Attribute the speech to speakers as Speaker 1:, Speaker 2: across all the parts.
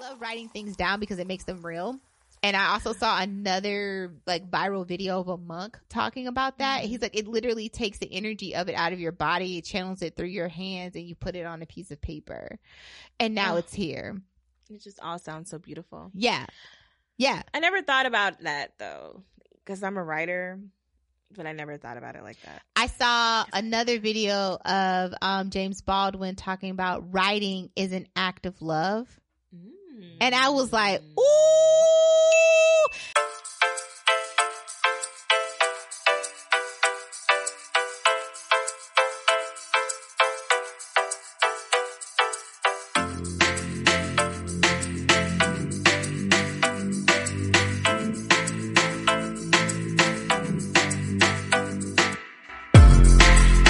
Speaker 1: love writing things down because it makes them real. And I also saw another like viral video of a monk talking about that. He's like, it literally takes the energy of it out of your body, it channels it through your hands, and you put it on a piece of paper. And now
Speaker 2: Oh.
Speaker 1: it's here.
Speaker 2: It just all sounds so beautiful.
Speaker 1: Yeah. Yeah.
Speaker 2: I never thought about that though, because I'm a writer, but I never thought about it like that.
Speaker 1: I saw another video of um, James Baldwin talking about writing is an act of love. And I was like,
Speaker 2: Mm.
Speaker 1: ooh.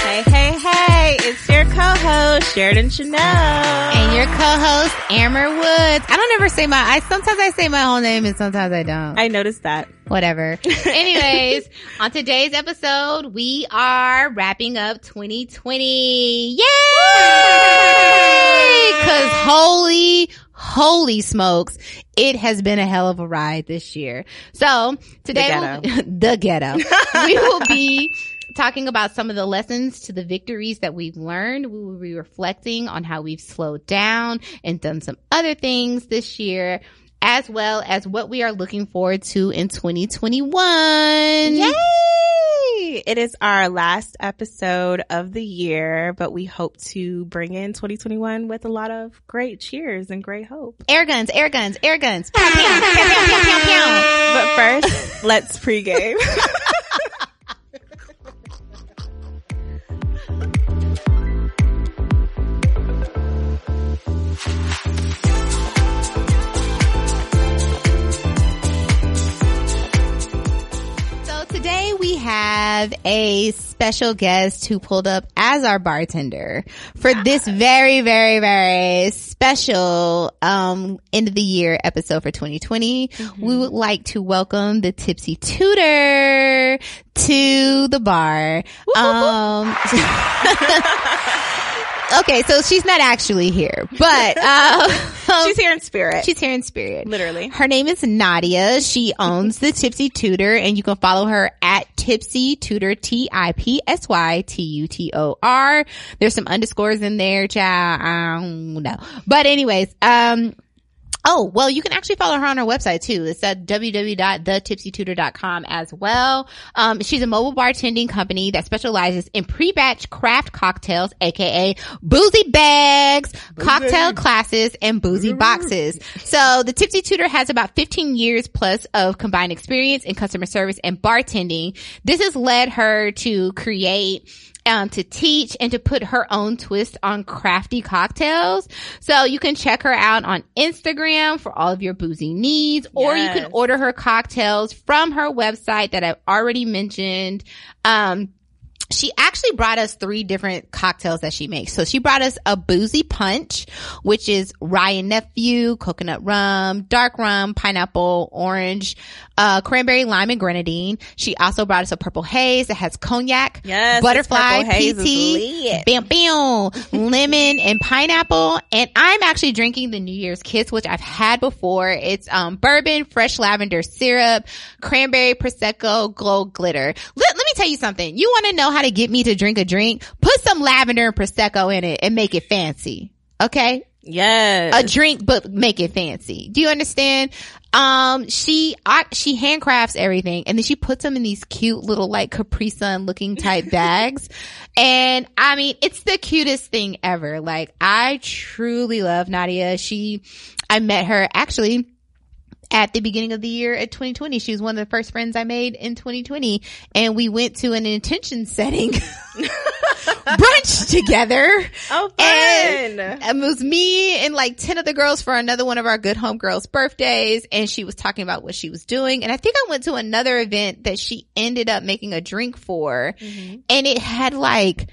Speaker 2: Hey, hey, hey! It's your co-host Sheridan Chanel,
Speaker 1: And your co-host, Amber Woods. I don't ever say my, I sometimes I say my whole name and sometimes I don't.
Speaker 2: I noticed that.
Speaker 1: Whatever. Anyways, on today's episode, we are wrapping up 2020. Yay! Cause holy, holy smokes, it has been a hell of a ride this year. So today,
Speaker 2: The
Speaker 1: we'll- the ghetto. we will be talking about some of the lessons to the victories that we've learned. We will be reflecting on how we've slowed down and done some other things this year. As well as what we are looking forward to in 2021.
Speaker 2: Yay! It is our last episode of the year, but we hope to bring in 2021 with a lot of great cheers and great hope.
Speaker 1: Air guns, air guns, air guns.
Speaker 2: But first, let's pregame.
Speaker 1: So today we have a special guest who pulled up as our bartender for this very, very, very special, um, end of the year episode for 2020. We would like to welcome the Tipsy Tutor to the bar. Um, okay, so she's not actually here, but, uh,
Speaker 2: She's here in spirit.
Speaker 1: she's here in spirit.
Speaker 2: literally.
Speaker 1: Her name is Nadia. She owns the Tipsy Tutor and you can follow her at Tipsy Tutor, T-I-P-S-Y T-U-T-O-R. There's some underscores in there, child. I don't know. But anyways, um, Oh, well, you can actually follow her on her website too. It's at www.thetipsytutor.com as well. Um, she's a mobile bartending company that specializes in pre-batch craft cocktails, aka boozy bags, cocktail classes, and boozy boxes. So the Tipsy Tutor has about 15 years plus of combined experience in customer service and bartending. This has led her to create um, to teach and to put her own twist on crafty cocktails. So you can check her out on Instagram for all of your boozy needs, or you can order her cocktails from her website that I've already mentioned. Um, she actually brought us three different cocktails that she makes. So she brought us a boozy punch, which is Wray and Nephew, coconut rum, dark rum, pineapple, orange, uh, cranberry, lime, and grenadine. She also brought us a purple haze that has cognac,
Speaker 2: Yes,
Speaker 1: butterfly, PT, bam, bam, lemon, and pineapple. And I'm actually drinking the New Year's Kiss, which I've had before. It's, um, bourbon, fresh lavender syrup, cranberry, prosecco, gold glitter. Let, let me tell you something. You want to know how to get me to drink a drink? Put some lavender and prosecco in it and make it fancy. Okay?
Speaker 2: Yes.
Speaker 1: a drink, but make it fancy. Do you understand? Um, she, I, she handcrafts everything and then she puts them in these cute little like Capri Sun looking type bags. And I mean, it's the cutest thing ever. Like I truly love Nadia. She, I met her actually at the beginning of the year at 2020. She was one of the first friends I made in 2020 and we went to an intention setting brunch together.
Speaker 2: oh,
Speaker 1: And
Speaker 2: fun.
Speaker 1: it was me and like 10 of the girls for another one of our good home girls birthdays. And she was talking about what she was doing. And I think I went to another event that she ended up making a drink for
Speaker 2: Mhm.
Speaker 1: and it had like,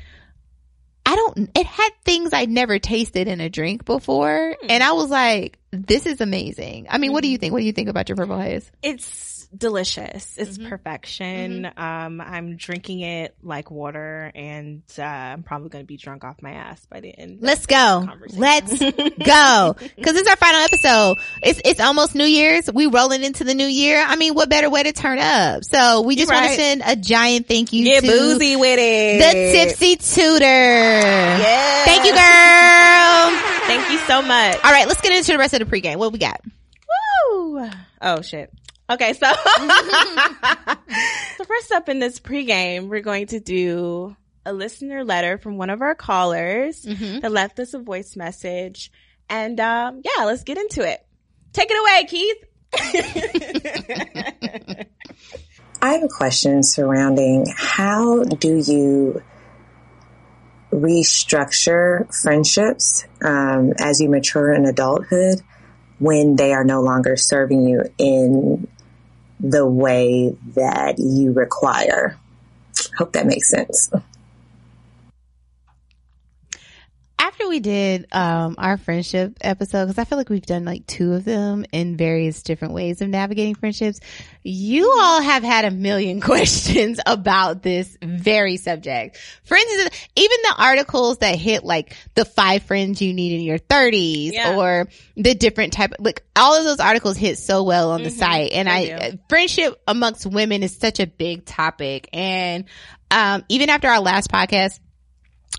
Speaker 1: I don't, it had things I'd never tasted in a drink before.
Speaker 2: Hmm.
Speaker 1: And I was like, this is amazing. I mean, what do you mm-hmm. think? What do you think about your purple haze?
Speaker 2: It's delicious. It's mm-hmm. perfection. Mm-hmm. Um, I'm drinking it like water, and uh, I'm probably going to be drunk off my ass by the end.
Speaker 1: Let's go. Let's go. Because this is our final episode. It's it's almost New Year's. We rolling into the new year. I mean, what better way to turn up? So we just right. want to send a giant thank you.
Speaker 2: Get boozy with it.
Speaker 1: The Tipsy Tutor. Yeah. Thank you, girl.
Speaker 2: Thank you so much.
Speaker 1: All right, let's get into the rest of the pregame. What we got?
Speaker 2: Woo! Oh shit. Okay, so so first up in this pregame, we're going to do a listener letter from one of our callers mm-hmm. that left us a voice message, and um, yeah, let's get into it. Take it away,
Speaker 3: Keith. I have a question surrounding how do you restructure friendships um, as you mature in adulthood when they are no longer serving you in the way that you require. Hope that makes sense.
Speaker 1: After we did um, our friendship episode, because I feel like we've done like two of them in various different ways of navigating friendships, you all have had a million questions about this very subject. Friends is, even the articles that hit like the five friends you need in your thirties yeah. or the different type, like all of those articles hit so well on mm-hmm. the site. And I, I friendship amongst women is such a big topic. And, um, even after our last podcast,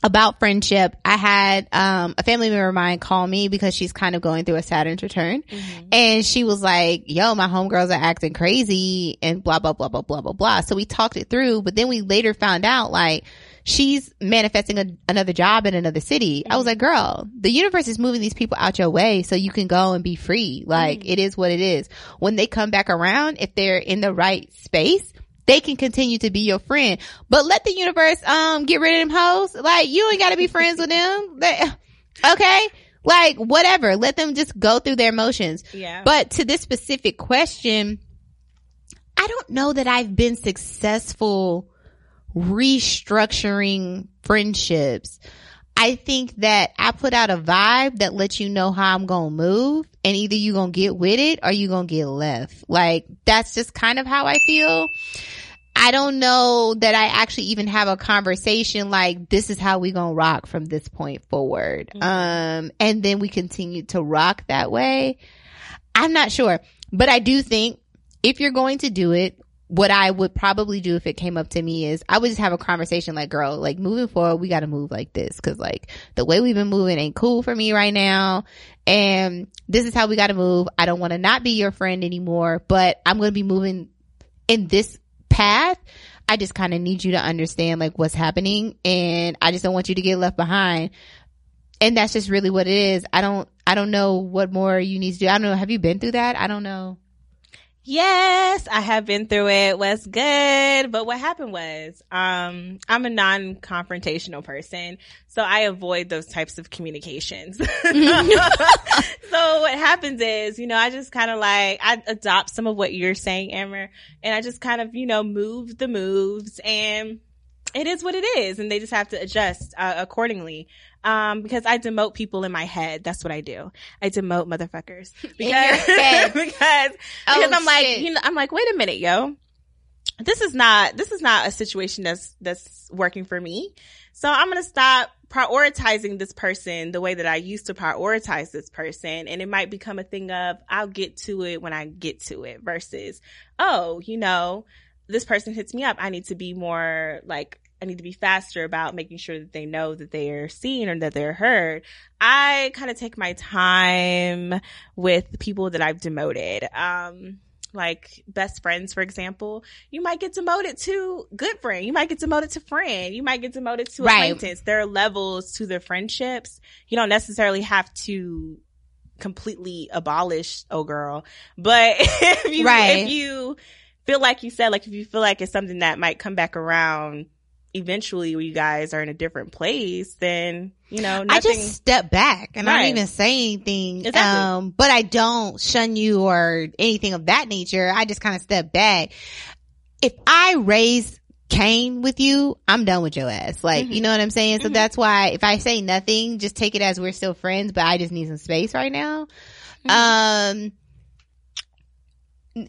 Speaker 1: about friendship, I had um, a family member of mine call me because she's kind of going through a Saturn's return. Mm-hmm. And she was like, yo, my homegirls are acting crazy and blah, blah, blah, blah, blah, blah, blah. So we talked it through, but then we later found out like she's manifesting a, another job in another city. Mm-hmm. I was mm-hmm. like, girl, the universe is moving these people out your way so you can go and be free. Like mm-hmm. it is what it is. When they come back around, if they're in the right space, they can continue to be your friend. But let the universe um get rid of them hoes. Like you ain't got to be friends with them. They, okay. Like whatever. Let them just go through their motions.
Speaker 2: Yeah.
Speaker 1: But to this specific question, I don't know that I've been successful restructuring friendships. I think that I put out a vibe that lets you know how I'm going to move and either you going to get with it or you going to get left. Like that's just kind of how I feel. I don't know that I actually even have a conversation like this is how we gonna rock from this point forward. Mm-hmm. Um, and then we continue to rock that way. I'm not sure, but I do think if you're going to do it, what I would probably do if it came up to me is I would just have a conversation like, girl, like moving forward, we got to move like this. Cause like the way we've been moving ain't cool for me right now. And this is how we got to move. I don't want to not be your friend anymore, but I'm going to be moving in this path. I just kind of need you to understand like what's happening and I just don't want you to get left behind. And that's just really what it is. I don't, I don't know what more you need to do. I don't know. Have you been through that? I don't know.
Speaker 2: Yes, I have been through it. Was good. But what happened was, um, I'm a non-confrontational person, so I avoid those types of communications. so what happens is, you know, I just kind of like, I adopt some of what you're saying, Amber, and I just kind of, you know, move the moves and it is what it is and they just have to adjust uh, accordingly um, because I demote people in my head. That's what I do. I demote motherfuckers because because oh, because I'm like you know I'm like wait a minute, yo. This is not this is not a situation that's that's working for me. So I'm gonna stop prioritizing this person the way that I used to prioritize this person, and it might become a thing of I'll get to it when I get to it versus oh you know this person hits me up. I need to be more like I need to be faster about making sure that they know that they are seen or that they're heard. I kind of take my time with people that I've demoted. Um, like best friends, for example, you might get demoted to good friend. You might get demoted to friend. You might get demoted to right. acquaintance. There are levels to the friendships. You don't necessarily have to completely abolish oh girl, but if you, right. if you feel like you said, like if you feel like it's something that might come back around eventually you guys are in a different place, then, you know, nothing... I
Speaker 1: just step back and right. I don't even say anything. Exactly. Um, but I don't shun you or anything of that nature. I just kind of step back. If I raise Cain with you, I'm done with your ass. Like,
Speaker 2: Mm-hmm.
Speaker 1: you know what I'm saying? So that's why if I say nothing, just take it as we're still friends, but I just need some space right now.
Speaker 2: Mm-hmm.
Speaker 1: Um,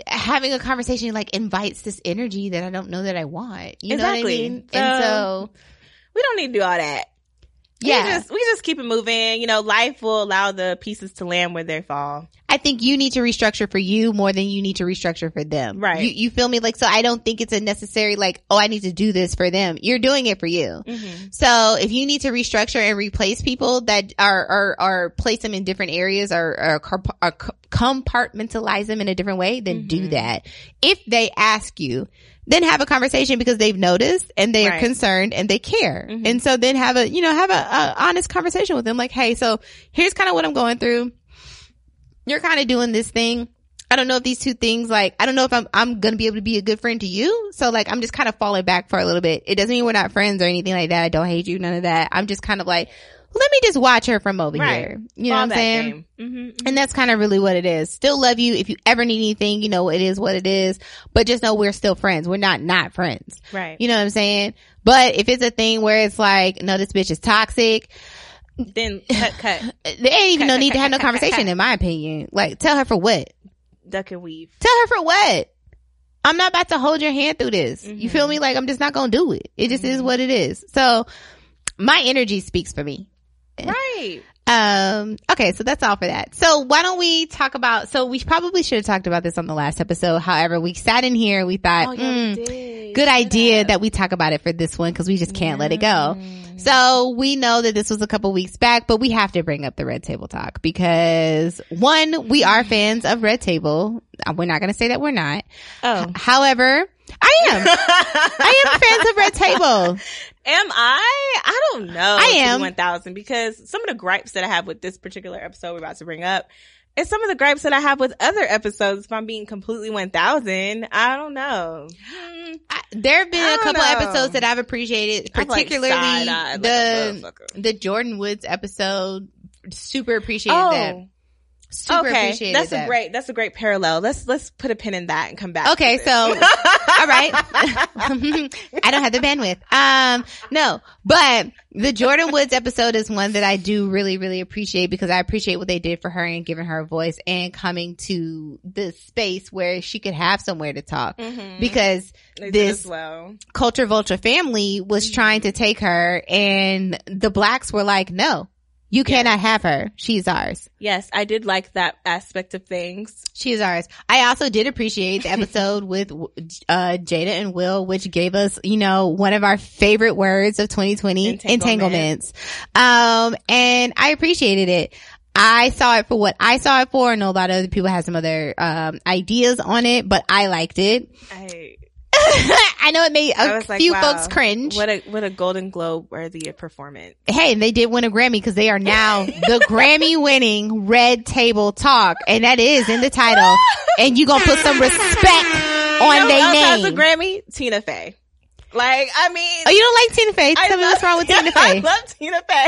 Speaker 1: having a conversation like invites this energy that I don't know that I want. You know what I
Speaker 2: Exactly.
Speaker 1: mean? and so,
Speaker 2: we don't need to do all that.
Speaker 1: Yeah.
Speaker 2: We just, we just keep it moving. You know, life will allow the pieces to land where they fall.
Speaker 1: I think you need to restructure for you more than you need to restructure for them.
Speaker 2: Right.
Speaker 1: You, you feel me? Like, so I don't think it's a necessary, like, oh, I need to do this for them. You're doing it for you.
Speaker 2: Mm-hmm.
Speaker 1: So if you need to restructure and replace people that are, are, are place them in different areas or, or, or compartmentalize them in a different way, then do
Speaker 2: Mm-hmm.
Speaker 1: that. If they ask you, then have a conversation because they've noticed and they are
Speaker 2: Right. Mm-hmm.
Speaker 1: concerned and they care. And so then have a, you know, have a, a honest conversation with them. Like, hey, so here's kind of what I'm going through. You're kind of doing this thing. I don't know if these two things, like, I don't know if I'm, I'm going to be able to be a good friend to you. So like, I'm just kind of falling back for a little bit. It doesn't mean we're not friends or anything like that. I don't hate you. None of that. I'm just kind of like, let me just watch her from over
Speaker 2: Right.
Speaker 1: here. You know what I'm saying?
Speaker 2: Mm-hmm.
Speaker 1: And that's kind of really what it is. Still love you. If you ever need anything, you know, it is what it is. But just know we're still friends. We're not not friends.
Speaker 2: Right.
Speaker 1: You know what I'm saying? But if it's a thing where it's like, no, this bitch is toxic,
Speaker 2: Then cut, cut,
Speaker 1: there ain't even no need to have no conversation in my opinion. Like, tell her for what?
Speaker 2: duck and weave.
Speaker 1: Tell her for what? I'm not about to hold your hand through this. You feel
Speaker 2: Mm-hmm.
Speaker 1: me? Like, I'm just not gonna do it. It just is what it is. So, my energy speaks for me.
Speaker 2: Right.
Speaker 1: Um, okay, so that's all for that. So why don't we talk about, so we probably should have talked about this on the last episode. However, we sat in here, we thought,
Speaker 2: Oh, yeah,
Speaker 1: mm,
Speaker 2: we
Speaker 1: good idea that we talk about it for this one because we just can't let it go. So we know that this was a couple weeks back, but we have to bring up the Red Table Talk because one, we are fans of Red Table. Uh, We're not going to say that we're not.
Speaker 2: Oh.
Speaker 1: However, I am. I am fans of Red Table.
Speaker 2: Am I? I don't know.
Speaker 1: I am.
Speaker 2: One thousand because some of the gripes that I have with this particular episode we're about to bring up is some of the gripes that I have with other episodes. If I'm being completely one thousand, I don't know. Hmm.
Speaker 1: I, there have been a couple
Speaker 2: know.
Speaker 1: episodes that I've appreciated, particularly
Speaker 2: like
Speaker 1: the
Speaker 2: motherfucker.
Speaker 1: the Jordan Woods episode. Super appreciated that. Super
Speaker 2: okay.
Speaker 1: appreciated
Speaker 2: That's
Speaker 1: that.
Speaker 2: a great. That's a great parallel. Let's let's put a pin in that and come back.
Speaker 1: Okay, so all right. I don't have the bandwidth. Um, no, but the Jordan Woods episode is one that I do really, really appreciate because I appreciate what they did for her and giving her a voice and coming to the space where she could have somewhere to talk
Speaker 2: Mhm.
Speaker 1: because
Speaker 2: They
Speaker 1: this
Speaker 2: well.
Speaker 1: culture vulture family was
Speaker 2: Mm-hmm.
Speaker 1: trying to take her and the blacks were like, no, you cannot have her. She's ours.
Speaker 2: Yes, I did like that aspect of things.
Speaker 1: She's ours. I also did appreciate the episode with uh Jada and Will, which gave us, you know, one of our favorite words of 2020,
Speaker 2: Entanglement.
Speaker 1: entanglements. Um, and I appreciated it. I saw it for what I saw it for. I know a lot of other people had some other um ideas on it, but I liked it.
Speaker 2: I
Speaker 1: I know it made a
Speaker 2: like,
Speaker 1: few
Speaker 2: wow,
Speaker 1: folks cringe.
Speaker 2: What a what a Golden Globe worthy performance.
Speaker 1: hey, and they did win a Grammy because they are now the Grammy winning Red Table Talk, and that is in the title. And you gonna put some respect on
Speaker 2: you know
Speaker 1: their
Speaker 2: else has a
Speaker 1: name.
Speaker 2: Grammy? Tina Fey. Like, I mean,
Speaker 1: Oh, you don't like Tina Fey?
Speaker 2: I
Speaker 1: Tell me
Speaker 2: love-
Speaker 1: what's wrong with Tina Fey.
Speaker 2: I love Tina Fey.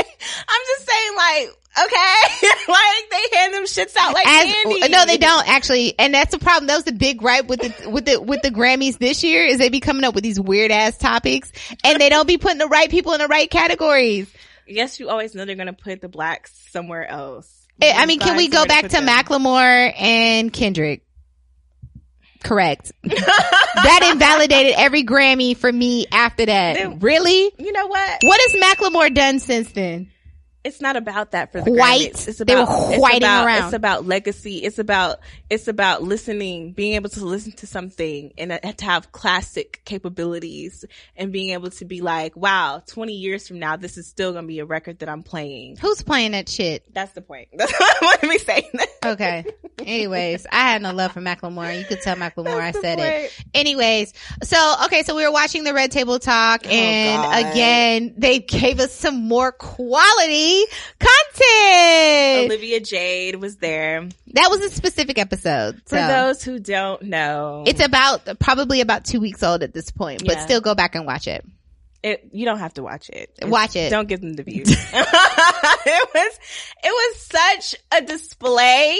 Speaker 2: I'm just saying, like, okay, like they hand them shits out like
Speaker 1: As,
Speaker 2: candy.
Speaker 1: no, they don't actually, and that's the problem. That was the big gripe with the with the with the Grammys this year is they be coming up with these weird ass topics, and they don't be putting the right people in the right categories.
Speaker 2: Yes, you always know they're gonna put the blacks somewhere else.
Speaker 1: Eh, I mean, can we go back to
Speaker 2: Mac?
Speaker 1: Macklemore and Kendrick? Correct. that invalidated every Grammy for me after that. Really?
Speaker 2: You know what?
Speaker 1: What has Macklemore done since then?
Speaker 2: It's not about that for the
Speaker 1: White.
Speaker 2: It's
Speaker 1: They were
Speaker 2: about, it's
Speaker 1: whiting
Speaker 2: about,
Speaker 1: around.
Speaker 2: It's about legacy. It's about, it's about listening, being able to listen to something and uh, to have classic capabilities and being able to be like, wow, 20 years from now, this is still going to be a record that I'm playing.
Speaker 1: Who's playing that shit?
Speaker 2: That's the point. That's what I want to be saying.
Speaker 1: Okay. Anyways, I had no love for Macklemore. You could tell Macklemore I
Speaker 2: That's the
Speaker 1: said it. Anyways, so okay, so we were watching the Red Table Talk, and
Speaker 2: Oh,
Speaker 1: again, they gave us some more quality content.
Speaker 2: Olivia Jade was there.
Speaker 1: That was a specific episode.
Speaker 2: For
Speaker 1: so.
Speaker 2: those who don't know,
Speaker 1: It's about probably about two weeks old at this point, but
Speaker 2: Yeah.
Speaker 1: still go back and watch it.
Speaker 2: it, you don't have to watch it.
Speaker 1: Watch it.
Speaker 2: Don't give them the views. it was, it was such a display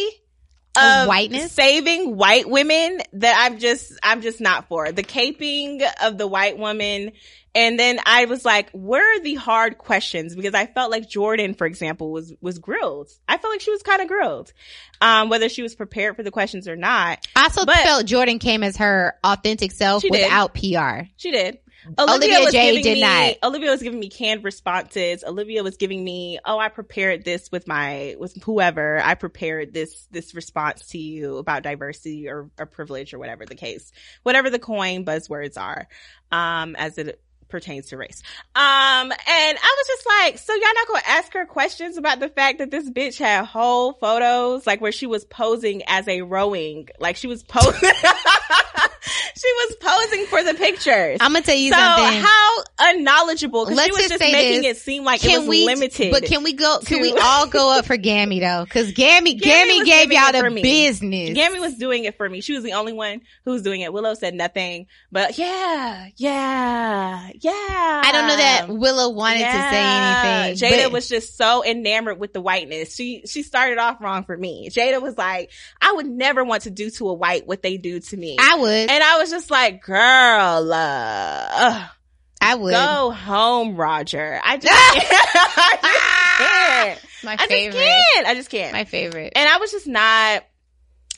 Speaker 2: of
Speaker 1: whiteness?
Speaker 2: saving white women that I'm just I'm just not for. The caping of the white woman and then I was like, where are the hard questions? Because I felt like Jordan, for example, was was grilled. I felt like she was kind of grilled. Um, whether she was prepared for the questions or not.
Speaker 1: I also
Speaker 2: But-
Speaker 1: felt Jordan came as her authentic self without PR.
Speaker 2: She did.
Speaker 1: Olivia
Speaker 2: was
Speaker 1: Jade
Speaker 2: giving
Speaker 1: did
Speaker 2: me,
Speaker 1: not.
Speaker 2: Olivia was giving me canned responses. Olivia was giving me, oh, I prepared this with my, with whoever. I prepared this, this response to you about diversity or, or privilege or whatever the case, whatever the coin buzzwords are, um, as it pertains to race. Um, and I was just like, so y'all not gonna ask her questions about the fact that this bitch had whole photos, like where she was posing as a rowing, like she was posing, she was posing for the pictures.
Speaker 1: I'm gonna tell you
Speaker 2: so
Speaker 1: something.
Speaker 2: how unknowledgeable? Because
Speaker 1: Let's
Speaker 2: she was
Speaker 1: just
Speaker 2: just making
Speaker 1: this.
Speaker 2: it seem like it
Speaker 1: can
Speaker 2: was
Speaker 1: we?
Speaker 2: limited.
Speaker 1: But can we go? Can we all go up for Gammy though? Because Gammy, Gammy,
Speaker 2: was
Speaker 1: gave y'all the
Speaker 2: me.
Speaker 1: business.
Speaker 2: Gammy was doing it for me. She was the only one who was doing it. Willow said nothing, but yeah, yeah, yeah.
Speaker 1: I don't know that Willow wanted to say anything.
Speaker 2: Jada
Speaker 1: but-
Speaker 2: was just so enamored with the whiteness. She she started off wrong for me. Jada was like, I would never want to do to a white what they do to me.
Speaker 1: I would.
Speaker 2: and I was just like, girl, uh.
Speaker 1: I would.
Speaker 2: Go home, Roger. I just can't. I just can't.
Speaker 1: My
Speaker 2: I just can't. I just can't.
Speaker 1: My favorite.
Speaker 2: and I was just not, I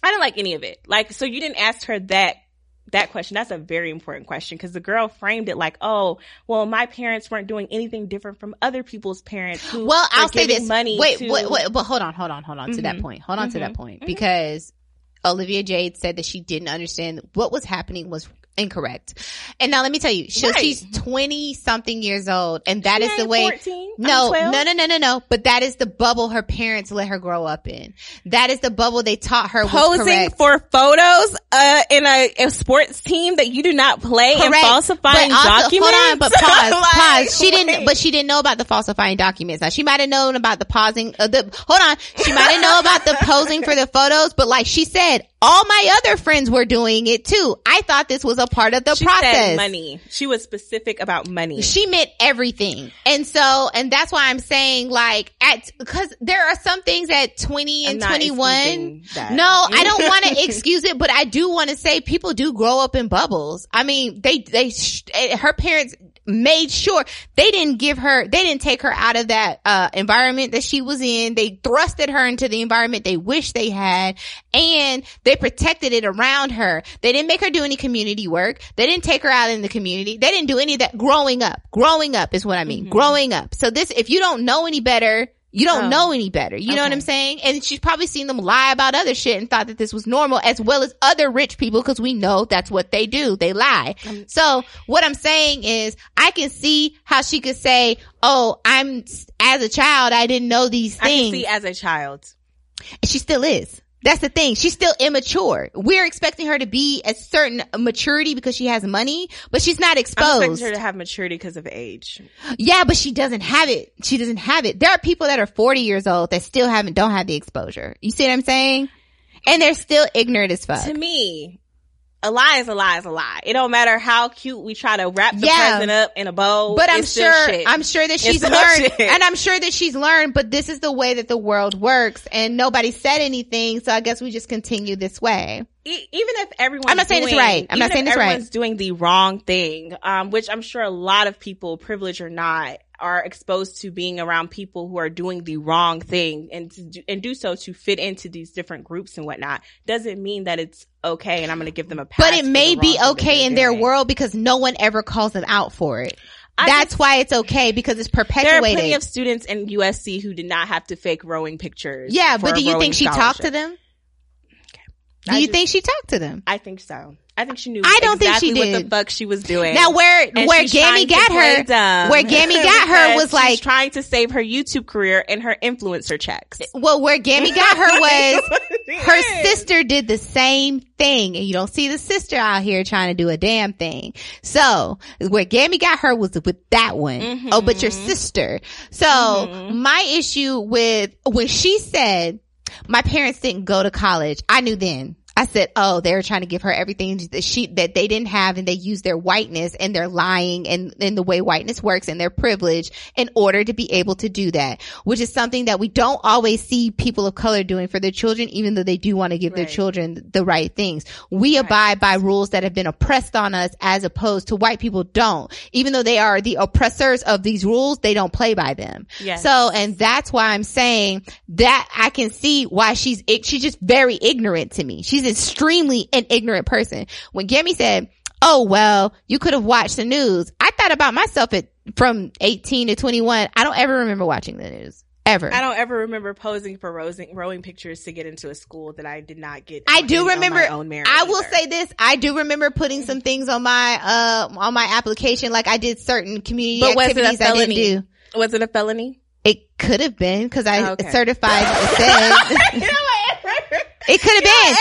Speaker 2: didn't like any of it. Like, so you didn't ask her that, that question. That's a very important question because the girl framed it like, oh, well, my parents weren't doing anything different from other people's parents who
Speaker 1: Well, I'll say this.
Speaker 2: money
Speaker 1: wait,
Speaker 2: to-
Speaker 1: wait, wait, but hold on, hold on, hold on to that
Speaker 2: Mhm.
Speaker 1: point. Hold on to that
Speaker 2: Mhm.
Speaker 1: point
Speaker 2: Mhm.
Speaker 1: because Olivia Jade said that she didn't understand what was happening was incorrect. And now let me tell you, so
Speaker 2: Right.
Speaker 1: she's 20 something years old and that
Speaker 2: She
Speaker 1: is the way
Speaker 2: 14.
Speaker 1: No, no, no, no, no, no. But that is the bubble her parents let her grow up in. That is the bubble they taught her
Speaker 2: Posing for photos, uh, in a, a sports team that you do not play and
Speaker 1: Correct.
Speaker 2: falsifying
Speaker 1: but also,
Speaker 2: documents.
Speaker 1: Hold on, but pause,
Speaker 2: Like,
Speaker 1: pause. She didn't, but she didn't know about the falsifying documents. Now she might have known about the pausing. Uh, the hold on, she might have known about the posing for the photos. But like she said, all my other friends were doing it too. I thought this was a part of the
Speaker 2: she
Speaker 1: process.
Speaker 2: said money. She was specific about money.
Speaker 1: She meant everything. And so, and that's why I'm saying like at, cause there are some things at 20 and 21. No, I don't want to excuse it, but I do want to say people do grow up in bubbles. I mean, they, they, sh- eh, her parents made sure they didn't give her, they didn't take her out of that, uh, environment that she was in. They thrusted her into the environment they wish they had and they protected it around her. They didn't make her do any community work. They didn't take her out in the community. They didn't do any of that growing up. Growing up is what I mean.
Speaker 2: Mhm.
Speaker 1: Growing up. So this, if you don't know any better, you don't
Speaker 2: Oh.
Speaker 1: know any better. You know what I'm saying? And she's probably seen them lie about other shit and thought that this was normal as well as other rich people because we know that's what they do. They lie.
Speaker 2: Um,
Speaker 1: so what I'm saying is I can see how she could say, Oh, I'm as a child, I didn't know these
Speaker 2: I can
Speaker 1: things.
Speaker 2: see as a child.
Speaker 1: And she still is. That's the thing. She's still immature. We're expecting her to be a certain maturity because she has money, but she's not
Speaker 2: I'm
Speaker 1: exposed.
Speaker 2: expecting her to have maturity because of age.
Speaker 1: Yeah, but she doesn't have it. She doesn't have it. There are people that are 40 years old that still haven't, don't have the exposure. You see what I'm saying? And they're still ignorant as fuck.
Speaker 2: To me, a lie is a lie is a lie. It don't matter how cute we try to wrap the
Speaker 1: Yeah.
Speaker 2: present up in a bow.
Speaker 1: But I'm
Speaker 2: it's still
Speaker 1: sure. I'm sure that she's learned,
Speaker 2: shit.
Speaker 1: and I'm sure that she's learned, but this is the way that the world works and nobody said anything. So I guess we just continue this way.
Speaker 2: E- even if everyone,
Speaker 1: I'm not saying it's
Speaker 2: doing-
Speaker 1: right. I'm not saying it's right.
Speaker 2: everyone's doing the wrong thing, um, which I'm sure a lot of people, privileged or not, are exposed to being around people who are doing the wrong thing and to do, and do so to fit into these different groups and whatnot. Doesn't mean that it's okay and I'm going to give them a pass.
Speaker 1: But it may be
Speaker 2: wrong thing that
Speaker 1: okay in their world because no one ever calls them out for it.
Speaker 2: I
Speaker 1: That's
Speaker 2: just-
Speaker 1: why it's okay because it's perpetuated.
Speaker 2: There are plenty of students in USC who did not have to fake rowing pictures.
Speaker 1: yeah, but do you think she talked to them? Do
Speaker 2: I
Speaker 1: you
Speaker 2: just-
Speaker 1: think she talked to them?
Speaker 2: I think so. I think she knew.
Speaker 1: I don't think
Speaker 2: exactly
Speaker 1: she
Speaker 2: what the
Speaker 1: did.
Speaker 2: fuck she was doing.
Speaker 1: Now where
Speaker 2: And
Speaker 1: where Gammy got her,
Speaker 2: dumb.
Speaker 1: where Gammy got her was like,
Speaker 2: trying to save her YouTube career and her influencer checks.
Speaker 1: well, where Gammy got her was her sister did the same thing, and you don't see the sister out here trying to do a damn thing. So where Gammy got her was with that one. Oh, but your
Speaker 2: Mhm.
Speaker 1: sister. So
Speaker 2: Mhm.
Speaker 1: my issue with when she said my parents didn't go to college, I knew then. I said, oh, they're trying to give her everything that she, that they didn't have and they use their whiteness and their lying and, and the way whiteness works and their privilege in order to be able to do that, which is something that we don't always see people of color doing for their children, even though they do want to give their children the right things. We abide by rules that have been oppressed on us as opposed to white people don't. Even though they are the oppressors of these rules, they don't play by them.
Speaker 2: Yes.
Speaker 1: So, and that's why I'm saying that I can see why she's, she's just very ignorant to me. She's extremely an ignorant person. When Gammy said, Oh, well, you could have watched the news. I thought about myself at from 18 to 21. I don't ever remember watching the news. Ever.
Speaker 2: I don't ever remember posing for rosing, rowing pictures to get into a school that I did not get.
Speaker 1: I do remember.
Speaker 2: my own merit
Speaker 1: I will
Speaker 2: either.
Speaker 1: say this. I do remember putting some things on my uh on my application, like I did certain community
Speaker 2: But was it a
Speaker 1: activities I didn't
Speaker 2: felony?
Speaker 1: do.
Speaker 2: was it a felony?
Speaker 1: It could have been because I
Speaker 2: Okay.
Speaker 1: certified it said
Speaker 2: you know what?
Speaker 1: it could have been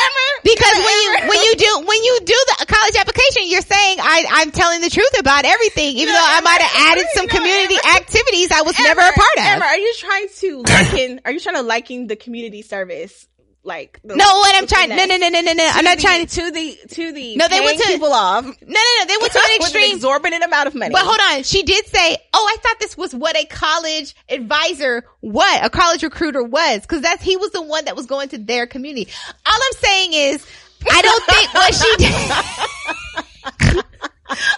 Speaker 1: because when you when you do when you do the college application, you're saying I I'm telling the truth about everything, even
Speaker 2: know,
Speaker 1: though I might have added some
Speaker 2: know,
Speaker 1: community
Speaker 2: Amber-
Speaker 1: activities I was never a part of.
Speaker 2: Amber, are you trying to liken? are you trying to liken the community service? Like the,
Speaker 1: no, what I'm trying, no,
Speaker 2: finesse
Speaker 1: no, no, no, no. I'm not
Speaker 2: the-
Speaker 1: trying to.
Speaker 2: to the to the
Speaker 1: No, they went to-
Speaker 2: people off
Speaker 1: No, no, no. They went to an
Speaker 2: with an
Speaker 1: extreme.
Speaker 2: exorbitant amount of money.
Speaker 1: But hold on, she did say, "Oh, I thought this was what a college advisor, what a college recruiter was, because that's he was the one that was going to their community." All I'm saying is, I don't think what she did.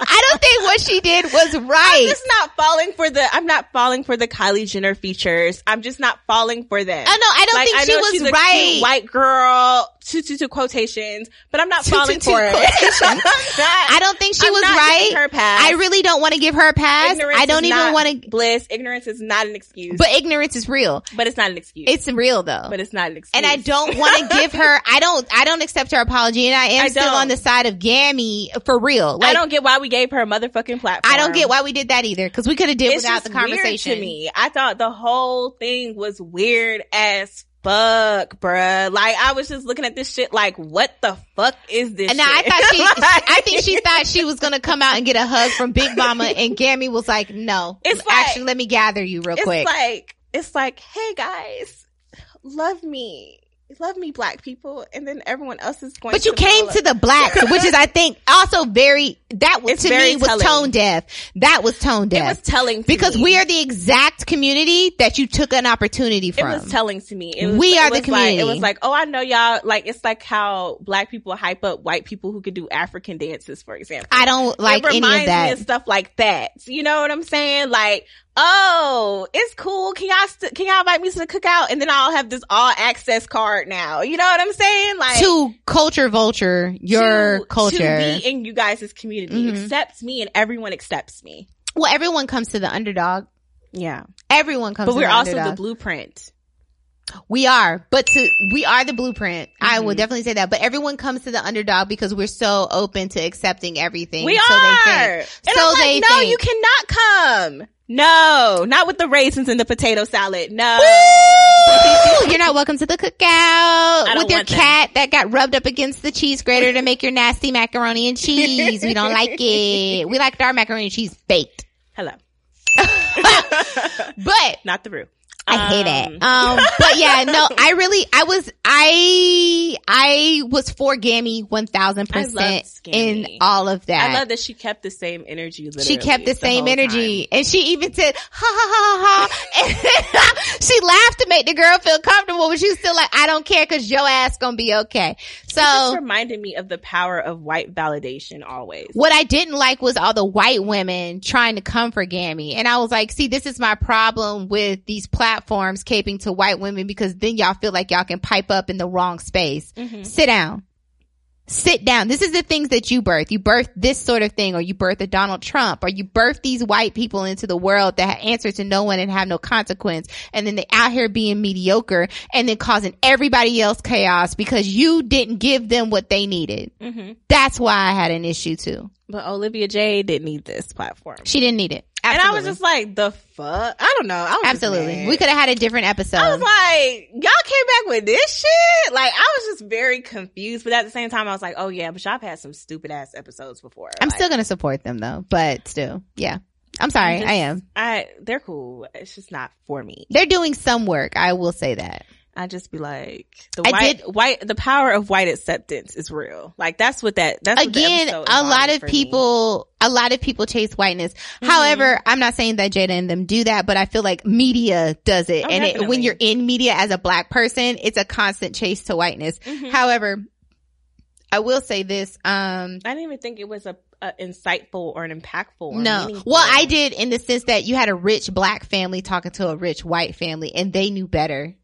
Speaker 1: I don't think what she did was right.
Speaker 2: I'm just not falling for the. I'm not falling for the Kylie Jenner features. I'm just not falling for them.
Speaker 1: I know. I don't
Speaker 2: Like,
Speaker 1: think
Speaker 2: I
Speaker 1: she was
Speaker 2: she's a
Speaker 1: right.
Speaker 2: white girl. Two two two quotations, but I'm not
Speaker 1: Two,
Speaker 2: falling
Speaker 1: two, two
Speaker 2: for it.
Speaker 1: I don't think she
Speaker 2: I'm
Speaker 1: was
Speaker 2: not
Speaker 1: right.
Speaker 2: giving her pass.
Speaker 1: I really don't want to give her a pass.
Speaker 2: Ignorance
Speaker 1: I don't
Speaker 2: is
Speaker 1: even want to.
Speaker 2: bliss. Ignorance is not an excuse,
Speaker 1: But ignorance is real.
Speaker 2: but it's not an excuse.
Speaker 1: It's real though.
Speaker 2: but it's not an excuse.
Speaker 1: and I don't want to give her. I don't. I don't accept her apology, and I am
Speaker 2: I
Speaker 1: still on the side of Gammy for real. Like,
Speaker 2: I don't get why we gave her a motherfucking platform.
Speaker 1: I don't get why we did that either because we could have did
Speaker 2: it's
Speaker 1: without the conversation.
Speaker 2: To me. I thought the whole thing was weird as fuck, bruh. Like I was just looking at this shit like, what the fuck is this?
Speaker 1: And now I thought she,
Speaker 2: Like-
Speaker 1: I think she thought she was gonna come out and get a hug from Big Mama, and Gammy was like, "No,
Speaker 2: It's like-
Speaker 1: actually, let me gather you real
Speaker 2: it's
Speaker 1: quick."
Speaker 2: like it's like, hey guys, love me. Love me, black people, and then everyone else is going.
Speaker 1: but you
Speaker 2: to
Speaker 1: came to the blacks, which is, I think, also very that was
Speaker 2: It's
Speaker 1: to me was
Speaker 2: telling.
Speaker 1: tone deaf. That was tone deaf It
Speaker 2: was telling to
Speaker 1: because
Speaker 2: me.
Speaker 1: we are the exact community that you took an opportunity from.
Speaker 2: It was telling to me. It was,
Speaker 1: We are the
Speaker 2: was like-
Speaker 1: community.
Speaker 2: it was like, oh, I know y'all. Like, it's like how black people hype up white people who could do African dances, for example.
Speaker 1: I don't like
Speaker 2: it
Speaker 1: any
Speaker 2: reminds
Speaker 1: of that.
Speaker 2: me of stuff like that. You know what I'm saying? Like, oh, it's cool. Can y'all st- can y'all invite me to the cookout? And then I'll have this all access card now. You know what I'm saying? Like
Speaker 1: to culture vulture your
Speaker 2: to-
Speaker 1: culture.
Speaker 2: to be in you guys' community.
Speaker 1: Mhm.
Speaker 2: Accepts me and everyone accepts me.
Speaker 1: well, everyone comes to the underdog.
Speaker 2: Yeah.
Speaker 1: Everyone comes. To the.
Speaker 2: But we're
Speaker 1: the
Speaker 2: also
Speaker 1: underdog.
Speaker 2: the blueprint.
Speaker 1: We are, but to we are the blueprint. I
Speaker 2: Mm-hmm.
Speaker 1: will definitely say that. But everyone comes to the underdog because we're so open to accepting everything.
Speaker 2: We
Speaker 1: so
Speaker 2: are.
Speaker 1: They think.
Speaker 2: And
Speaker 1: so
Speaker 2: I'm like,
Speaker 1: they
Speaker 2: no,
Speaker 1: think.
Speaker 2: you cannot come. No, not with the raisins and the potato salad. No.
Speaker 1: You're not welcome to the cookout with your cat that got rubbed up against the cheese grater to make your nasty macaroni and cheese. we don't like it. We like our macaroni and cheese baked.
Speaker 2: Hello.
Speaker 1: But
Speaker 2: Not the brew.
Speaker 1: I hate it.
Speaker 2: Um,
Speaker 1: Um, but yeah, no, I really, I was, I, I was for Gammy 1000% in all of that.
Speaker 2: I love that she kept the same energy. Literally,
Speaker 1: she kept the same
Speaker 2: whole
Speaker 1: energy and she even said, ha ha ha ha. And she laughed to make the girl feel comfortable, but she was still like, I don't care cause your ass gonna be okay. So.
Speaker 2: It just reminded me of the power of white validation always.
Speaker 1: what I didn't like was all the white women trying to come for Gammy. And I was like, see, this is my problem with these platforms caping to white women because then y'all feel like y'all can pipe up in the wrong space. Mm-hmm. Sit down. Sit down. This is the things that you birth. You birth this sort of thing, or you birth a Donald Trump, or you birth these white people into the world that answer to no one and have no consequence. And then they out here being mediocre and then causing everybody else chaos because you didn't give them what they needed.
Speaker 2: hmm
Speaker 1: That's why I had an issue too.
Speaker 2: But Olivia Jade didn't need this platform.
Speaker 1: She didn't need it.
Speaker 2: And I was just like, the fuck? I don't know. I was
Speaker 1: Absolutely. We could have had a different episode.
Speaker 2: I was like, y'all came back with this shit? Like, I was just very confused. But at the same time, I was like, oh yeah, but y'all have had some stupid ass episodes before.
Speaker 1: I'm
Speaker 2: Like,
Speaker 1: still going to support them though, but still, yeah. I'm sorry.
Speaker 2: I'm just-
Speaker 1: I am.
Speaker 2: I, they're cool. It's just not for me.
Speaker 1: They're doing some work. I will say that.
Speaker 2: I just be like, the
Speaker 1: I
Speaker 2: white,
Speaker 1: did-
Speaker 2: white, the power of white acceptance is real. Like that's what that, that's
Speaker 1: again a lot of
Speaker 2: for me.
Speaker 1: people a lot of people chase whiteness
Speaker 2: Mm-hmm.
Speaker 1: however i'm not saying that jada and them do that but i feel like media does it
Speaker 2: Oh,
Speaker 1: and it, when you're in media as a black person it's a constant chase to whiteness
Speaker 2: Mhm.
Speaker 1: however i will say this um
Speaker 2: I didn't even think it was a, a insightful or an impactful. Or
Speaker 1: no.
Speaker 2: meaningful.
Speaker 1: Well, I did in the sense that you had a rich black family talking to a rich white family and they knew better.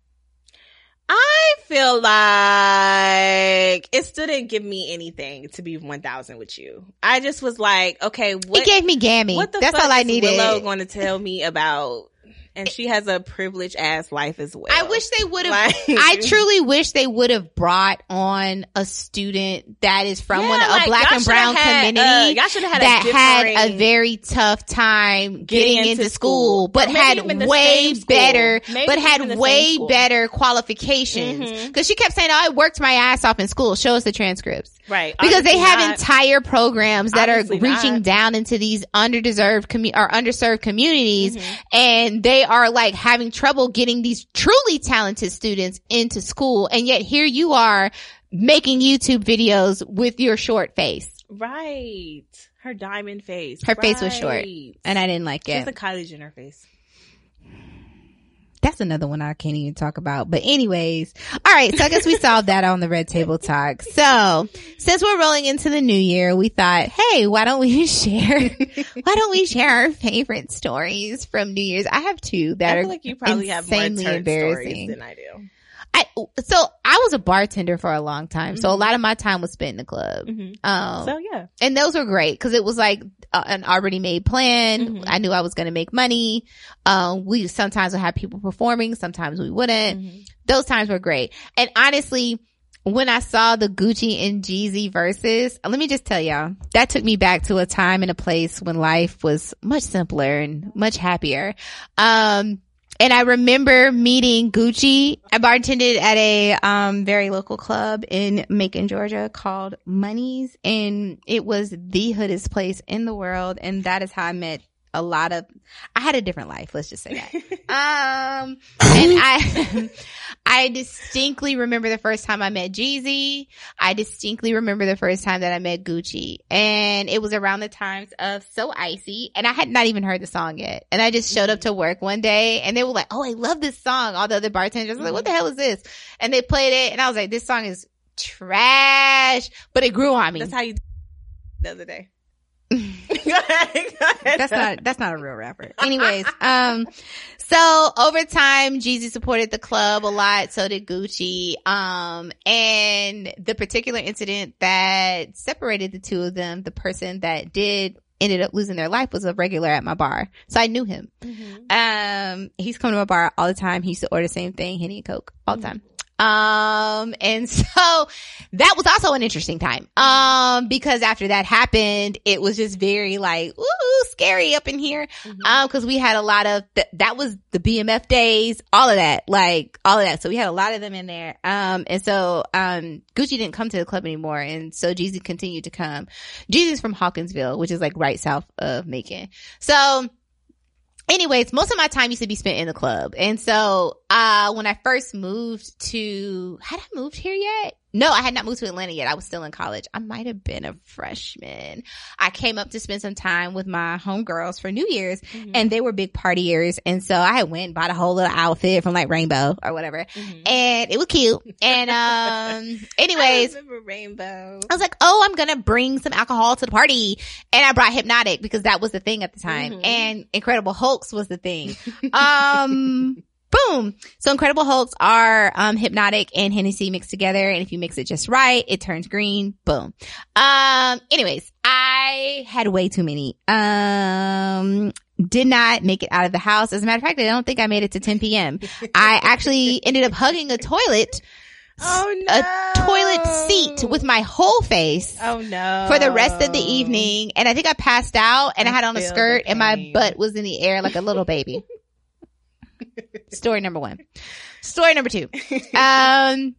Speaker 2: I feel like it still didn't give me anything to be one thousand with you. I just was like, okay, what?
Speaker 1: it gave me gammy.
Speaker 2: what the
Speaker 1: That's
Speaker 2: fuck
Speaker 1: all I
Speaker 2: is
Speaker 1: needed.
Speaker 2: Willow going to tell me about? And she has a privileged ass life as well.
Speaker 1: I wish they would have.
Speaker 2: Like-
Speaker 1: I truly wish they would have brought on a student that is from
Speaker 2: Yeah,
Speaker 1: one a
Speaker 2: like,
Speaker 1: black and brown
Speaker 2: had,
Speaker 1: community
Speaker 2: uh, y'all had a
Speaker 1: that had a very tough time getting,
Speaker 2: into
Speaker 1: into,
Speaker 2: school.
Speaker 1: school, but had way better, but had way better qualifications. Because she kept saying, "Oh, I worked my ass off in school." Show us the transcripts
Speaker 2: right
Speaker 1: because they have
Speaker 2: not.
Speaker 1: entire programs that are reaching
Speaker 2: not.
Speaker 1: down into these underdeserved commu- or underserved communities
Speaker 2: Mhm.
Speaker 1: and they are like having trouble getting these truly talented students into school and yet here you are making YouTube videos with your short face
Speaker 2: right. Her diamond face.
Speaker 1: Her face was short. And I didn't like
Speaker 2: it.
Speaker 1: it.
Speaker 2: a Kylie Jenner face.
Speaker 1: That's another one I can't even talk about. But anyways, all right. So I guess we solved that on the red table talk. So since we're rolling into the new year, we thought, hey, why don't we share, why don't we share our favorite stories from New Year's? I have two that
Speaker 2: I
Speaker 1: are
Speaker 2: like you probably have more
Speaker 1: insanely embarrassing.
Speaker 2: stories than I do.
Speaker 1: I, so I was a bartender for a long time. So a
Speaker 2: Mhm.
Speaker 1: lot of my time was spent in the club.
Speaker 2: Mhm.
Speaker 1: Um,
Speaker 2: So yeah,
Speaker 1: and those were great because it was like uh, an already made plan.
Speaker 2: Mhm.
Speaker 1: I knew I was going to make money. Um, we sometimes would have people performing, sometimes we wouldn't.
Speaker 2: Mhm.
Speaker 1: Those times were great. And honestly, when I saw the Gucci and Jeezy Verzuz, let me just tell y'all, that took me back to a time and a place when life was much simpler and much happier. Um, and I remember meeting Gucci. I bartended at a um, very local club in Macon, Georgia called Money's. And it was the hoodest place in the world. And that is how I met a lot of, I had a different life. Let's just say that. Um, and I, I distinctly remember the first time I met Jeezy. I distinctly remember the first time that I met Gucci and it was around the times of So Icy and I had not even heard the song yet. And I just showed up to work one day and they were like, Oh, I love this song. All the other bartenders were like, what the hell is this? And they played it and I was like, this song is trash, but it grew on me.
Speaker 2: that's how you the other day.
Speaker 1: That's not that's not a real rapper. Anyways, um, so over time, Jeezy supported the club a lot. So did Gucci. Um, and the particular incident that separated the two of them, the person that did ended up losing their life was a regular at my bar. So I knew him.
Speaker 2: Mhm.
Speaker 1: Um, he's coming to my bar all the time. He used to order the same thing, Henny and Coke, all the time. Um, and so that was also an interesting time. Um, because after that happened, it was just very like, ooh, scary up in here.
Speaker 2: Mhm.
Speaker 1: Um, cause we had a lot of, th- that was the BMF days, all of that, like all of that. So we had a lot of them in there. Um, and so, um, Gucci didn't come to the club anymore. And so Jeezy continued to come. Jeezy's from Hawkinsville, which is like right south of Macon. So, anyways, most of my time used to be spent in the club. And so, uh, when I first moved to, had I moved here yet? No, I had not moved to Atlanta yet. I was still in college. I might have been a freshman. I came up to spend some time with my homegirls for New Year's
Speaker 2: Mhm.
Speaker 1: and they were big partiers. And so I went and bought a whole little outfit from like Rainbow or whatever.
Speaker 2: Mhm.
Speaker 1: And it was cute. And, um, anyways,
Speaker 2: I remember Rainbow.
Speaker 1: I was like, oh, I'm gonna bring some alcohol to the party. And I brought Hpnotiq because that was the thing at the time.
Speaker 2: Mhm.
Speaker 1: And Incredible Hulks was the thing. um, boom. So Incredible Hulks are, um, Hpnotiq and Hennessy mixed together. And if you mix it just right, it turns green. Boom. Um, anyways, I had way too many. Um, did not make it out of the house. As a matter of fact, I don't think I made it to 10 p.m. I actually ended up hugging a toilet
Speaker 2: Oh no,
Speaker 1: a toilet seat with my whole face
Speaker 2: Oh no,
Speaker 1: for the rest of the evening. And I think I passed out and I,
Speaker 2: I
Speaker 1: had on a skirt and my butt was in the air like a little baby. Story number one. Story number two. Um,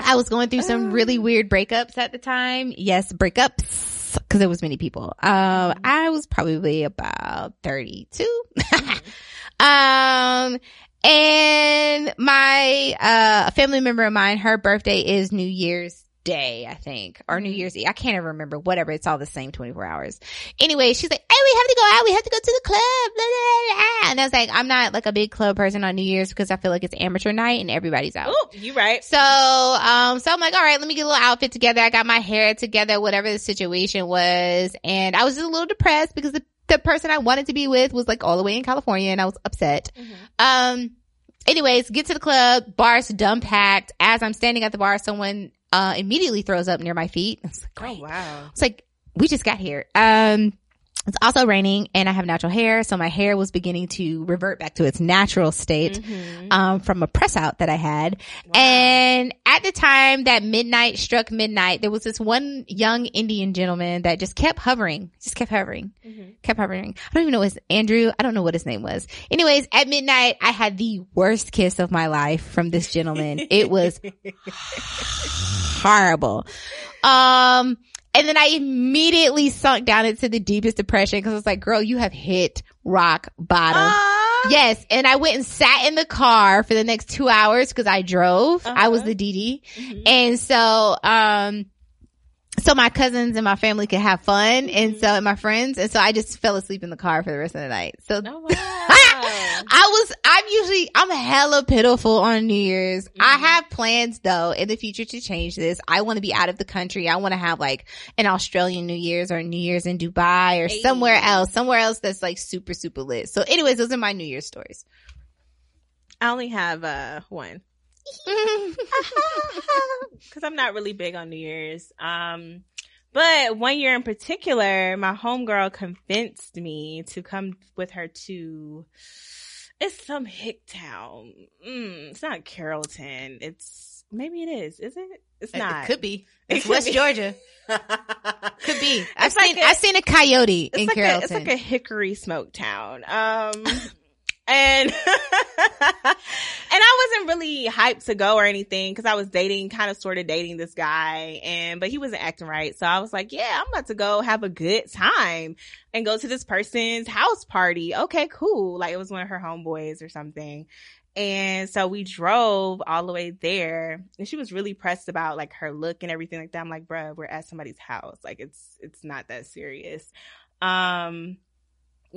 Speaker 1: I was going through some really weird breakups at the time. Yes, breakups. Cause there was many people. Um, I was probably about 32. um, And my, uh, family member of mine, her birthday is New Year's Day, I think, or New Year's Eve. I can't even remember. Whatever. It's all the same 24 hours. Anyway, she's like, Hey, we have to go out. We have to go to the club. Blah, blah, blah. And I was like, I'm not like a big club person on New Year's because I feel like it's amateur night and everybody's out.
Speaker 2: Oh, you right.
Speaker 1: So, um, so I'm like, all right, let me get a little outfit together. I got my hair together, whatever the situation was. And I was just a little depressed because the, the person I wanted to be with was like all the way in California and I was upset. Um, anyways, get to the club, bar's dumb packed. As I'm standing at the bar, someone, uh, immediately throws up near my feet. It's like,
Speaker 2: Oh
Speaker 1: great.
Speaker 2: wow.
Speaker 1: It's like, we just got here. Um, it's also raining and I have natural hair. So my hair was beginning to revert back to its natural state, um, from a press out that I had. And at the time that midnight struck midnight, there was this one young Indian gentleman that just kept hovering, just kept hovering, kept hovering. I don't even know his Andrew. I don't know what his name was. Anyways, at midnight, I had the worst kiss of my life from this gentleman. it was horrible. Um, and then I immediately sunk down into the deepest depression because I was like, girl, you have hit rock bottom.
Speaker 2: Ah.
Speaker 1: Yes. And I went and sat in the car for the next two hours because I drove. I was
Speaker 2: Uh-huh.
Speaker 1: the DD. And so, um, so my cousins and my family could have fun and so, and my friends. And so I just fell asleep in the car for the rest of the night. So
Speaker 2: Oh wow.
Speaker 1: I was, I'm usually, I'm hella pitiful on New Year's. I have plans though in the future to change this. I want to be out of the country. I want to have like an Australian New Year's or New Year's in Dubai or
Speaker 2: Hey.
Speaker 1: somewhere else, somewhere else that's like super, super lit. So anyways, those are my New Year's stories.
Speaker 2: I only have uh one. because I'm not really big on New Year's. Um, but one year in particular, my homegirl convinced me to come with her to. It's some hick town. Mm, it's not Carrollton. It's maybe it is. Is it? It's not.
Speaker 1: It could be.
Speaker 2: It
Speaker 1: It's
Speaker 2: could
Speaker 1: West
Speaker 2: be.
Speaker 1: Georgia. Could be. I've
Speaker 2: It's like
Speaker 1: seen,
Speaker 2: a-
Speaker 1: I've seen a coyote in
Speaker 2: like a,
Speaker 1: Carrollton.
Speaker 2: it's like a hickory smoke town. Um, and I wasn't really hyped to go or anything because I was dating, kind of sort of dating this guy, and but he wasn't acting right. So I was like, yeah, I'm about to go have a good time and go to this person's house party. Okay, cool. Like it was one of her homeboys or something. And so we drove all the way there and she was really pressed about like her look and everything like that. I'm like, bruh, we're at somebody's house. Like it's, it's not that serious. Um,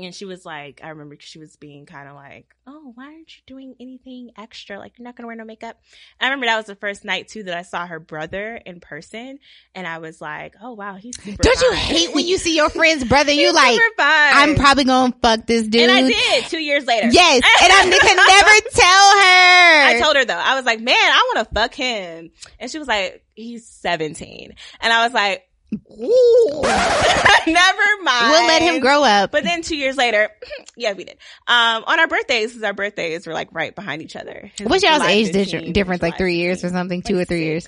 Speaker 2: and she was like, I remember she was being kind of like, oh, why aren't you doing anything extra? Like, you're not going to wear no makeup. I remember that was the first night too that I saw her brother in person. And I was like, oh, wow, he's
Speaker 1: Don't you hate when you see your friend's brother? You like. I'm probably gonna fuck this dude.
Speaker 2: And I did two years later.
Speaker 1: Yes, and I can never tell her.
Speaker 2: I told her though, I was like, man, I want to fuck him. And she was like, he's 17. And I was like, never mind.
Speaker 1: We'll let him grow up.
Speaker 2: But then two years later, yeah, we did. Um, on our birthdays, because our birthdays were like right behind each other. His
Speaker 1: What's y'all's age
Speaker 2: 15,
Speaker 1: difference? Like three years or something? Two
Speaker 2: Like
Speaker 1: or three years?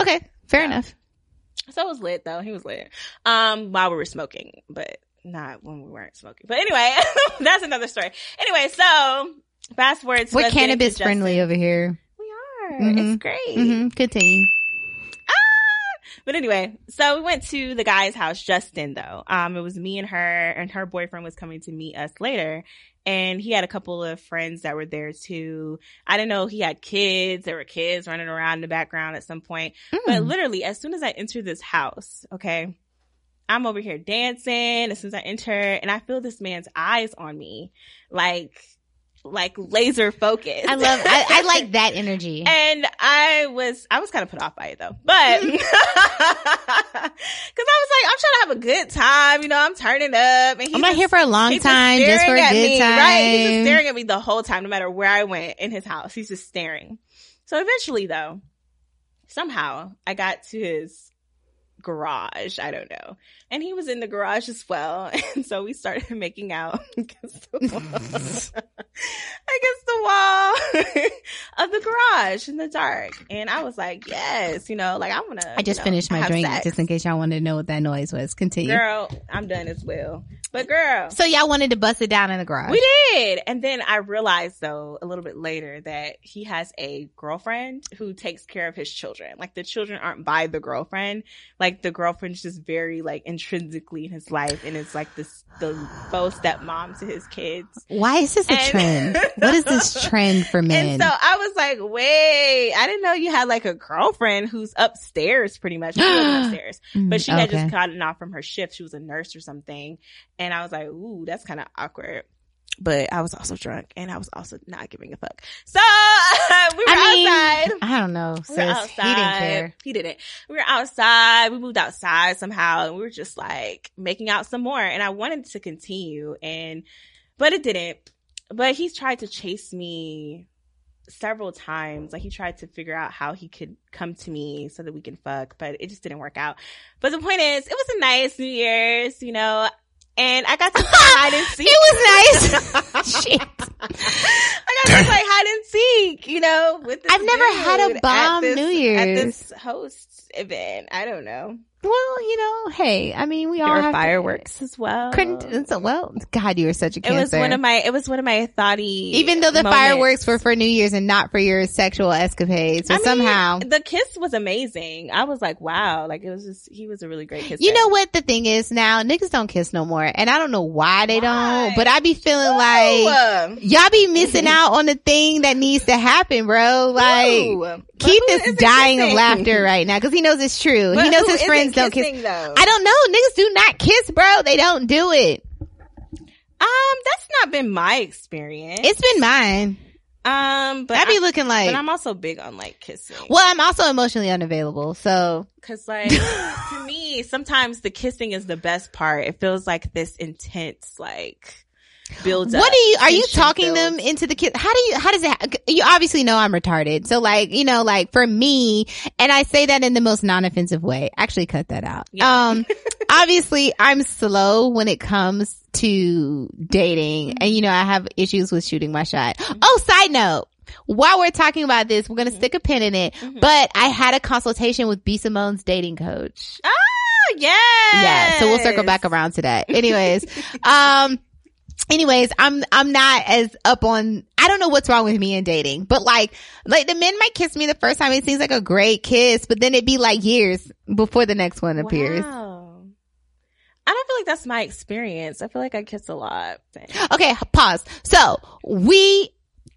Speaker 1: Okay, fair enough.
Speaker 2: So it was lit though. He was lit. Um, while we were smoking, but not when we weren't smoking. But anyway, that's another story. Anyway, so fast forward to
Speaker 1: We're
Speaker 2: us getting to
Speaker 1: cannabis friendly over here.
Speaker 2: We are.
Speaker 1: Mhm.
Speaker 2: It's great.
Speaker 1: hmm Continue.
Speaker 2: But anyway, so we went to the guy's house, Justin, though. Um, it was me and her, and her boyfriend was coming to meet us later. And he had a couple of friends that were there too. I didn't know he had kids. There were kids running around in the background at some point. But
Speaker 1: Mm.
Speaker 2: literally, as soon as I enter this house, okay, I'm over here dancing as soon as I enter, and I feel this man's eyes on me, like, like laser focused.
Speaker 1: I love. I, I like that energy.
Speaker 2: And I was, I was kind of put off by it though, but because I was like, I'm trying to have a good time, you know, I'm turning up, and he's
Speaker 1: I'm not
Speaker 2: just-
Speaker 1: here for a long time, just
Speaker 2: staring
Speaker 1: for a good
Speaker 2: me,
Speaker 1: time.
Speaker 2: right? He's just staring at me the whole time, no matter where I went in his house. He's just staring. So eventually, though, somehow I got to his garage. I don't know, and he was in the garage as well, and so we started making out against the wall. against the wall of the garage in the dark. And I was like, yes, you know, like I want to.
Speaker 1: I just finished my drink, just in case y'all wanted to know what that noise was. Continue.
Speaker 2: Girl, I'm done as well. But girl,
Speaker 1: So y'all wanted to bust it down in the garage.
Speaker 2: we did. And then I realized though, a little bit later that he has a girlfriend who takes care of his children. Like the children aren't by the girlfriend. Like the girlfriend's just very like intrinsically in his life and it's like this, the faux stepmom to his kids.
Speaker 1: Why is this a
Speaker 2: And-
Speaker 1: trend? what is this trend for men?
Speaker 2: And so I was like, wait, I didn't know you had like a girlfriend who's upstairs pretty much. She upstairs, but she had
Speaker 1: Mm, Okay.
Speaker 2: just gotten off from her shift. She was a nurse or something. And I was like, ooh, that's kind of awkward. But I was also drunk and I was also not giving a fuck. So we were
Speaker 1: I mean,
Speaker 2: outside.
Speaker 1: I don't know,
Speaker 2: We were
Speaker 1: He
Speaker 2: outside.
Speaker 1: didn't care.
Speaker 2: He didn't. We were outside. We moved outside somehow and we were just like making out some more. And I wanted to continue and, but it didn't. But he's tried to chase me several times. Like he tried to figure out how he could come to me so that we can fuck, but it just didn't work out. But the point is, it was a nice New Year's, you know, and I got to hide and seek.
Speaker 1: It was nice. Shit.
Speaker 2: I got to play hide and seek, you know, with this
Speaker 1: I've never had a bomb
Speaker 2: this-
Speaker 1: New Year's at
Speaker 2: this host event. I don't know.
Speaker 1: Well, you know, hey, I mean, we
Speaker 2: There
Speaker 1: all have to-
Speaker 2: fireworks as well.
Speaker 1: Couldn't, so, well, God, you were such a
Speaker 2: it was one of my. It was one of my thoughty.
Speaker 1: Even though the
Speaker 2: moments.
Speaker 1: fireworks were for New Year's and not for your sexual escapades, but
Speaker 2: I mean,
Speaker 1: somehow.
Speaker 2: the kiss was amazing. I was like, wow, like it was just. He was a really great kiss.
Speaker 1: You know what the thing is now? Niggas don't kiss no more. And I don't know why they
Speaker 2: Why?
Speaker 1: don't, but I be feeling like. Y'all be missing out on the thing that needs to happen, bro. Like.
Speaker 2: But
Speaker 1: Keith is dying of laughter right now because he knows it's true.
Speaker 2: But
Speaker 1: he knows his friends don't kiss.
Speaker 2: Though?
Speaker 1: I don't know. Niggas do not kiss, bro. They don't do it.
Speaker 2: Um, that's not been my experience.
Speaker 1: It's been mine.
Speaker 2: um, but
Speaker 1: I be looking like,
Speaker 2: but I'm also big on like kissing.
Speaker 1: well, I'm also emotionally unavailable. So
Speaker 2: Cause like to me, sometimes the kissing is the best part. It feels like this intense like build up.
Speaker 1: What do you, are you talking
Speaker 2: builds.
Speaker 1: them into the kiss? How do you, how does it, you obviously know I'm retarded. So like, you know, like for me, and I say that in the most non-offensive way, actually cut that out.
Speaker 2: Yeah.
Speaker 1: Um, obviously I'm slow when it comes to dating mm-hmm. and you know, I have issues with shooting my shot. Mm-hmm. Oh, side note. While we're talking about this, we're going to mm-hmm. stick a pin in it, but I had a consultation with B. Simone's dating coach.
Speaker 2: Ah, oh yeah.
Speaker 1: Yeah. So we'll circle back around to that. Anyways, um, anyways, I'm, I'm not as up on, I don't know what's wrong with me in dating, but like, like the men might kiss me the first time. It seems like a great kiss, but then it'd be like years before the next one appears.
Speaker 2: Wow. I don't feel like that's my experience. I feel like I kiss a lot.
Speaker 1: Okay, pause. So we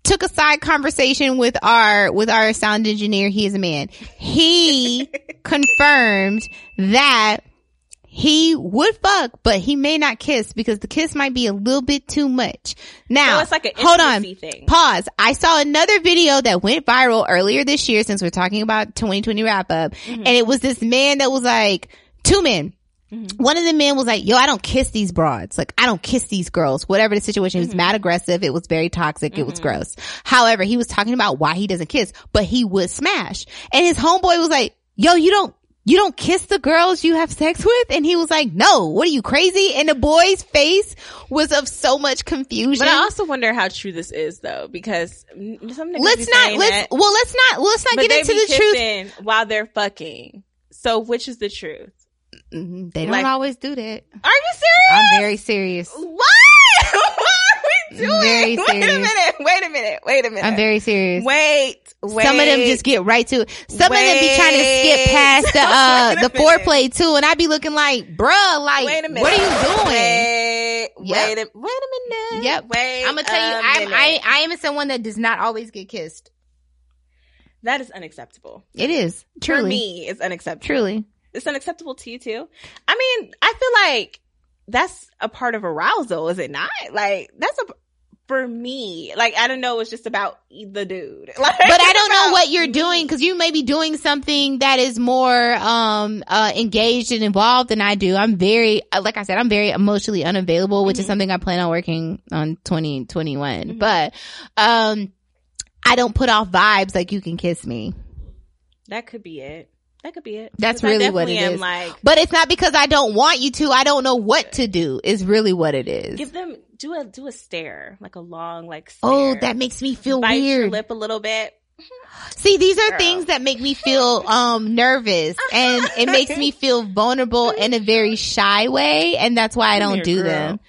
Speaker 1: took a side conversation with our with our sound engineer. He is a man. He confirmed that he would fuck, but he may not kiss because the kiss might be a little bit too much. Now,
Speaker 2: So it's like an
Speaker 1: hold on.
Speaker 2: thing.
Speaker 1: Pause. I saw another video that went viral earlier this year since we're talking about 2020 wrap up.
Speaker 2: Mm-hmm.
Speaker 1: And it was this man that was like, two men.
Speaker 2: Mm-hmm.
Speaker 1: One of the men was like, yo, I don't kiss these broads. Like, I don't kiss these girls. Whatever the situation. He was mad aggressive. It was very toxic. It was gross. However, he was talking about why he doesn't kiss, but he would smash. And his homeboy was like, yo, you don't, you don't kiss the girls you have sex with? And he was like, no, what are you crazy? And the boy's face was of so much confusion.
Speaker 2: But I also wonder how true this is though, because some niggas be
Speaker 1: let's not let's
Speaker 2: that,
Speaker 1: well let's not let's not get into the truth
Speaker 2: while they're fucking. So which is the truth?
Speaker 1: Mhm, they don't
Speaker 2: Like-
Speaker 1: always do that
Speaker 2: Are you serious?
Speaker 1: i'm very serious
Speaker 2: What? what are we doing?
Speaker 1: Very
Speaker 2: Wait a minute. Wait a minute. Wait a minute.
Speaker 1: i'm very serious
Speaker 2: Wait. Wait.
Speaker 1: some of them just get right to it some of them be trying to skip past the uh the
Speaker 2: minute.
Speaker 1: foreplay too and i be looking like bruh like
Speaker 2: Wait a minute.
Speaker 1: what are you doing
Speaker 2: Wait.
Speaker 1: Yep.
Speaker 2: Wait. A, wait a minute.
Speaker 1: Yep.
Speaker 2: Wait.
Speaker 1: i'm gonna tell you i'm
Speaker 2: minute.
Speaker 1: i i am someone that does not always get kissed
Speaker 2: that is unacceptable.
Speaker 1: it is
Speaker 2: For
Speaker 1: truly
Speaker 2: me, it's unacceptable.
Speaker 1: truly
Speaker 2: It's unacceptable to you too. I mean, I feel like that's a part of arousal, is it not? Like that's a for me. Like I don't know. It's just about the dude. Like,
Speaker 1: but I don't know what you're doing because you may be doing something that is more um uh engaged and involved than I do. I'm very like I said, I'm very emotionally unavailable, which is
Speaker 2: Mhm.
Speaker 1: something I plan on working on 2021.
Speaker 2: Mhm.
Speaker 1: But um I don't put off vibes like you can kiss me.
Speaker 2: That could be it. That could be it.
Speaker 1: That's really what it is.
Speaker 2: Like,
Speaker 1: But it's not because I don't want you to. I don't know what to do. Is really what it is.
Speaker 2: give them do a do a stare, like a long like. Stare.
Speaker 1: Oh, that makes me feel
Speaker 2: Bite your
Speaker 1: weird.
Speaker 2: lip a little bit.
Speaker 1: See, these are
Speaker 2: Girl.
Speaker 1: things that make me feel um nervous and it makes me feel vulnerable in a very shy way and that's why I don't do
Speaker 2: girl.
Speaker 1: them.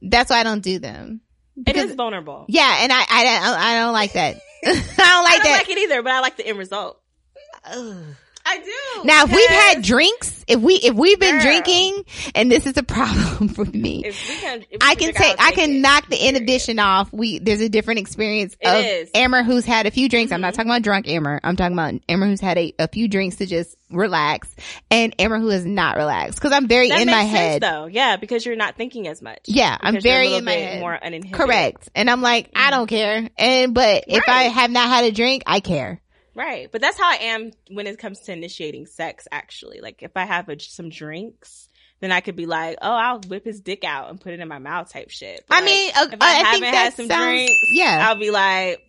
Speaker 1: That's why I don't do them.
Speaker 2: It
Speaker 1: Because-
Speaker 2: is vulnerable.
Speaker 1: Yeah, and I I don't I don't like that. I don't like that.
Speaker 2: I don't
Speaker 1: that.
Speaker 2: like it either, but I like the end result. I do.
Speaker 1: Now, if we've had drinks, if we if we've been
Speaker 2: Girl.
Speaker 1: drinking, and this is a problem for me,
Speaker 2: if we can, if we
Speaker 1: I can take, I can knock the inhibition off. We there's a different experience
Speaker 2: It
Speaker 1: of
Speaker 2: is.
Speaker 1: Amber who's had a few drinks. I'm not
Speaker 2: Mhm.
Speaker 1: talking about drunk Amber. I'm talking about Amber who's had a, a few drinks to just relax, and Amber who is not relaxed because I'm very
Speaker 2: That
Speaker 1: in
Speaker 2: makes
Speaker 1: my
Speaker 2: sense,
Speaker 1: head.
Speaker 2: though. Yeah, because you're not thinking as much.
Speaker 1: Yeah, I'm
Speaker 2: Because you're a
Speaker 1: very in my head.
Speaker 2: more uninhibited.
Speaker 1: Correct, and I'm like, I don't care. And but if I have not had a drink, I care.
Speaker 2: Right. But that's how I am when it comes to initiating sex, actually. Like, if I have a, some drinks, then I could be like, oh, I'll whip his dick out and put it in my mouth type shit. But
Speaker 1: I mean, uh,
Speaker 2: if I,
Speaker 1: I
Speaker 2: haven't
Speaker 1: think
Speaker 2: had some
Speaker 1: sounds-
Speaker 2: drinks,
Speaker 1: yeah.
Speaker 2: I'll be like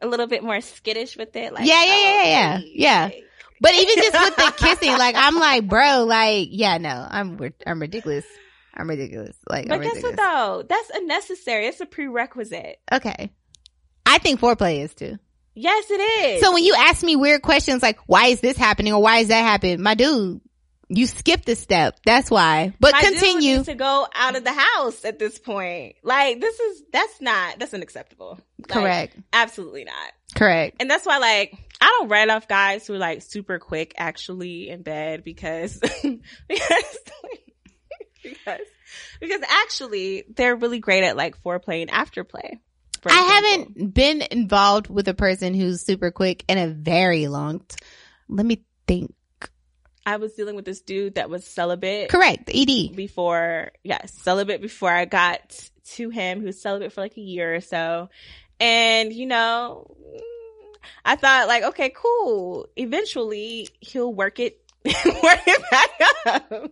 Speaker 2: a little bit more skittish with it. Like,
Speaker 1: Yeah, yeah,
Speaker 2: oh,
Speaker 1: yeah, yeah,
Speaker 2: hey,
Speaker 1: yeah.
Speaker 2: hey.
Speaker 1: But even just with the kissing, like I'm like, bro, like, yeah, no, I'm I'm ridiculous. I'm ridiculous. Like,
Speaker 2: But
Speaker 1: I'm
Speaker 2: guess
Speaker 1: ridiculous.
Speaker 2: what though? That's unnecessary. It's a prerequisite.
Speaker 1: Okay, I think foreplay is too.
Speaker 2: Yes, it is.
Speaker 1: So when you ask me weird questions like, why is this happening or why is that happening, my dude, you skipped a step. That's why. But
Speaker 2: My
Speaker 1: continue.
Speaker 2: to go out of the house at this point. Like, this is that's not that's unacceptable. Like,
Speaker 1: Correct.
Speaker 2: absolutely not.
Speaker 1: Correct.
Speaker 2: And that's why, like, I don't write off guys who are like super quick actually in bed because because because because actually they're really great at like foreplay and afterplay.
Speaker 1: I
Speaker 2: example.
Speaker 1: haven't been involved with a person who's super quick in a very long. T- Let me think.
Speaker 2: I was dealing with this dude that was celibate.
Speaker 1: Correct. ED.
Speaker 2: before yes celibate before i got to him who was celibate for like a year or so and you know i thought like okay cool eventually he'll work it work it back up.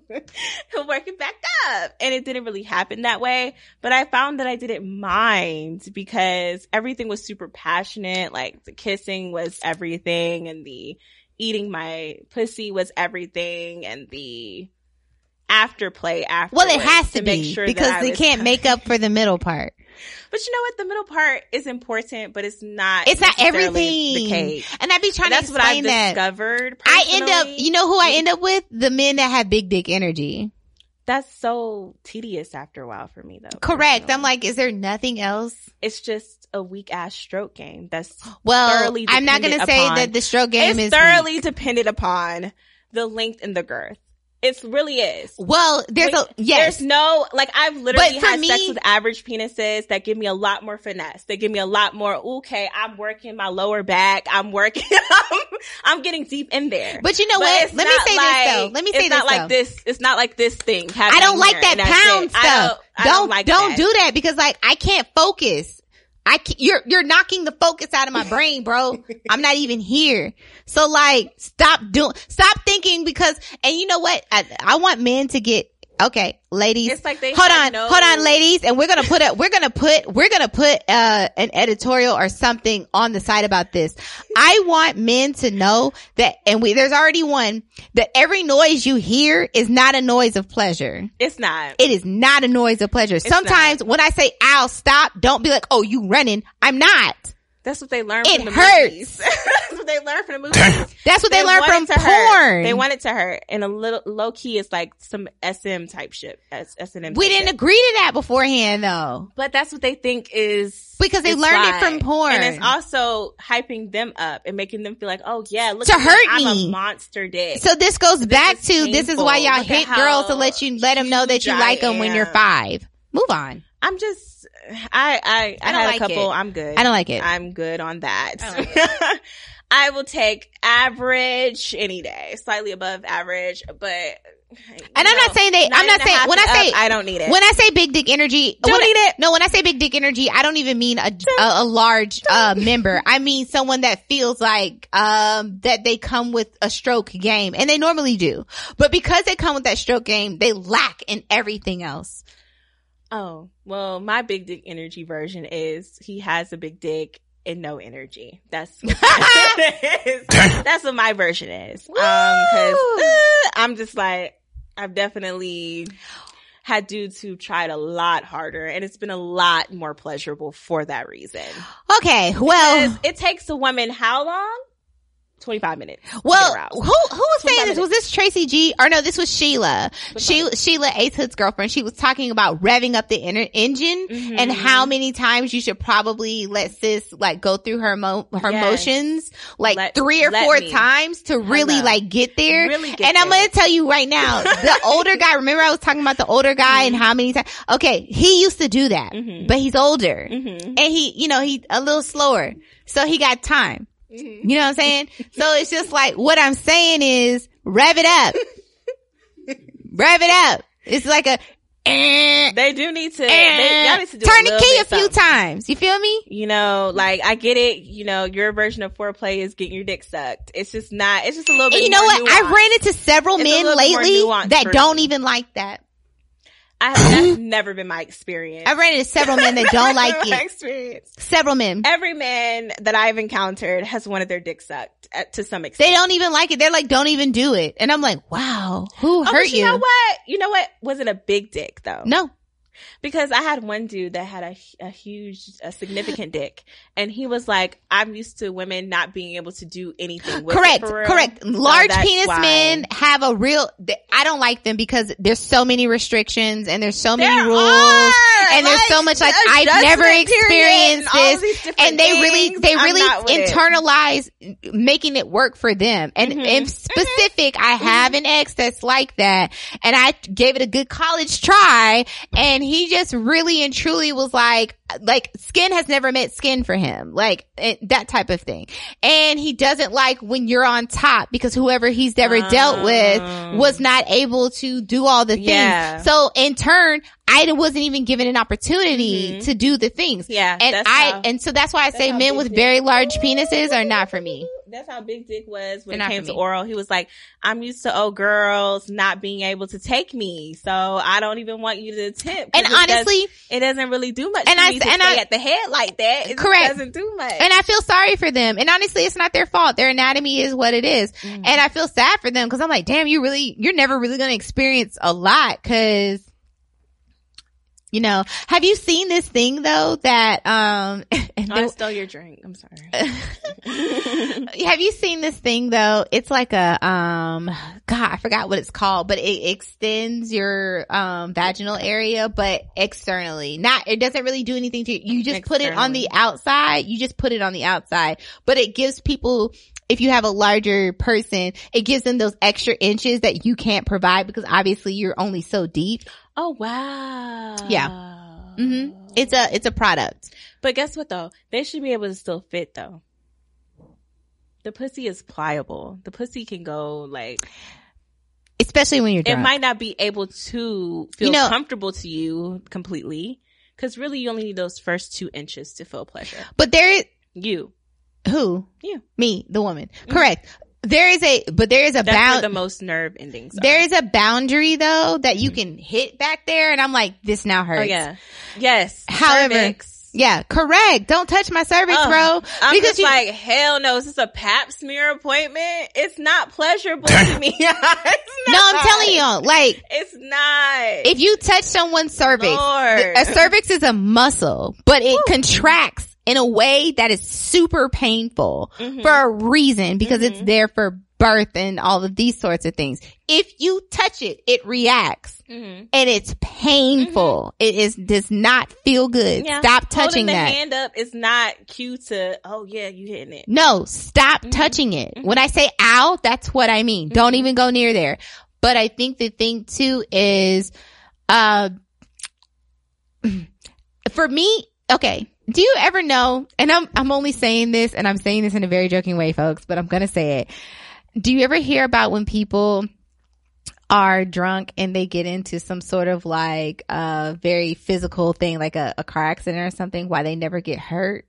Speaker 2: He'll work it back up. And it didn't really happen that way but i found that i didn't mind because everything was super passionate like the kissing was everything and the eating my pussy was everything and the afterplay after
Speaker 1: Well, it has to,
Speaker 2: make
Speaker 1: be
Speaker 2: sure
Speaker 1: because they can't make up for the middle part.
Speaker 2: but you know what the middle part is important but it's not
Speaker 1: It's not everything.
Speaker 2: the cake
Speaker 1: And I'd be trying
Speaker 2: and that's
Speaker 1: to
Speaker 2: what I've
Speaker 1: explain that.
Speaker 2: discovered
Speaker 1: I end up, you know who I end up with? The men that have big dick energy.
Speaker 2: that's so tedious after a while for me though
Speaker 1: Correct. I'm like, is there nothing else?
Speaker 2: it's just a weak ass stroke game that's
Speaker 1: Well,
Speaker 2: Thoroughly
Speaker 1: I'm not going to say that the stroke game is
Speaker 2: thoroughly
Speaker 1: weak.
Speaker 2: dependent upon the length and the girth it really is
Speaker 1: Well, there's a
Speaker 2: Like,
Speaker 1: yes.
Speaker 2: There's no like I've literally had sex with average penises that give me a lot more finesse. They give me a lot more. Okay, I'm working my lower back. I'm working. I'm, I'm getting deep in there.
Speaker 1: But you know
Speaker 2: But
Speaker 1: what? Let me say
Speaker 2: like-
Speaker 1: this though. Let me say
Speaker 2: it's
Speaker 1: this
Speaker 2: not
Speaker 1: though.
Speaker 2: like this. It's not like this thing.
Speaker 1: I don't like that pound
Speaker 2: it. I
Speaker 1: stuff.
Speaker 2: don't, I
Speaker 1: don't
Speaker 2: don't like
Speaker 1: don't do that because like I can't focus. I can't, you're you're knocking the focus out of my brain, bro. I'm not even here. So like, stop doing, stop thinking because, and you know what? I, I want men to get okay, ladies.
Speaker 2: It's like they
Speaker 1: hold on,
Speaker 2: no-
Speaker 1: hold on, ladies, and we're gonna put a we're gonna put we're gonna put uh an editorial or something on the site about this. I want men to know that, and we there's already one that every noise you hear is not a noise of pleasure.
Speaker 2: It's not.
Speaker 1: It is not a noise of pleasure. Sometimes when I say I'll stop," don't be like, "Oh, you running." I'm not.
Speaker 2: That's what they learn
Speaker 1: It
Speaker 2: from the
Speaker 1: hurts.
Speaker 2: movies. That's what they learn from the movies.
Speaker 1: That's what they, learn
Speaker 2: want
Speaker 1: from
Speaker 2: it to hurt.
Speaker 1: porn.
Speaker 2: They want it to hurt, and a little low key is like some SM type shit. S and M.
Speaker 1: we didn't agree to that beforehand, though,
Speaker 2: but that's what they think is
Speaker 1: because they
Speaker 2: it's
Speaker 1: learned it from porn.
Speaker 2: and it's also hyping them up and making them feel like, oh yeah, look
Speaker 1: To
Speaker 2: at me,
Speaker 1: hurt
Speaker 2: I'm
Speaker 1: me.
Speaker 2: a monster dick.
Speaker 1: so this goes back
Speaker 2: is
Speaker 1: to this is why
Speaker 2: painful.
Speaker 1: y'all
Speaker 2: Look
Speaker 1: hit girls to let you let them know that you
Speaker 2: huge
Speaker 1: like
Speaker 2: I
Speaker 1: them when you're five. Move on.
Speaker 2: I'm just, I, I, I,
Speaker 1: I
Speaker 2: had
Speaker 1: like
Speaker 2: a couple.
Speaker 1: it.
Speaker 2: I'm good.
Speaker 1: I don't like it.
Speaker 2: I'm good on that.
Speaker 1: I don't
Speaker 2: I will take average any day, slightly above average, but.
Speaker 1: And I'm not saying that. I'm not saying when I say
Speaker 2: I don't need it.
Speaker 1: when I say big dick energy,
Speaker 2: Don't
Speaker 1: when I-
Speaker 2: need it.
Speaker 1: No, when I say big dick energy, I don't even mean a a, a large uh member. I mean someone that feels like um that they come with a stroke game, and they normally do. But because they come with that stroke game, they lack in everything else.
Speaker 2: Oh well, my big dick energy version is he has a big dick and no energy. That's what that is. What my version is. Um, because
Speaker 1: Woo!
Speaker 2: I'm just like I've definitely had dudes who tried a lot harder and it's been a lot more pleasurable for that reason.
Speaker 1: Okay, well,
Speaker 2: Because it takes a woman how long? 25 minutes.
Speaker 1: well, who who was saying
Speaker 2: 25
Speaker 1: this? Was this Tracy G? Or no, this was Sheila. She, Sheila Ace Hood's girlfriend. She was talking about revving up the inner engine
Speaker 2: Mm-hmm.
Speaker 1: and how many times you should probably let sis like go through her mo- her
Speaker 2: Yes.
Speaker 1: motions like
Speaker 2: Let-
Speaker 1: three or four
Speaker 2: me.
Speaker 1: times to really
Speaker 2: Hello.
Speaker 1: like get there.
Speaker 2: Really get
Speaker 1: and I'm gonna tell you right now, the older guy. Remember I was talking about the older guy
Speaker 2: Mm-hmm.
Speaker 1: and how many times? Okay, he used to do that,
Speaker 2: Mhm.
Speaker 1: but he's older
Speaker 2: Mhm.
Speaker 1: and he, you know, he a little slower, so he got time.
Speaker 2: Mm-hmm.
Speaker 1: You know what I'm saying? so it's just like what I'm saying is rev it up, rev it up. It's like a. eh,
Speaker 2: They do need to, they,
Speaker 1: eh.
Speaker 2: y'all need to do
Speaker 1: turn the key a few
Speaker 2: something.
Speaker 1: times. You feel me?
Speaker 2: You know, like I get it. You know, your version of foreplay is getting your dick sucked. It's just not. It's just a little bit.
Speaker 1: And you know what? I ran into several
Speaker 2: It's
Speaker 1: men
Speaker 2: little bit more
Speaker 1: lately that don't even like that.
Speaker 2: I that's never been my experience.
Speaker 1: I ran into several men that don't like it.
Speaker 2: experience.
Speaker 1: Several men.
Speaker 2: Every man that I've encountered has wanted their dick sucked at, to some extent.
Speaker 1: They don't even like it. They're like, don't even do it. And I'm like, wow, who
Speaker 2: Oh,
Speaker 1: hurt
Speaker 2: you
Speaker 1: you?
Speaker 2: know what? You know what? Was it a big dick though?
Speaker 1: No.
Speaker 2: Because I had one dude that had a, a huge, a significant dick, and he was like, "I'm used to women not being able to do anything." With
Speaker 1: correct, correct. Large
Speaker 2: that's
Speaker 1: penis
Speaker 2: why.
Speaker 1: men have a real. I don't like them because there's so many restrictions and there's so many rules
Speaker 2: are,
Speaker 1: and there's so much like I've never experienced
Speaker 2: and all of
Speaker 1: this, and they really they really
Speaker 2: with it.
Speaker 1: internalize making it work for them. And
Speaker 2: Mhm.
Speaker 1: in specific, I have an ex that's like that, and I gave it a good college try, and he just really and truly was like, like skin has never met skin for him, like it, that type of thing. And he doesn't like when you're on top because whoever he's ever dealt with
Speaker 2: Oh.
Speaker 1: was not able to do all the things.
Speaker 2: Yeah.
Speaker 1: So in turn, I wasn't even given an opportunity
Speaker 2: Mhm.
Speaker 1: to do the things.
Speaker 2: Yeah,
Speaker 1: And I,
Speaker 2: how-
Speaker 1: and so that's why I say men with very large penises are not for me.
Speaker 2: That's how Big Dick was when
Speaker 1: They're
Speaker 2: it came to oral. He was like, "I'm used to old girls not being able to take me, so I don't even want you to attempt.
Speaker 1: And
Speaker 2: it does-
Speaker 1: honestly,
Speaker 2: it doesn't really do much.
Speaker 1: And I- and
Speaker 2: stay
Speaker 1: I-
Speaker 2: at the head like that. It
Speaker 1: Correct.
Speaker 2: doesn't do much.
Speaker 1: and I feel sorry for them. And honestly, it's not their fault. Their anatomy is what it is.
Speaker 2: Mhm.
Speaker 1: And I feel sad for them because I'm like, damn, you really, you're never really going to experience a lot because, you know, have you seen this thing though that, um, and
Speaker 2: I stole your drink. I'm sorry.
Speaker 1: have you seen this thing though? It's like a, um, God, I forgot what it's called, but it extends your, um, vaginal area, but externally. Not, it doesn't really do anything to you. You just put it on the outside. You just put it on the outside, but it gives people, if you have a larger person, it gives them those extra inches that you can't provide because obviously you're only so deep.
Speaker 2: Oh wow.
Speaker 1: Yeah. hmm It's a, it's a product.
Speaker 2: But guess what though? They should be able to still fit though. The pussy is pliable. The pussy can go like
Speaker 1: Especially when you're
Speaker 2: it might not be able to feel
Speaker 1: You know-
Speaker 2: comfortable to you completely. Cause really you only need those first two inches to feel pleasure.
Speaker 1: but there is,
Speaker 2: You.
Speaker 1: who?
Speaker 2: You.
Speaker 1: Me, the woman. Correct. There is a, but there is a bound.
Speaker 2: the most nerve endings are.
Speaker 1: There is a boundary though that you mm-hmm. can hit back there, and I'm like, this now oh, hurts.
Speaker 2: Oh yeah. Yes.
Speaker 1: However,
Speaker 2: Cervix.
Speaker 1: Yeah, correct. Don't touch my cervix,
Speaker 2: Ugh.
Speaker 1: bro.
Speaker 2: I'm
Speaker 1: because
Speaker 2: just
Speaker 1: you,
Speaker 2: like, hell no, is this a pap smear appointment? It's not pleasurable to me. It's
Speaker 1: no, I'm telling you, like,
Speaker 2: It's not.
Speaker 1: if you touch someone's cervix,
Speaker 2: Lord.
Speaker 1: a cervix is a muscle, but it contracts in a way that is super painful
Speaker 2: Mhm.
Speaker 1: for a reason because it's
Speaker 2: Mhm.
Speaker 1: there for birth and all of these sorts of things. If you touch it, it reacts.
Speaker 2: Mhm.
Speaker 1: and it's painful. It is does not feel good.
Speaker 2: Yeah.
Speaker 1: Stop touching
Speaker 2: Holding the
Speaker 1: that.
Speaker 2: hand up is not cue to, oh yeah, you hitting it.
Speaker 1: no, stop
Speaker 2: Mhm.
Speaker 1: touching it. When I say ow, that's what I mean. Don't even go near there. But I think the thing too is, uh, for me, okay. Do you ever know, and I'm, I'm only saying this and I'm saying this in a very joking way, folks, but I'm going to say it. Do you ever hear about when people are drunk and they get into some sort of like uh very physical thing like a, a car accident or something why they never get hurt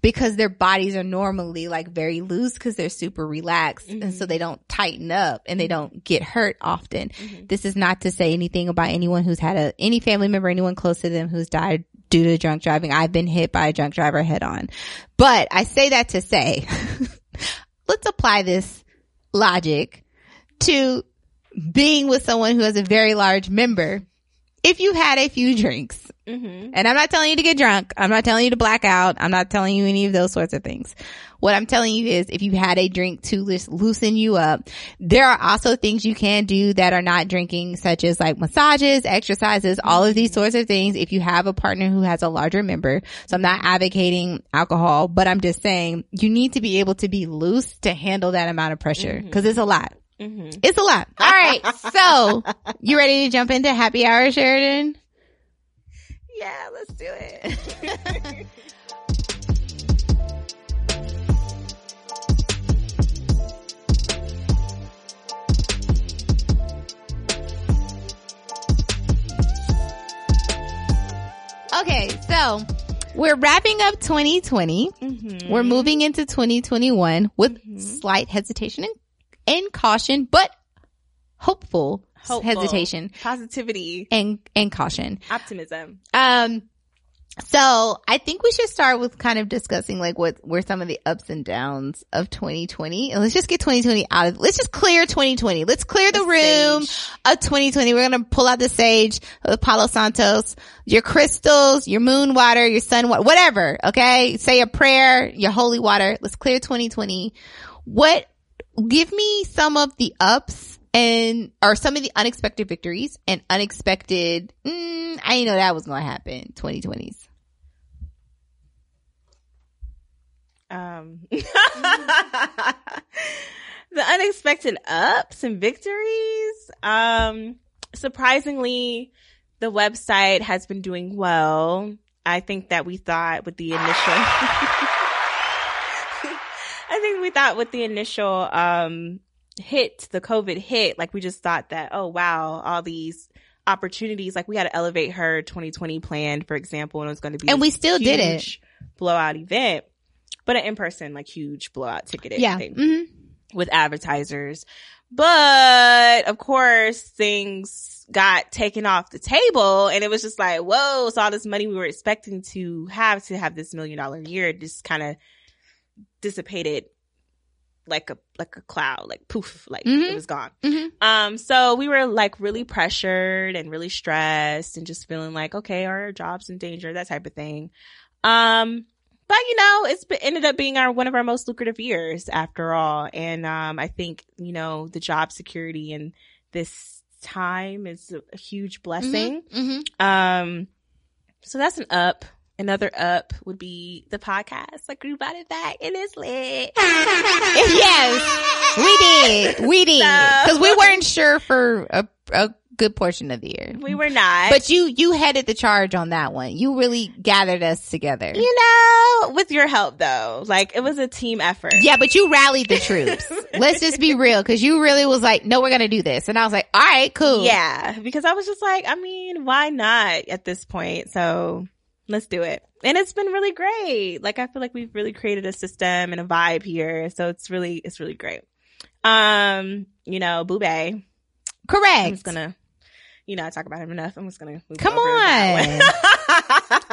Speaker 1: because their bodies are normally like very loose because they're super relaxed and so they don't tighten up and they don't get hurt often
Speaker 2: Mhm.
Speaker 1: this is not to say anything about anyone who's had a any family member anyone close to them who's died due to drunk driving i've been hit by a drunk driver head on but i say that to say let's apply this logic to being with someone who has a very large member if you've had a few drinks,
Speaker 2: Mm-hmm.
Speaker 1: and I'm not telling you to get drunk. I'm not telling you to black out. I'm not telling you any of those sorts of things. What I'm telling you is if you've had a drink to loosen you up, there are also things you can do that are not drinking, such as like massages, exercises, all of these sorts of things. If you have a partner who has a larger member. So I'm not advocating alcohol, but I'm just saying you need to be able to be loose to handle that amount of pressure because it's a lot.
Speaker 2: Mm-hmm.
Speaker 1: It's a lot. All right. So you ready to jump into happy hour, Sheridan?
Speaker 2: Yeah, let's do it.
Speaker 1: Okay, so we're wrapping up 2020.
Speaker 2: mm-hmm.
Speaker 1: We're moving into 2021 with slight hesitation and, and caution, but hopeful,
Speaker 2: Hopeful.
Speaker 1: hesitation
Speaker 2: Positivity,
Speaker 1: and and caution.
Speaker 2: optimism.
Speaker 1: Um, so I think we should start with kind of discussing like what were some of the ups and downs of 2020, and let's just get 2020 out of. Let's just clear 2020. Let's clear the, room
Speaker 2: sage.
Speaker 1: of 2020. We're gonna pull out the sage of Palo Santos, your crystals, your moon water, your sun water, whatever. Okay, say a prayer, your holy water. Let's clear 2020. What? Give me some of the ups and are some of the unexpected victories and unexpected. Mm, I didn't know that was going to happen. 2020s.
Speaker 2: Um, the unexpected ups and victories. Um, surprisingly, the website has been doing well. I think that we thought with the initial, I think we thought with the initial, um, hit, the COVID hit, like we just thought that, oh wow, all these opportunities, like we had to elevate her 2020 plan, for example, and it was going to be,
Speaker 1: And we still did it.
Speaker 2: huge blowout event, but an in-person, like huge blowout ticket.
Speaker 1: Yeah.
Speaker 2: thing
Speaker 1: hmm
Speaker 2: with advertisers. But of course, things got taken off the table and it was just like, whoa, so all this money we were expecting to have to have this million dollar year just kind of dissipated like a, like a cloud, like poof, like
Speaker 1: Mhm.
Speaker 2: it was gone.
Speaker 1: Mhm.
Speaker 2: Um, so we were like really pressured and really stressed and just feeling like, okay, our job's in danger, that type of thing. Um, but you know, it's been, ended up being our one of our most lucrative years after all. And um, I think you know the job security in this time is a, huge blessing.
Speaker 1: hmm
Speaker 2: Um, so that's an up. Another up would be the podcast. Like we brought it back. And It is lit.
Speaker 1: yes, we did. We did.
Speaker 2: So-
Speaker 1: Cause we weren't sure for a, a good portion of the year.
Speaker 2: We were not,
Speaker 1: But you, you headed the charge on that one. You really gathered us together.
Speaker 2: you know, with your help though, like it was a team effort.
Speaker 1: Yeah, but you rallied the troops. Let's just be real. Cause you really was like, no, we're going to do this. And I was like, all right, cool.
Speaker 2: Yeah, because I was just like, I mean, why not at this point? So let's do it. And it's been really great. Like I feel like we've really created a system and a vibe here. So it's really, it's really great. Um, you know, Boobay.
Speaker 1: Correct.
Speaker 2: I'm just gonna, you know, I talk about him enough. I'm just gonna move
Speaker 1: Come
Speaker 2: that.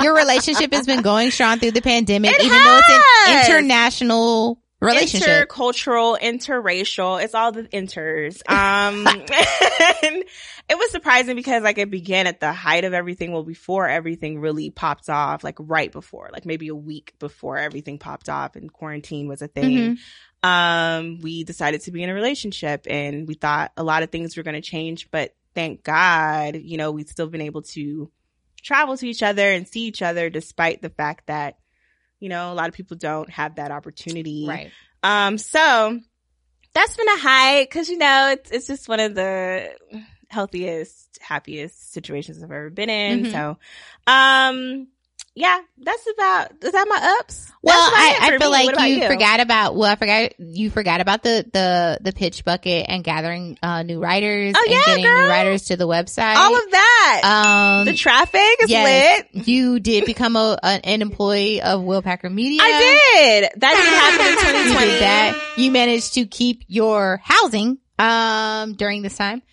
Speaker 1: Your relationship has been going strong through the pandemic,
Speaker 2: It
Speaker 1: even though it's an international relationship.
Speaker 2: Intercultural, interracial. It's all the inters. Um, and it was surprising because like it began at the height of everything. Well, before everything really popped off, like right before, like maybe a week before everything popped off and quarantine was a thing. Um, we decided to be in a relationship and we thought a lot of things were going to change, but thank God, you know, we've still been able to travel to each other and see each other despite the fact that, you know, a lot of people don't have that opportunity.
Speaker 1: Right.
Speaker 2: Um, so that's been a high because you know it's it's just one of the healthiest, happiest situations I've ever been in.
Speaker 1: Mhm.
Speaker 2: So, um, yeah, that's about is that my ups?
Speaker 1: Well, I, I feel
Speaker 2: me.
Speaker 1: Like
Speaker 2: about
Speaker 1: you, forgot about, well, I forgot, you forgot about the, the, the pitch bucket and gathering, uh, new writers
Speaker 2: Oh,
Speaker 1: and
Speaker 2: yeah,
Speaker 1: getting
Speaker 2: girl.
Speaker 1: new writers to the website.
Speaker 2: all of that.
Speaker 1: um,
Speaker 2: the traffic is
Speaker 1: yes,
Speaker 2: lit.
Speaker 1: you did become a, an, employee of Will Packer Media.
Speaker 2: I did. That did happen in
Speaker 1: You did that. You managed to keep your housing, um, during this time.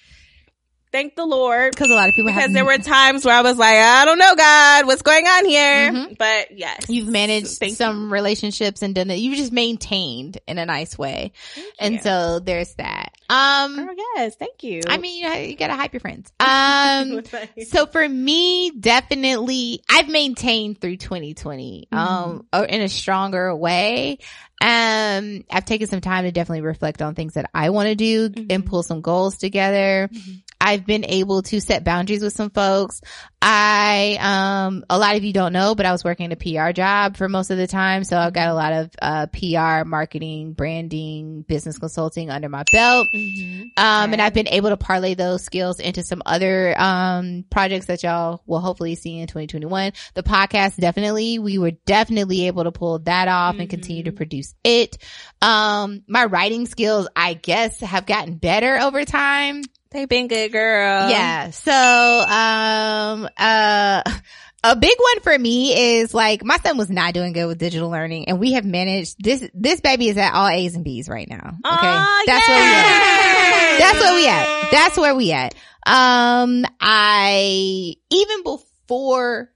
Speaker 2: Thank the Lord.
Speaker 1: Because a lot of people
Speaker 2: Because there were times where I was like, I don't know, God, what's going on here?
Speaker 1: Mhm.
Speaker 2: But yes.
Speaker 1: you've managed
Speaker 2: Thank
Speaker 1: some relationships and done it. You've just maintained in a nice way. And
Speaker 2: you.
Speaker 1: so there's that. Um,
Speaker 2: Oh, yes. Thank you.
Speaker 1: I mean, you, you gotta hype your friends. Um, so for me, definitely, I've maintained through 2020, um, or in a stronger way. Um, I've taken some time to definitely reflect on things that I want to do and
Speaker 2: Mhm.
Speaker 1: pull some goals together.
Speaker 2: Mhm.
Speaker 1: I've been able to set boundaries with some folks. I, um, a lot of you don't know, but I was working a PR job for most of the time. So I've got a lot of, uh, PR, marketing, branding, business consulting under my belt.
Speaker 2: Mhm.
Speaker 1: Um, and I've been able to parlay those skills into some other, um, projects that y'all will hopefully see in 2021. The podcast, definitely, we were definitely able to pull that off and continue to
Speaker 2: Mhm.
Speaker 1: produce it. Um, my writing skills, I guess, have gotten better over time.
Speaker 2: They've been good, girl.
Speaker 1: Yeah. So, um, uh, a big one for me is like my son was not doing good with digital learning and we have managed this, this baby is at all A's and B's right now. Okay.
Speaker 2: Aw,
Speaker 1: That's where we at. That's where we at. That's where we at. Um, I, even before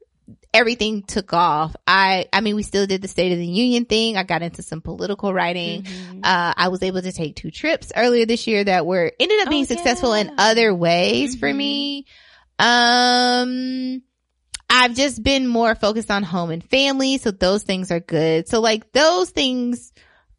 Speaker 1: everything took off, I, I mean, we still did the State of the Union thing. I got into some political writing.
Speaker 2: Mhm.
Speaker 1: Uh, I was able to take two trips earlier this year that were, ended up being
Speaker 2: Oh,
Speaker 1: successful in other ways for
Speaker 2: Mhm.
Speaker 1: me. Um, I've just been more focused on home and family. So those things are good. So like those things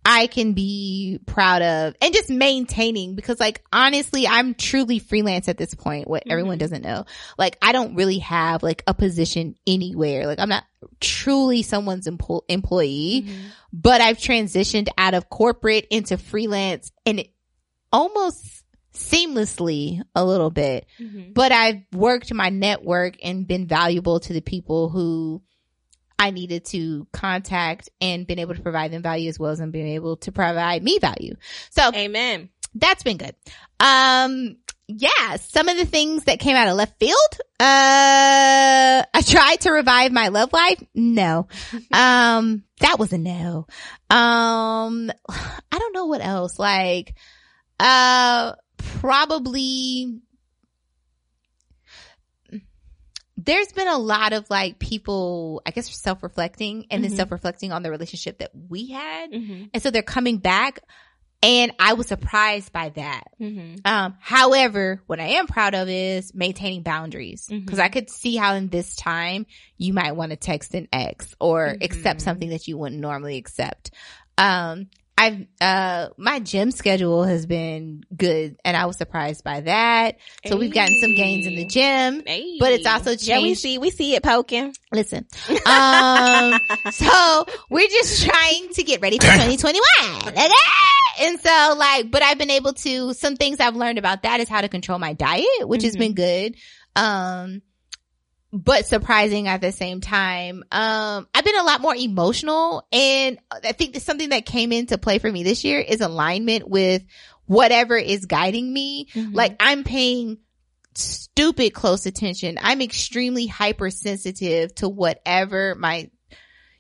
Speaker 1: I can be proud of and just maintaining because like honestly, I'm truly freelance at this point. What everyone
Speaker 2: Mhm.
Speaker 1: doesn't know. Like I don't really have like a position anywhere. Like I'm not truly someone's empo- employee,
Speaker 2: Mhm.
Speaker 1: but I've transitioned out of corporate into freelance and it almost seamlessly a little bit
Speaker 2: Mhm.
Speaker 1: but I've worked my network and been valuable to the people who I needed to contact and been able to provide them value as well as I'm being able to provide me value. So
Speaker 2: Amen.
Speaker 1: that's been good. Um, yeah, some of the things that came out of left field. Uh, I tried to revive my love life. No. Um, that was a no. Um, I don't know what else. Like, uh, probably there's been a lot of like people, I guess, self-reflecting and then
Speaker 2: Mhm.
Speaker 1: self-reflecting on the relationship that we had.
Speaker 2: Mhm.
Speaker 1: And so they're coming back and I was surprised by that.
Speaker 2: Mhm.
Speaker 1: Um, however, what I am proud of is maintaining boundaries because
Speaker 2: Mhm.
Speaker 1: I could see how in this time you might want to text an ex or accept
Speaker 2: Mhm.
Speaker 1: something that you wouldn't normally accept. Um, I've, uh, my gym schedule has been good and I was surprised by that. So we've gotten some gains in the gym.
Speaker 2: Hey.
Speaker 1: But it's also
Speaker 2: Yeah, we see we see it poking.
Speaker 1: Listen. Um, so we're just trying to get ready for 2021. Okay? And so like, but I've been able to, some things I've learned about that is how to control my diet, which has
Speaker 2: Mhm.
Speaker 1: been good. Um, but surprising at the same time. Um, I've been a lot more emotional and I think that something that came into play for me this year is alignment with whatever is guiding me.
Speaker 2: Mhm.
Speaker 1: Like I'm paying stupid close attention. I'm extremely hypersensitive to whatever my,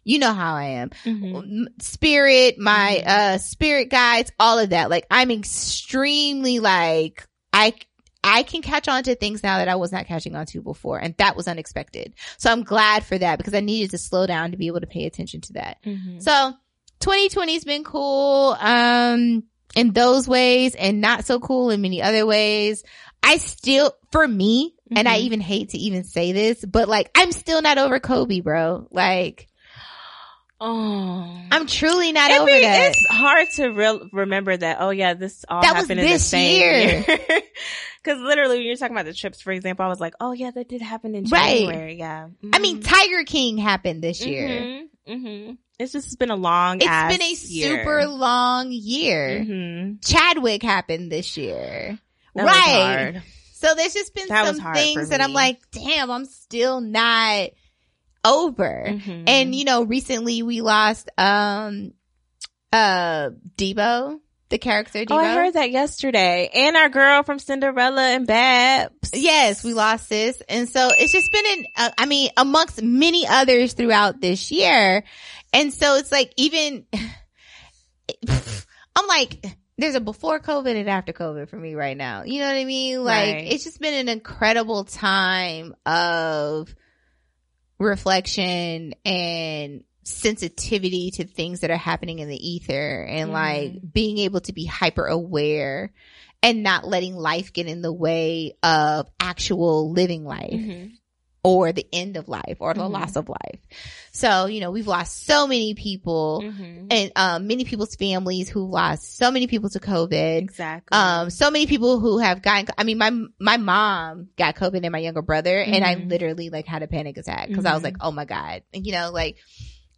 Speaker 1: you know how I am.
Speaker 2: Mhm.
Speaker 1: Spirit, my,
Speaker 2: Mhm.
Speaker 1: uh, spirit guides, all of that. Like I'm extremely like, I, I can catch on to things now that I was not catching on to before. And that was unexpected. So I'm glad for that because I needed to slow down to be able to pay attention to that.
Speaker 2: Mhm.
Speaker 1: So 2020 has been cool, um, in those ways and not so cool in many other ways. I still, for me, and I
Speaker 2: Mhm.
Speaker 1: even hate to even say this, but like, I'm still not over Kobe, bro. Like,
Speaker 2: Oh.
Speaker 1: I'm truly not
Speaker 2: It
Speaker 1: over
Speaker 2: be-
Speaker 1: that.
Speaker 2: It's hard to real remember that. Oh yeah, this all
Speaker 1: That was
Speaker 2: happened in the same
Speaker 1: year.
Speaker 2: year. Because literally, when you're talking about the trips, for example, I was like, oh yeah, that did happen in
Speaker 1: Right.
Speaker 2: January. Yeah.
Speaker 1: I mean, Tiger King happened this year.
Speaker 2: Mm-hmm. hmm It's just been a long.
Speaker 1: It's
Speaker 2: ass
Speaker 1: been a
Speaker 2: year.
Speaker 1: super long year.
Speaker 2: hmm
Speaker 1: Chadwick happened this year.
Speaker 2: That was
Speaker 1: right.
Speaker 2: hard.
Speaker 1: So there's just been
Speaker 2: That
Speaker 1: some things that I'm like, damn, I'm still not over.
Speaker 2: Mhm.
Speaker 1: And you know, recently we lost um uh Debo, the character Debo.
Speaker 2: oh, I heard that yesterday. And our girl from Cinderella and Babs.
Speaker 1: Yes, we lost this. And so it's just been an uh, I mean, amongst many others throughout this year. And so it's like even I'm like there's a before COVID and after COVID for me right now. You know what I mean? Like
Speaker 2: Right.
Speaker 1: it's just been an incredible time of reflection and sensitivity to things that are happening in the ether and
Speaker 2: Mhm.
Speaker 1: like being able to be hyper aware and not letting life get in the way of actual living life
Speaker 2: Mhm.
Speaker 1: Or the end of life or the
Speaker 2: Mhm.
Speaker 1: loss of life. So, you know, we've lost so many people
Speaker 2: Mhm.
Speaker 1: and um, many people's families who lost so many people to COVID.
Speaker 2: Exactly.
Speaker 1: Um, so many people who have gotten, I mean, my, my mom got COVID and my younger brother and I
Speaker 2: Mhm.
Speaker 1: literally like had a panic attack because I was
Speaker 2: Mhm.
Speaker 1: like, oh my God. And, you know, like,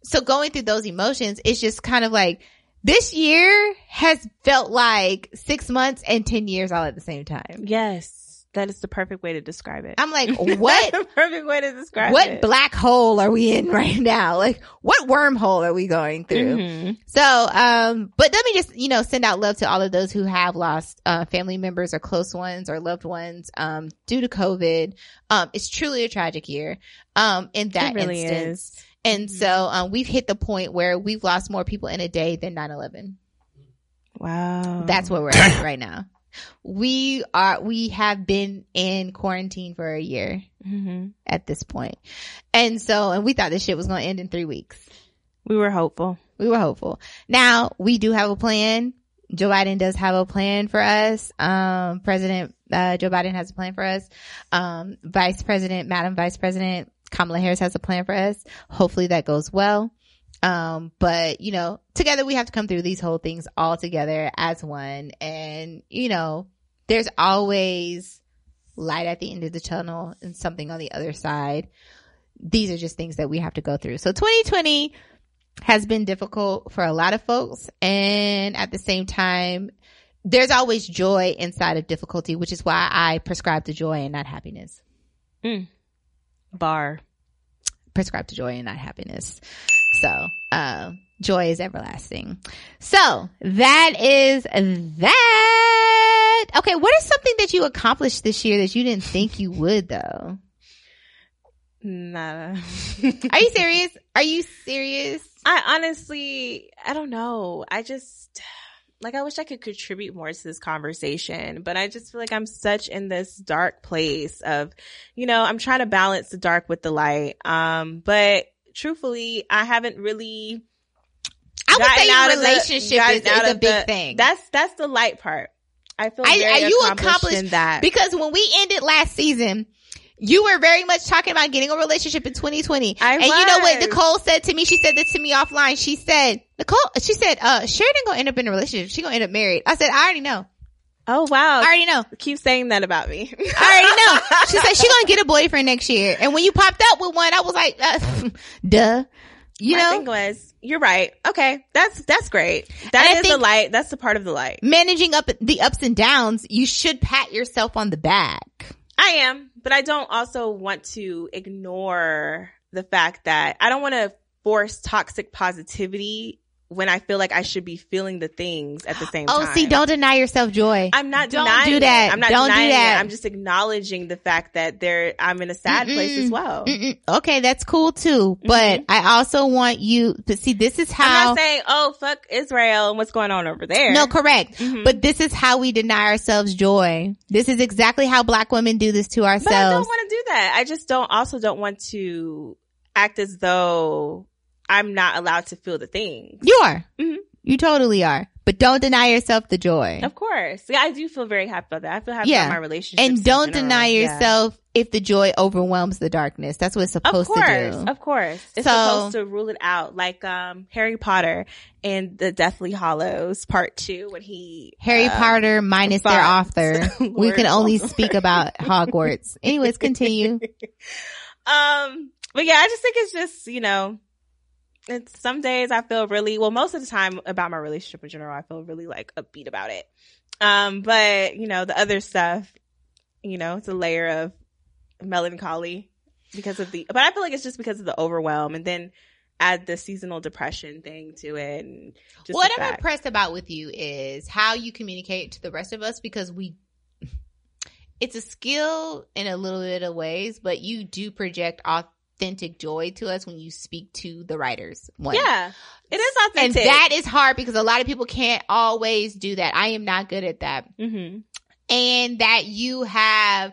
Speaker 1: so going through those emotions, it's just kind of like, this year has felt like six months and 10 years all at the same time.
Speaker 2: yes, that is the perfect way to describe it.
Speaker 1: I'm like, what?
Speaker 2: That's the perfect way to describe
Speaker 1: what
Speaker 2: it.
Speaker 1: black hole are we in right now? Like, what wormhole are we going through?
Speaker 2: Mhm.
Speaker 1: So, um, but let me just, you know, send out love to all of those who have lost, uh, family members or close ones or loved ones, um, due to COVID. Um, it's truly a tragic year, um, in that
Speaker 2: it really
Speaker 1: instance.
Speaker 2: is.
Speaker 1: And
Speaker 2: Mhm.
Speaker 1: so, um, we've hit the point where we've lost more people in a day than 9-11.
Speaker 2: Wow.
Speaker 1: That's where we're at right now. We are, we have been in quarantine for a year
Speaker 2: hmm
Speaker 1: at this. And so, and we thought this shit was going to end in three weeks.
Speaker 2: We were hopeful.
Speaker 1: We were hopeful. Now we do have a plan. Joe Biden does have a plan for us. Um, President, uh, Joe Biden has a plan for us. Um, Vice President, Madam Vice President Kamala Harris has a plan for us. Hopefully that goes well. Um, but you know, together we have to come through these whole things all together as one. And you know, there's always light at the end of the tunnel and something on the other side. These are just things that we have to go through. So 2020 has been difficult for a lot of folks. And at the same time, there's always joy inside of difficulty, which is why I prescribe to joy and not happiness.
Speaker 2: Bar.
Speaker 1: Prescribe to joy and not happiness. So, uh, joy is everlasting. So that is that. Okay. What is something that you accomplished this year that you didn't think you would though?
Speaker 2: Nada.
Speaker 1: Are you serious? Are you serious?
Speaker 2: I honestly, I don't know. I just, like, I wish I could contribute more to this conversation, but I just feel like I'm such in this dark place of, you know, I'm trying to balance the dark with the light. Um, but truthfully, I haven't really
Speaker 1: I would say
Speaker 2: out the-
Speaker 1: relationship
Speaker 2: gotten
Speaker 1: is, is a big
Speaker 2: the-
Speaker 1: thing.
Speaker 2: That's, that's the light part. I feel
Speaker 1: I-
Speaker 2: very
Speaker 1: are you
Speaker 2: accomplished, in that.
Speaker 1: Because when we ended last season, you were very much talking about getting a relationship in 2020.
Speaker 2: I
Speaker 1: and you know what. Nicole said to me? She said this to me offline. She said, Nicole, she said, uh, Sheridan gonna end up in a relationship. She gonna end up married. I said, I already know.
Speaker 2: Oh wow.
Speaker 1: I already know.
Speaker 2: Keep saying that about me.
Speaker 1: I already know. She said she gonna get a boyfriend next year. And when you popped up with one, I was like, uh, duh. You
Speaker 2: My
Speaker 1: know,
Speaker 2: thing was, you're right. Okay. That's, that's great. That is the light. That's the part of the light.
Speaker 1: managing up the ups and downs, you should pat yourself on the back.
Speaker 2: I am, but I don't also want to ignore the fact that I don't want to force toxic positivity when I feel like I should be feeling the things at the same
Speaker 1: Oh,
Speaker 2: time.
Speaker 1: Oh, see, don't deny yourself joy.
Speaker 2: I'm not
Speaker 1: Don't
Speaker 2: denying
Speaker 1: do
Speaker 2: it.
Speaker 1: that.
Speaker 2: I'm not
Speaker 1: Don't do
Speaker 2: denying
Speaker 1: that.
Speaker 2: it. I'm just acknowledging the fact that there I'm in a sad place as well.
Speaker 1: Mm-mm. Okay, that's cool too. But I also want you to see this is how I'm
Speaker 2: not saying, oh, fuck Israel and what's going on over there.
Speaker 1: No, correct.
Speaker 2: Mhm.
Speaker 1: But this is how we deny ourselves joy. This is exactly how black women do this to
Speaker 2: But I don't
Speaker 1: ourselves.
Speaker 2: want to do that. I just don't also don't want to act as though I'm not allowed to feel the things.
Speaker 1: You are.
Speaker 2: Mhm.
Speaker 1: You totally are. But don't deny yourself the joy.
Speaker 2: Of course. Yeah, I do feel very happy about that. I feel happy
Speaker 1: Yeah.
Speaker 2: about my relationship.
Speaker 1: And don't deny
Speaker 2: Yeah.
Speaker 1: yourself if the joy overwhelms the darkness. That's what it's supposed
Speaker 2: course,
Speaker 1: to do.
Speaker 2: of course. It's
Speaker 1: So-
Speaker 2: supposed to rule it out, like um Harry Potter and the Deathly Hallows Part Two when he
Speaker 1: Harry
Speaker 2: uh,
Speaker 1: Potter minus their author. we can only speak about Hogwarts. Anyways, continue.
Speaker 2: Um, but yeah, I just think it's just you know, it's some days I feel really well. Most of the time about my relationship in general, I feel really like upbeat about it. Um, but you know, the other stuff, you know, it's a layer of melancholy because of the. But I feel like it's just because of the overwhelm, and then add the seasonal depression thing to it. And just
Speaker 1: what I'm
Speaker 2: fact-
Speaker 1: impressed about with you is how you communicate to the rest of us because we it's a skill in a little bit of ways, but you do project authentic joy to us when you speak to the writers. One.
Speaker 2: Yeah, It is authentic.
Speaker 1: And that is hard because a lot of people can't always do that. I am not good at that.
Speaker 2: hmm
Speaker 1: And that you have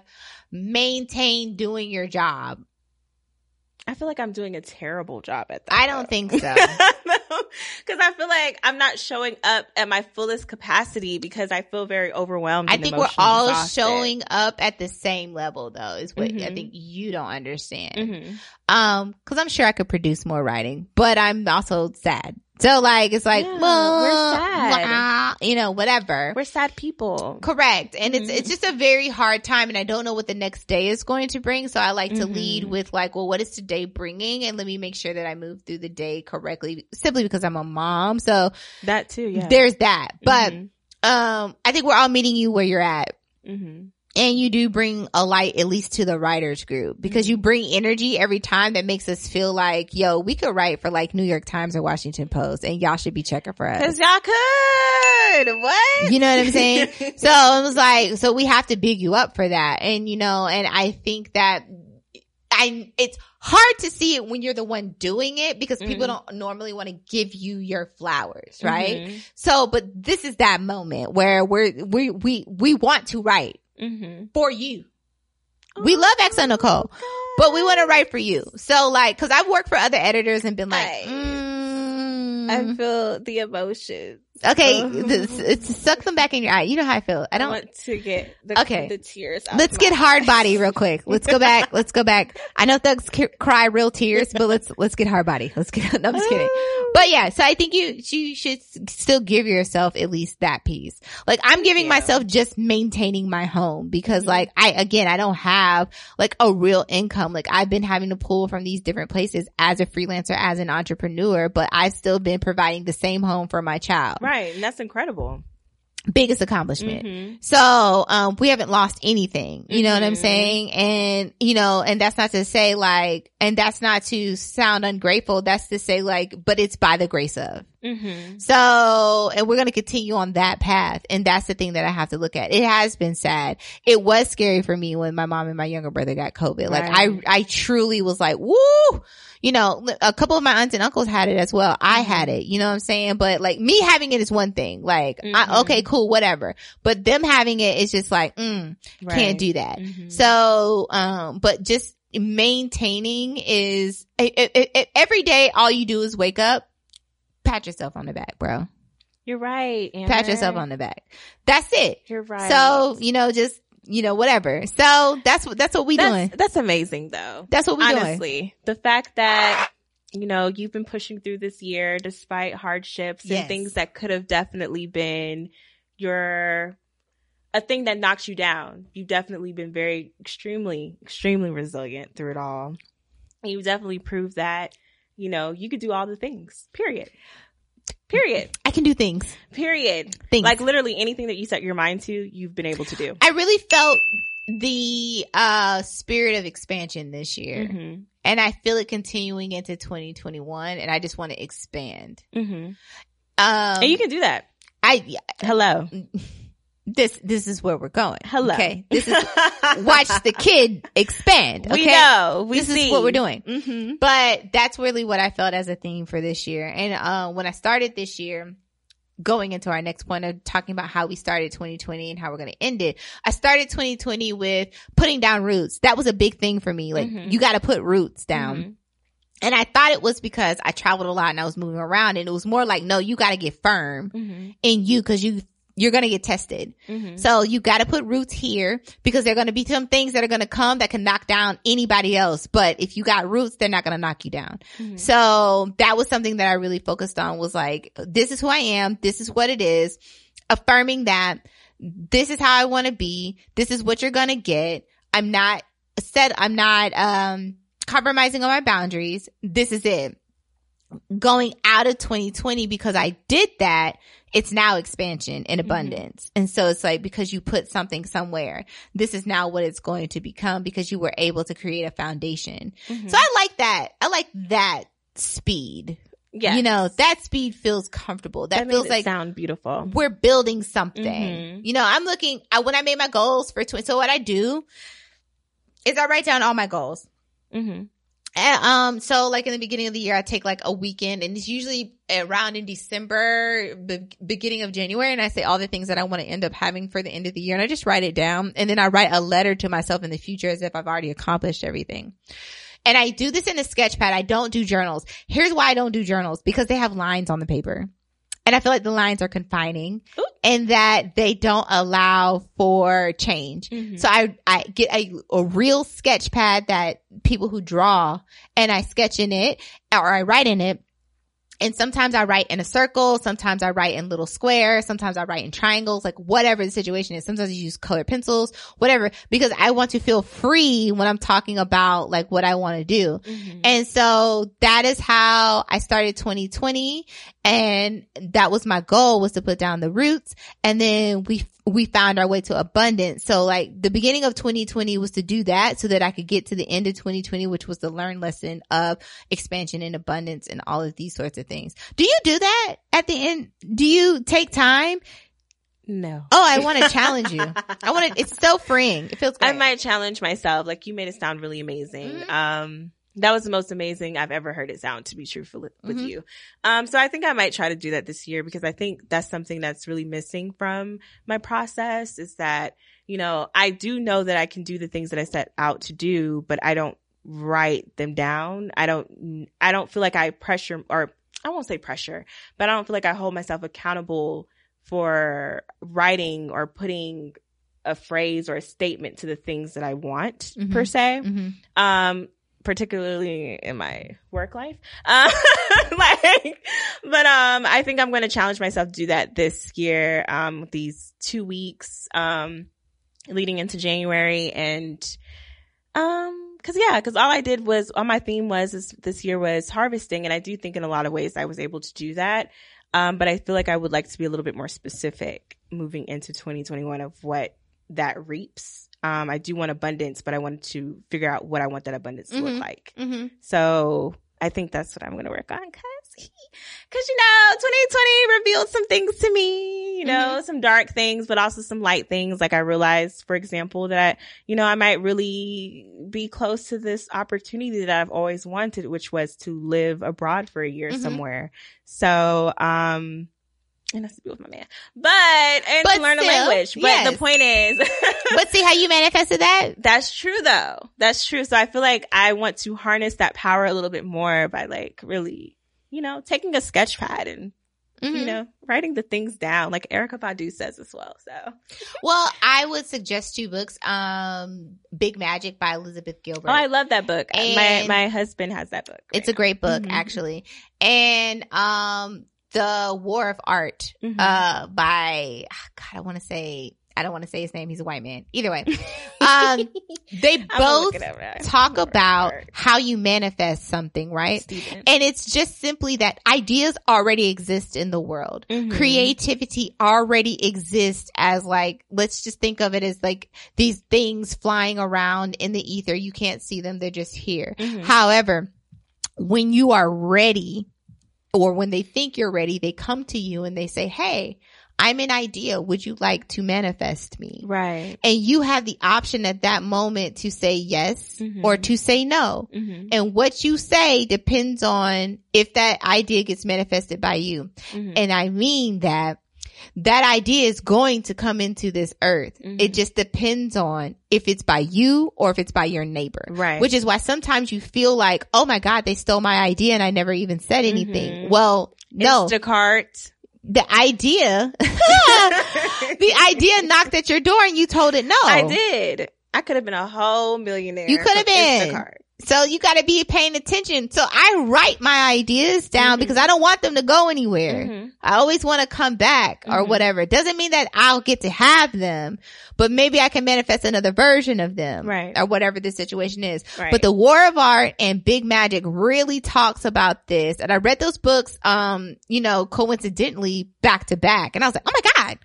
Speaker 1: maintained doing your job.
Speaker 2: I feel like I'm doing a terrible job at that.
Speaker 1: I don't think so.
Speaker 2: Because I feel like I'm not showing up at my fullest capacity because I feel very overwhelmed.
Speaker 1: I think we're all
Speaker 2: exhausted.
Speaker 1: showing up at the same level though, is what I
Speaker 2: Mhm.
Speaker 1: think you don't understand.
Speaker 2: Mhm.
Speaker 1: Um, cause I'm sure I could produce more writing, but I'm also sad. So like, it's like,
Speaker 2: Yeah,
Speaker 1: well,
Speaker 2: we're sad.
Speaker 1: blah, you know, whatever.
Speaker 2: We're sad people.
Speaker 1: Correct. And it's,
Speaker 2: Mhm.
Speaker 1: it's just a very hard time and I don't know what the next day is going to bring. So I like to
Speaker 2: Mhm.
Speaker 1: lead with like, well, what is today bringing? And let me make sure that I move through the day correctly simply because I'm a mom. So
Speaker 2: That too. Yeah.
Speaker 1: there's that. But,
Speaker 2: Mhm.
Speaker 1: um, I think we're all meeting you where you're at. And you do bring a light, at least to the writers group, because you bring energy every time that makes us feel like, yo, we could write for like New York Times or Washington Post and y'all should be checking for us.
Speaker 2: Cause y'all could. What?
Speaker 1: You know what I'm saying? so it was like, so we have to big you up for that. And you know, and I think that I, it's hard to see it when you're the one doing it because people
Speaker 2: Mhm.
Speaker 1: don't normally want to give you your flowers, right?
Speaker 2: Mhm.
Speaker 1: So, but this is that moment where we're, we, we, we want to write
Speaker 2: Mhm.
Speaker 1: for you. We love X and Nicole, but we want to write for you. So like, cause I've worked for other editors and been like,
Speaker 2: Right.
Speaker 1: mm,
Speaker 2: I feel the emotions.
Speaker 1: Okay,
Speaker 2: Uh.
Speaker 1: this, it's, suck them back in your eye. You know how I feel. I
Speaker 2: I
Speaker 1: don't,
Speaker 2: want to get the,
Speaker 1: Okay.
Speaker 2: the tears out.
Speaker 1: let's
Speaker 2: of my
Speaker 1: get hard body real quick. Let's go back. Let's go back. I know thugs c- cry real tears, but let's, let's get hard body. Let's get, no, I'm just kidding. But yeah, so I think you, you should still give yourself at least that piece. Like I'm giving
Speaker 2: you.
Speaker 1: myself just maintaining my home because like I, again, I don't have like a real income. Like I've been having to pull from these different places as a freelancer, as an entrepreneur, but I've still been providing the same home for my child.
Speaker 2: Right. And that's incredible.
Speaker 1: Biggest accomplishment.
Speaker 2: Mhm.
Speaker 1: So, um, we haven't lost anything, you know what I'm
Speaker 2: Mhm.
Speaker 1: saying? And, you know, and that's not to say like, and that's not to sound ungrateful. That's to say like, but it's by the grace of.
Speaker 2: Mhm.
Speaker 1: So, and we're going to continue on that path. And that's the thing that I have to look at. It has been sad. It was scary for me when my mom and my younger brother got COVID. Like I, I truly was like, woo, you know, a couple of my aunts and uncles had it as well. I had it, you know what I'm saying? But like me having it is one thing. Like, I,
Speaker 2: Mhm.
Speaker 1: okay, cool, whatever. But them having it is just like, mm,
Speaker 2: Right.
Speaker 1: can't do that.
Speaker 2: Mhm.
Speaker 1: So, um, but just maintaining is it, it, it- every day. All you do is wake up, pat yourself on the back, bro.
Speaker 2: You're right.
Speaker 1: Pat yourself on the back. That's it.
Speaker 2: You're right.
Speaker 1: So you know, just you know, whatever. So that's what that's what we
Speaker 2: that's,
Speaker 1: doing.
Speaker 2: That's amazing though.
Speaker 1: That's what we doing.
Speaker 2: Honestly, the fact that you know you've been pushing through this year despite hardships
Speaker 1: Yes.
Speaker 2: and things that could have definitely been your a thing that knocks you down. You've definitely been very extremely extremely resilient through it all. And you've definitely proved that you know you could do all the things. Period. Period.
Speaker 1: I can do things.
Speaker 2: Period.
Speaker 1: Things.
Speaker 2: Like literally anything that you set your mind to, you've been able to do.
Speaker 1: I really felt the uh spirit of expansion this year,
Speaker 2: Mhm.
Speaker 1: and I feel it continuing into 2021. And I just want to expand.
Speaker 2: Mhm.
Speaker 1: Um,
Speaker 2: and you can do that.
Speaker 1: I yeah,
Speaker 2: Hello.
Speaker 1: this this is where we're going.
Speaker 2: Hello.
Speaker 1: Okay, this is watch the kid expand. Okay,
Speaker 2: We know. We
Speaker 1: this
Speaker 2: see.
Speaker 1: is what we're doing.
Speaker 2: Mm-hmm.
Speaker 1: But that's really what I felt as a theme for this year. And uh, when I started this year, going into our next point of talking about how we started 2020 and how we're going to end it, I started 2020 with putting down roots. That was a big thing for me. Like
Speaker 2: Mhm.
Speaker 1: you got to put roots down.
Speaker 2: Mhm.
Speaker 1: And I thought it was because I traveled a lot and I was moving around and it was more like, no, you got to get firm
Speaker 2: Mm-hmm.
Speaker 1: in you because you, you're going to get tested.
Speaker 2: Mm-hmm.
Speaker 1: So you got to put roots here because there are going to be some things that are going to come that can knock down anybody else. But if you got roots, they're not going to knock you down.
Speaker 2: Mhm.
Speaker 1: So that was something that I really focused on was like, this is who I am. This is what it is. Affirming that this is how I want to be. This is what you're going to get. I'm not said, I'm not, um, compromising on my boundaries. This is it. Going out of 2020 because I did that, it's now expansion and abundance. And so it's like because you put something somewhere, this is now what it's going to become because you were able to create a foundation.
Speaker 2: Mhm.
Speaker 1: So I like that. I like that speed.
Speaker 2: yeah.
Speaker 1: You know, that speed feels comfortable. That,
Speaker 2: that
Speaker 1: feels like
Speaker 2: sound beautiful.
Speaker 1: we're building something.
Speaker 2: Mhm.
Speaker 1: You know, I'm looking, I, when I made my goals for 20, so what I do is I write down all my goals. And, um, so like in the beginning of the year, I take like a weekend and it's usually around in December, be- beginning of January. And I say all the things that I want to end up having for the end of the year. And I just write it down. And then I write a letter to myself in the future as if I've already accomplished everything. And I do this in a sketch pad. I don't do journals. Here's why I don't do journals because they have lines on the paper. And I feel like the lines are confining
Speaker 2: Ooh.
Speaker 1: and that they don't allow for change.
Speaker 2: Mhm.
Speaker 1: So I, I get a, a real sketch pad that people who draw and I sketch in it or I write in it. And sometimes I write in a circle. Sometimes I write in little squares. Sometimes I write in triangles, like whatever the situation is. Sometimes I use colored pencils, whatever, because I want to feel free when I'm talking about like what I want to do.
Speaker 2: Mhm.
Speaker 1: And so that is how I started 2020. And that was my goal was to put down the roots. And then we, we found our way to abundance. So like the beginning of 2020 was to do that so that I could get to the end of 2020, which was the learn lesson of expansion and abundance and all of these sorts of things. Do you do that at the end? Do you take time?
Speaker 2: no.
Speaker 1: Oh, I want to challenge you. I want to, it's so freeing. It feels great.
Speaker 2: I might challenge myself. Like you made it sound really amazing.
Speaker 1: Mhm.
Speaker 2: Um, that was the most amazing I've ever heard it sound to be truthful with
Speaker 1: Mhm.
Speaker 2: you. Um, so I think I might try to do that this year because I think that's something that's really missing from my process is that, you know, I do know that I can do the things that I set out to do, but I don't write them down. I don't, I don't feel like I pressure or I won't say pressure, but I don't feel like I hold myself accountable for writing or putting a phrase or a statement to the things that I want
Speaker 1: Mhm.
Speaker 2: per se.
Speaker 1: Mhm.
Speaker 2: Um, particularly in my work life. Um, like, but, um, I think I'm going to challenge myself to do that this year. Um, these two weeks, um, leading into January and, um, cause yeah, cause all I did was, all my theme was this, this year was harvesting. And I do think in a lot of ways I was able to do that. Um, but I feel like I would like to be a little bit more specific moving into 2021 of what that reaps. Um, I do want abundance, but I wanted to figure out what I want that abundance to
Speaker 1: Mhm.
Speaker 2: look like.
Speaker 1: Mhm.
Speaker 2: So I think that's what I'm going to work on because, cause you know, 2020 revealed some things to me, you know, some dark things, but also some light things. Like I realized, for example, that, I, you know, I might really be close to this opportunity that I've always wanted, which was to live abroad for a year
Speaker 1: Mhm.
Speaker 2: somewhere. So, um, and to be with my man, but, and
Speaker 1: But
Speaker 2: to learn
Speaker 1: still,
Speaker 2: a language. But
Speaker 1: yes.
Speaker 2: the point is,
Speaker 1: But see how you manifested that?
Speaker 2: that's true though. That's true. So I feel like I want to harness that power a little bit more by like really, you know, taking a sketch pad and,
Speaker 1: Mhm.
Speaker 2: you know, writing the things down like Erykah Badu says as well. So,
Speaker 1: Well, I would suggest two books. Um, Big Magic by Elizabeth Gilbert.
Speaker 2: oh, I love that book. my,
Speaker 1: And-
Speaker 2: my husband has that book.
Speaker 1: it's a great book,
Speaker 2: Mhm.
Speaker 1: actually. And, um, The War of Art,
Speaker 2: Mhm.
Speaker 1: uh, by, ah, God, I want to say, I don't want to say his name. He's a white man. Either way. Um, they
Speaker 2: I'm gonna look
Speaker 1: both
Speaker 2: it up now.
Speaker 1: talk
Speaker 2: War
Speaker 1: about how you manifest something, right?
Speaker 2: Stephen.
Speaker 1: And it's just simply that ideas already exist in the world.
Speaker 2: Mhm.
Speaker 1: Creativity already exists as like, let's just think of it as like these things flying around in the ether. You can't see them. They're just here.
Speaker 2: Mhm.
Speaker 1: However, when you are ready or when they think you're ready, they come to you and they say, Hey, I'm an idea. Would you like to manifest me?
Speaker 2: Right.
Speaker 1: And you have the option at that moment to say yes
Speaker 2: Mhm.
Speaker 1: or to say no.
Speaker 2: Mm-hmm.
Speaker 1: And what you say depends on if that idea gets manifested by you.
Speaker 2: Mm-hmm.
Speaker 1: And I mean that that idea is going to come into this earth.
Speaker 2: Mhm.
Speaker 1: It just depends on if it's by you or if it's by your neighbor.
Speaker 2: Right.
Speaker 1: Which is why sometimes you feel like, oh my God, they stole my idea and I never even said anything.
Speaker 2: Mhm.
Speaker 1: Well, no,
Speaker 2: Instacart.
Speaker 1: the idea, the idea knocked at your door and you told it no.
Speaker 2: I did. I could have been a whole millionaire.
Speaker 1: You could have been.
Speaker 2: Instacart.
Speaker 1: So you got to be paying attention. So I write my ideas down
Speaker 2: Mhm.
Speaker 1: because I don't want them to go anywhere.
Speaker 2: Mhm.
Speaker 1: I always want to come back or
Speaker 2: Mhm.
Speaker 1: whatever. It doesn't mean that I'll get to have them, but maybe I can manifest another version of them.
Speaker 2: Right.
Speaker 1: Or whatever the situation is.
Speaker 2: Right.
Speaker 1: But the War of Art and Big Magic really talks about this. And I read those books, um, you know, coincidentally back to back. And I was like, oh my God,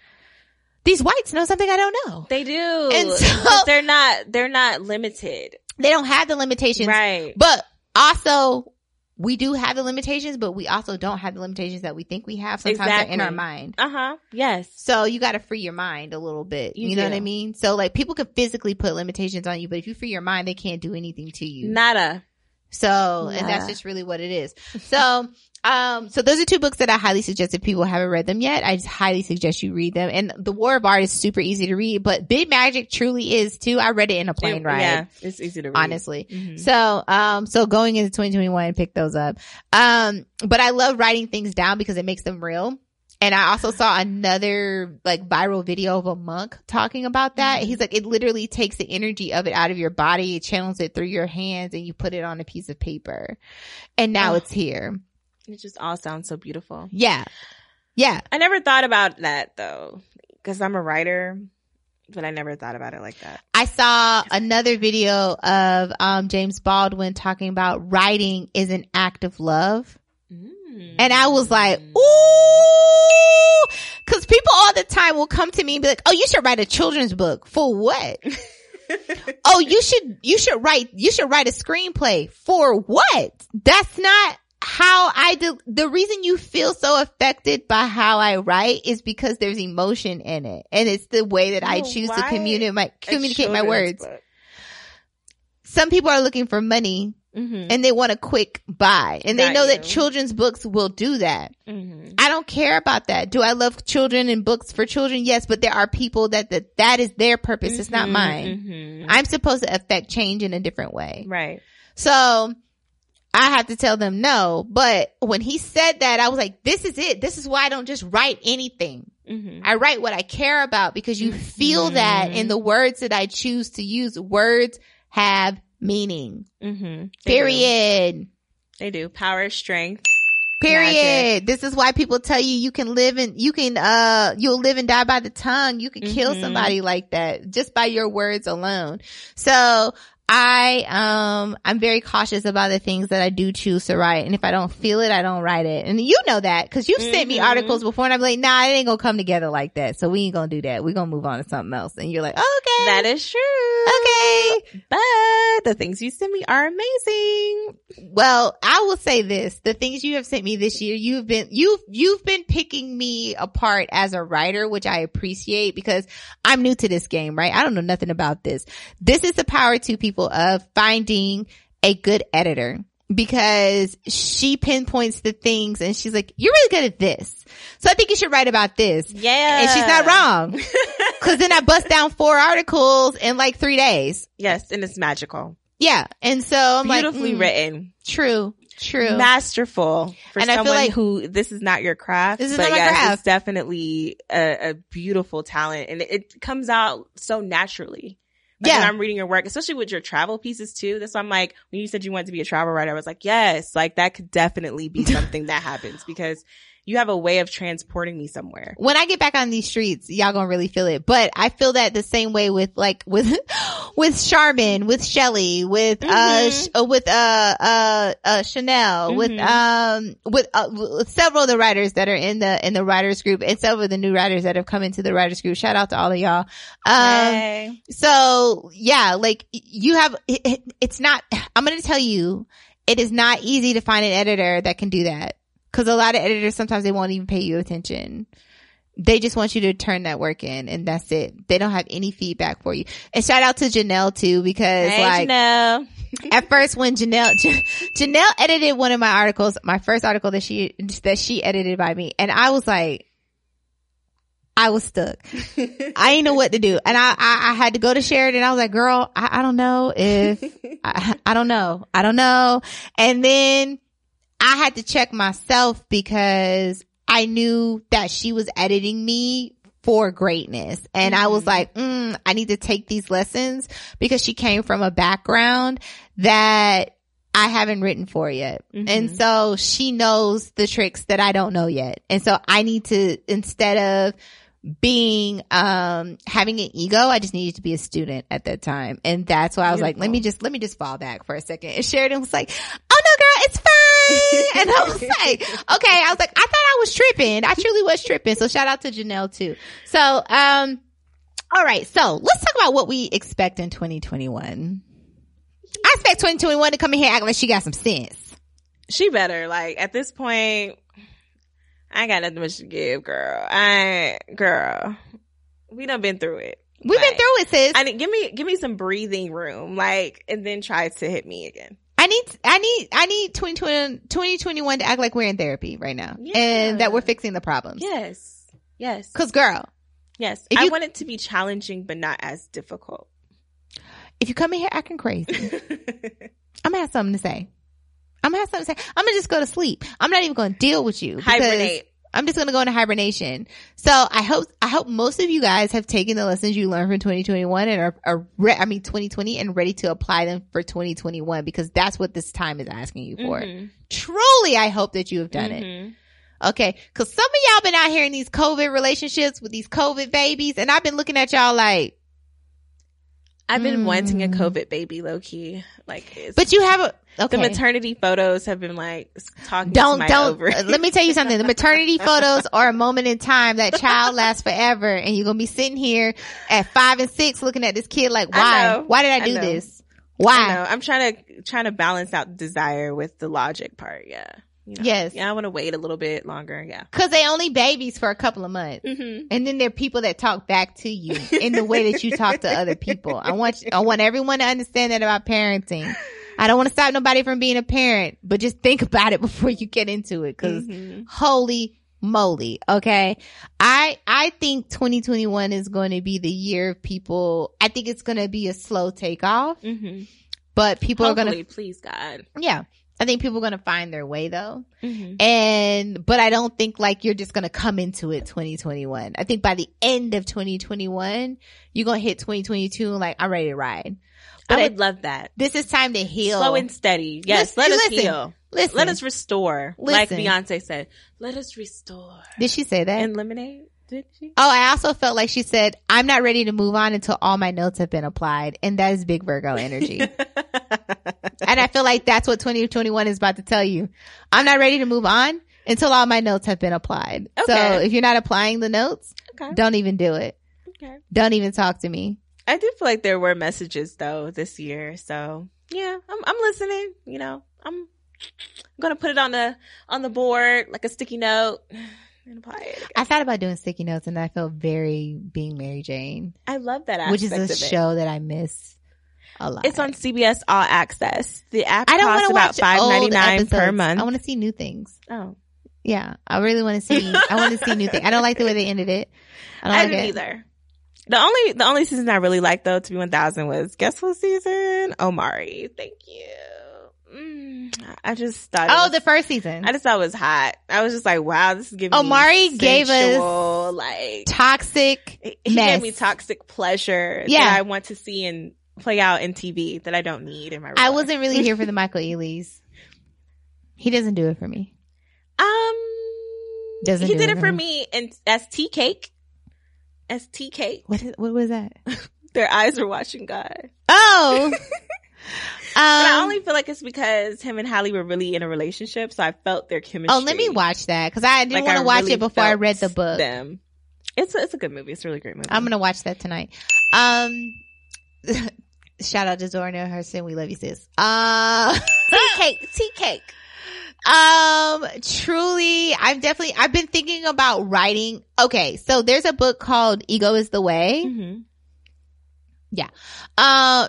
Speaker 1: these whites know something I don't know.
Speaker 2: They do.
Speaker 1: And so-
Speaker 2: they're not, they're not limited.
Speaker 1: They don't have the limitations.
Speaker 2: Right.
Speaker 1: But also, we do have the limitations, but we also don't have the limitations that we think we have. Sometimes they're in our mind.
Speaker 2: Uh huh. Yes.
Speaker 1: So you got to free your mind a little bit. You,
Speaker 2: You
Speaker 1: know
Speaker 2: do.
Speaker 1: what I mean? So like people can physically put limitations on you, but if you free your mind, they can't do anything to you.
Speaker 2: Nada.
Speaker 1: So, and that's just really what it is. So, um, so those are two books that I highly suggest if people haven't read them yet. I just highly suggest you read them. And The War of Art is super easy to read, but Big Magic truly is too. I read it in a plane
Speaker 2: It-
Speaker 1: ride
Speaker 2: Yeah, it's easy to read.
Speaker 1: honestly.
Speaker 2: Mhm.
Speaker 1: So, um, so going into 2021, pick those up. Um, but I love writing things down because it makes them real. And I also saw another like viral video of a monk talking about that.
Speaker 2: Mhm.
Speaker 1: He's like, it literally takes the energy of it out of your body, it channels it through your hands and you put it on a piece of paper. And now
Speaker 2: Oh.
Speaker 1: it's here.
Speaker 2: It just all sounds so beautiful.
Speaker 1: Yeah. Yeah.
Speaker 2: I never thought about that though, because I'm a writer, but I never thought about it like that.
Speaker 1: I saw another video of, um, James Baldwin talking about writing is an act of love. And I was like, ooh, cause people all the time will come to me and be like, oh, you should write a children's book. For what? oh, you should, you should write, you should write a screenplay. For what? That's not how I do. The reason you feel so affected by how I write is because there's emotion in it. And it's the way that I choose to communicate my, communicate my words.
Speaker 2: book.
Speaker 1: Some people are looking for money
Speaker 2: Mhm.
Speaker 1: and they want a quick buy and they
Speaker 2: Got
Speaker 1: know that children's books will do that.
Speaker 2: Mhm.
Speaker 1: I don't care about that. Do I love children and books for children? Yes, but there are people that that, that is their purpose. It's not
Speaker 2: Mhm,
Speaker 1: mine.
Speaker 2: mhm.
Speaker 1: I'm supposed to affect change in a different way.
Speaker 2: Right.
Speaker 1: So I have to tell them no. But when he said that, I was like, this is it. This is why I don't just write anything.
Speaker 2: Mhm.
Speaker 1: I write what I care about because you feel that in the words that I choose to use. Words have meaning.
Speaker 2: Mhm. They do.
Speaker 1: Period.
Speaker 2: They do. Power, strength.
Speaker 1: Period. This is why people tell you you can live and you can uh you'll live and die by the tongue. You can kill
Speaker 2: Mhm.
Speaker 1: somebody like that just by your words alone. So I um I'm very cautious about the things that I do choose to write, and if I don't feel it, I don't write it. And you know that because you've sent me
Speaker 2: Mhm.
Speaker 1: articles before, and I'm like, nah, it ain't gonna come together like that. So we ain't gonna do that. We're gonna move on to something else. And you're like, okay,
Speaker 2: That is true.
Speaker 1: okay.
Speaker 2: But the things you send me are amazing.
Speaker 1: Well, I will say this: the things you have sent me this year, you've been you've you've been picking me apart as a writer, which I appreciate because I'm new to this game, right? I don't know nothing about this. This is the power to people of finding a good editor because she pinpoints the things and she's like, "You're really good at this, so I think you should write about this."
Speaker 2: Yeah.
Speaker 1: And she's not wrong because then I bust down four articles in like three days.
Speaker 2: yes, and it's magical.
Speaker 1: Yeah, and so I'm
Speaker 2: Beautifully
Speaker 1: like, mm,
Speaker 2: written.
Speaker 1: True, true.
Speaker 2: Masterful. For
Speaker 1: And I feel
Speaker 2: someone
Speaker 1: like-
Speaker 2: who this is not your craft.
Speaker 1: This is
Speaker 2: but
Speaker 1: not my
Speaker 2: yes,
Speaker 1: craft.
Speaker 2: It's definitely a, a beautiful talent and it, it comes out so naturally. Like
Speaker 1: Yeah.
Speaker 2: I'm reading your work, especially with your travel pieces too. That's why I'm like, when you said you wanted to be a travel writer, I was like, yes, like that could definitely be something that happens because you have a way of transporting me somewhere.
Speaker 1: when I get back on these streets, y'all gonna really feel it. But I feel that the same way with like with with Charmin, with Shelly, with uh,
Speaker 2: Mhm.
Speaker 1: sh- uh with uh uh uh Chanel, with
Speaker 2: Mhm.
Speaker 1: um with uh, with several of the writers that are in the in the writers group, and several of the new writers that have come into the writers group. Shout out to all of y'all. Um,
Speaker 2: Yay.
Speaker 1: so yeah, like you have, it, it- it's not, I'm going to tell you, it is not easy to find an editor that can do that. Cause a lot of editors, sometimes they won't even pay you attention. They just want you to turn that work in and that's it. They don't have any feedback for you. And shout out to Janelle too, because
Speaker 2: Hey,
Speaker 1: like,
Speaker 2: Janelle.
Speaker 1: at first when Janelle, Janelle edited one of my articles, my first article that she, that she edited by me. And I was like, I was stuck. I didn't know what to do. And I, I, I had to go to Sheridan. I was like, girl, I, I don't know if, I, I don't know. I don't know. And then I had to check myself because I knew that she was editing me for greatness. And I was
Speaker 2: Mhm.
Speaker 1: like, mm, I need to take these lessons because she came from a background that I haven't written for yet.
Speaker 2: Mhm.
Speaker 1: And so she knows the tricks that I don't know yet. And so I need to, instead of being, um, having an ego, I just needed to be a student at that time. And that's why I was like, let me just, let me just fall back for a second. And Sheridan was like, oh no, girl, it's fine. And I was like, okay. I was like, I thought I was tripping. I truly was tripping. So shout out to Janelle too. So, um, all right. So let's talk about what we expect in 2021. I expect 2021 to come in here acting like she got some sense.
Speaker 2: she better. Like at this point, I ain't got nothing much to give, girl. I girl, we done been through it.
Speaker 1: We've been through it, sis.
Speaker 2: I need give me give me some breathing room, like, and then try to hit me again.
Speaker 1: I I need, I need, I need 2020, 2021 to act like we're in therapy right now
Speaker 2: Yeah.
Speaker 1: and that we're fixing the problems.
Speaker 2: Yes. Yes.
Speaker 1: Cause girl,
Speaker 2: Yes. I
Speaker 1: you-
Speaker 2: want it to be challenging, but not as difficult.
Speaker 1: if you come in here acting crazy, I'm gonna have something to say. I'm gonna have something to say. I'm gonna just go to sleep. I'm not even gonna deal with you.
Speaker 2: Hibernate.
Speaker 1: I'm just gonna go into hibernation. So I hope, I hope most of you guys have taken the lessons you learned from 2021 and are, are re- I mean 2020 and ready to apply them for 2021 because that's what this time is asking you for.
Speaker 2: Mhm.
Speaker 1: Truly, I hope that you have done it.
Speaker 2: Mhm.
Speaker 1: Okay. Cause some of y'all been out here in these COVID relationships with these COVID babies and I've been looking at y'all like,
Speaker 2: I've been wanting a
Speaker 1: Mm.
Speaker 2: COVID baby, low key. Like, it's,
Speaker 1: but you have a, okay.
Speaker 2: the maternity photos have been like talking
Speaker 1: don't don't uh, let me tell you something the maternity photos are a moment in time that child lasts forever and you're gonna be sitting here at five and six looking at this kid like why why did i
Speaker 2: I
Speaker 1: do
Speaker 2: know.
Speaker 1: this
Speaker 2: I
Speaker 1: why
Speaker 2: know. I'm trying to trying to balance out desire with the logic part. Yeah. You know?
Speaker 1: Yes.
Speaker 2: Yeah, I want to wait a little bit longer. Yeah.
Speaker 1: because they only babies for a couple of months
Speaker 2: Mm-hmm.
Speaker 1: and then there are people that talk back to you in the way that you talk to other people i want i want everyone to understand that about parenting i don't want to stop nobody from being a parent but just think about it before you get into it because
Speaker 2: Mm-hmm.
Speaker 1: holy moly okay i i think 2021 is going to be the year of people i think it's going to be a slow takeoff
Speaker 2: Mm-hmm.
Speaker 1: but people are going to
Speaker 2: please God.
Speaker 1: yeah i think people are going to find their way though
Speaker 2: Mm-hmm.
Speaker 1: and but i don't think like you're just going to come into it 2021 i think by the end of 2021 you're going to hit 2022 and like i'm ready to ride but
Speaker 2: I would love that.
Speaker 1: this is time to heal
Speaker 2: Slow and steady. Yes,
Speaker 1: Listen-
Speaker 2: let us
Speaker 1: listen.
Speaker 2: heal.
Speaker 1: listen
Speaker 2: Let us restore. Like Beyonce said, let us restore.
Speaker 1: did she say that
Speaker 2: And lemonade? Did she?
Speaker 1: Oh, I also felt like she said, I'm not ready to move on until all my notes have been applied. And that is big Virgo energy. and I feel like that's what 2021 is about to tell you. I'm not ready to move on until all my notes have been applied. So if you're not applying the notes,
Speaker 2: okay.
Speaker 1: don't even do it.
Speaker 2: Okay.
Speaker 1: Don't even talk to me.
Speaker 2: I do feel like there were messages though this year. So yeah, I'm I'm listening. You know, I'm I'm gonna put it on the on the board like a sticky note and apply it.
Speaker 1: I thought about doing sticky notes and I felt very being Mary Jane,
Speaker 2: I love that aspect
Speaker 1: which is a show that I miss a lot.
Speaker 2: It's on CBS All Access. The app
Speaker 1: I don't
Speaker 2: costs about five ninety nine per month.
Speaker 1: I want to see new things.
Speaker 2: oh,
Speaker 1: Yeah, I really want to see. I want to see new things. I don't like the way they ended it. I don't
Speaker 2: I
Speaker 1: like
Speaker 2: didn't
Speaker 1: it.
Speaker 2: either. The only the only season I really liked though to be one thousand was guess what season? Omari. Thank you. I just thought.
Speaker 1: Oh,
Speaker 2: was-
Speaker 1: the first season.
Speaker 2: I just thought it was hot. I was just like, wow, this is giving.
Speaker 1: Omari
Speaker 2: me
Speaker 1: gave us
Speaker 2: like
Speaker 1: Toxic.
Speaker 2: he
Speaker 1: mess.
Speaker 2: gave me toxic pleasure.
Speaker 1: Yeah.
Speaker 2: that I want to see and play out in TV that I don't need in my. Real
Speaker 1: I wasn't really here for the Michael Ealy's. He doesn't do it for me.
Speaker 2: Um,
Speaker 1: Doesn't
Speaker 2: he
Speaker 1: do
Speaker 2: did
Speaker 1: it for me.
Speaker 2: me and as tea cake. As tea cake,
Speaker 1: What is, what was that?
Speaker 2: their eyes were watching God.
Speaker 1: Oh. um,
Speaker 2: But I only feel like it's because him and Halle were really in a relationship, so I felt their chemistry.
Speaker 1: oh, let me watch that because I didn't
Speaker 2: Like,
Speaker 1: want to watch
Speaker 2: really
Speaker 1: it before I read the book.
Speaker 2: Them. It's a, it's a good movie. It's a really great movie.
Speaker 1: I'm gonna watch that tonight. Um, shout out to Zora Hurston. We love you, sis. Uh,
Speaker 2: tea cake, tea cake.
Speaker 1: Um, truly, I've definitely, I've been thinking about writing. Okay. So there's a book called Ego is the Way.
Speaker 2: Mm-hmm.
Speaker 1: Uh,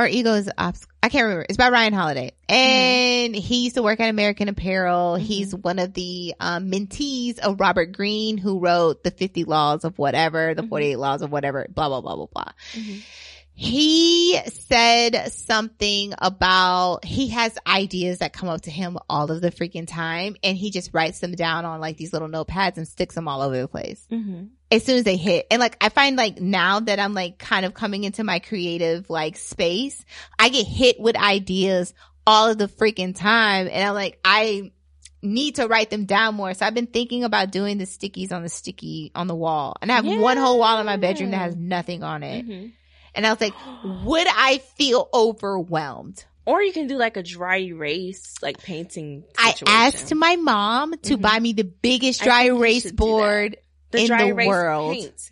Speaker 1: or Ego is Obs- I can't remember. It's by Ryan Holiday. And he used to work at American Apparel. He's one of the um, mentees of Robert Greene, who wrote the 50 laws of whatever, the
Speaker 2: Mhm.
Speaker 1: 48 laws of whatever, blah, blah, blah, blah, blah.
Speaker 2: Mhm.
Speaker 1: He said something about he has ideas that come up to him all of the freaking time and he just writes them down on like these little notepads and sticks them all over the place
Speaker 2: Mm-hmm.
Speaker 1: As soon as they hit. And like, I find like now that I'm like kind of coming into my creative like space, I get hit with ideas all of the freaking time. And I'm like, I need to write them down more. So I've been thinking about doing the stickies on the sticky on the wall. And I have one whole wall in my bedroom that has nothing on it.
Speaker 2: Mm-hmm.
Speaker 1: And I was like, would I feel overwhelmed?
Speaker 2: Or you can do like a dry erase, like painting.
Speaker 1: I asked my mom to
Speaker 2: Mhm.
Speaker 1: buy me the biggest dry erase board
Speaker 2: the
Speaker 1: in
Speaker 2: dry
Speaker 1: the world.
Speaker 2: paint.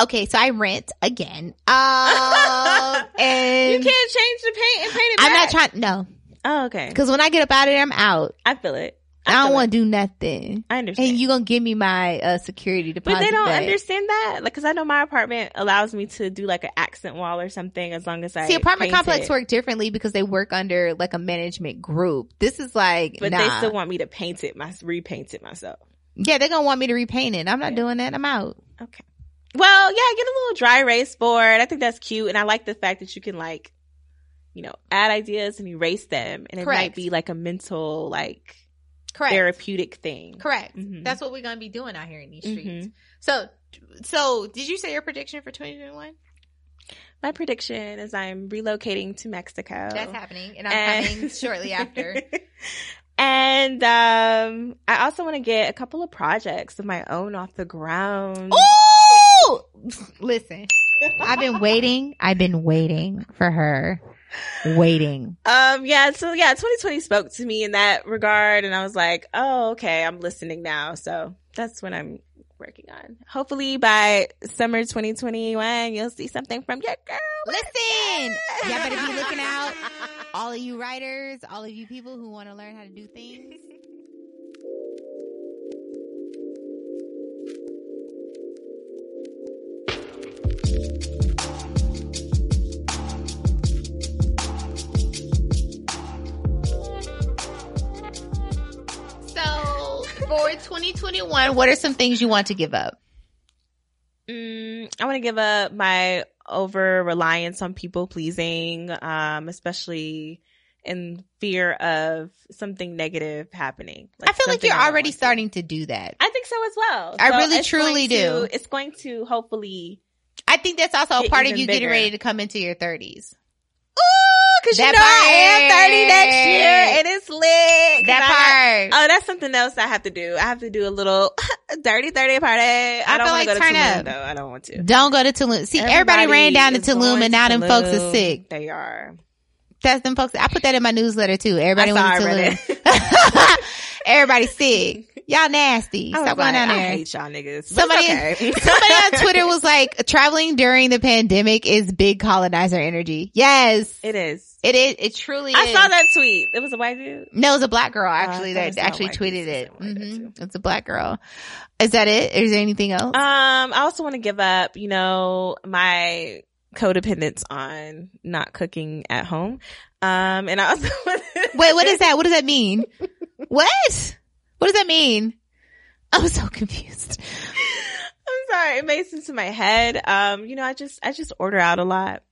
Speaker 1: Okay, so I rent again. Um, and
Speaker 2: You can't change the paint and paint it Back.
Speaker 1: I'm not trying. No,
Speaker 2: Oh, okay.
Speaker 1: because when I get up out of there, I'm out.
Speaker 2: I feel it.
Speaker 1: I, don't want to do nothing.
Speaker 2: I understand.
Speaker 1: And you gonna give me my uh, security deposit?
Speaker 2: but they don't
Speaker 1: back.
Speaker 2: understand that, like, because I know my apartment allows me to do like an accent wall or something as long as I
Speaker 1: See, apartment complex
Speaker 2: it.
Speaker 1: work differently because they work under like a management group. This is like,
Speaker 2: but
Speaker 1: nah.
Speaker 2: they still want me to paint it, my repaint it myself.
Speaker 1: Yeah, they're gonna want me to repaint it. I'm not
Speaker 2: Yeah.
Speaker 1: doing that. I'm out.
Speaker 2: Okay. Well, yeah, get a little dry erase board. I think that's cute, and I like the fact that you can like, you know, add ideas and erase them, and it
Speaker 1: Correct.
Speaker 2: might be like a mental, like
Speaker 1: Correct.
Speaker 2: therapeutic thing.
Speaker 1: Correct.
Speaker 2: Mhm.
Speaker 1: That's what we're gonna be doing out here in these streets.
Speaker 2: Mhm.
Speaker 1: So, so did you say your prediction for 2021?
Speaker 2: My prediction is I'm relocating to Mexico.
Speaker 1: That's happening, and I'm
Speaker 2: And-
Speaker 1: coming shortly after.
Speaker 2: and um, I also want to get a couple of projects of my own off the ground.
Speaker 1: Ooh! Listen, I've been waiting. I've been waiting for her. Waiting.
Speaker 2: Um, yeah, so yeah, 2020 spoke to me in that regard, and I was like, oh, okay, I'm listening now. So that's when I'm working on. Hopefully by summer 2021, you'll see something from your girl.
Speaker 1: Listen, y'all better be looking out. All of you writers, all of you people who want to learn how to do things. So, for 2021, what are some things you want to give up?
Speaker 2: Mm, I want to give up my over reliance on people pleasing, um, especially in fear of something negative happening.
Speaker 1: I feel like you're already
Speaker 2: to.
Speaker 1: starting to do that.
Speaker 2: I think so as well.
Speaker 1: I
Speaker 2: So
Speaker 1: really truly
Speaker 2: going to-
Speaker 1: do.
Speaker 2: It's going to hopefully
Speaker 1: I think that's also a part of you getting ready to come into your 30s.
Speaker 2: Cause you know I am 30 next year and it's lit.
Speaker 1: That
Speaker 2: I-
Speaker 1: part.
Speaker 2: Oh, that's something else I have to do. I have to do a little dirty 30 party. I,
Speaker 1: I
Speaker 2: don't want
Speaker 1: like
Speaker 2: to go to
Speaker 1: turn
Speaker 2: Tulum
Speaker 1: up.
Speaker 2: though. I don't want to.
Speaker 1: Don't go to Tulum. See, everybody, ran down to Tulum and now them folks
Speaker 2: Tulum.
Speaker 1: sick.
Speaker 2: They are.
Speaker 1: That's them folks. I put that in my newsletter too. Everybody went to Tulum. Everybody sick. Y'all nasty. Stop going
Speaker 2: like,
Speaker 1: down
Speaker 2: I hate y'all niggas.
Speaker 1: Somebody,
Speaker 2: okay.
Speaker 1: somebody on Twitter was like, traveling during the pandemic is big colonizer energy. Yes.
Speaker 2: it is.
Speaker 1: It is. It truly
Speaker 2: I
Speaker 1: is.
Speaker 2: saw that tweet. It was a white dude.
Speaker 1: No, it was a black girl actually
Speaker 2: thought it
Speaker 1: that actually tweeted it.
Speaker 2: said white
Speaker 1: hmm. It's a black girl. Is that it? Is there anything else?
Speaker 2: Um, I also want to give up, you know, my codependence on not cooking at home. Um, and I also
Speaker 1: Wait, what is that? What does that mean? what? What does that mean? I'm so confused.
Speaker 2: I'm sorry, it made sense in my head. Um, you know, I just I just order out a lot.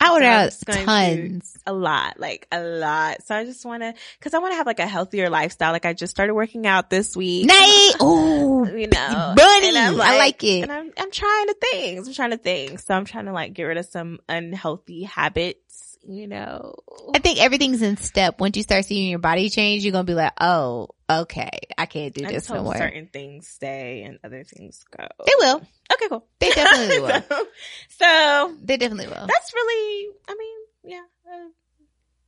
Speaker 1: I order
Speaker 2: So I'm
Speaker 1: out
Speaker 2: to-
Speaker 1: tons.
Speaker 2: A lot, like a lot. So I just want to, cause I want to have like a healthier lifestyle. Like I just started working out this week.
Speaker 1: Night. Ooh,
Speaker 2: you know, and I'm
Speaker 1: I like it.
Speaker 2: And I'm, I'm trying to things. I'm trying to things. So I'm trying to like get rid of some unhealthy habits, you know.
Speaker 1: I think everything's in step. Once you start seeing your body change, you're gonna be like, oh, okay, I can't do this no more.
Speaker 2: certain things stay and other things go.
Speaker 1: They will.
Speaker 2: Okay, cool.
Speaker 1: They definitely will.
Speaker 2: so, so
Speaker 1: They definitely will.
Speaker 2: that's really, I mean, yeah. Uh,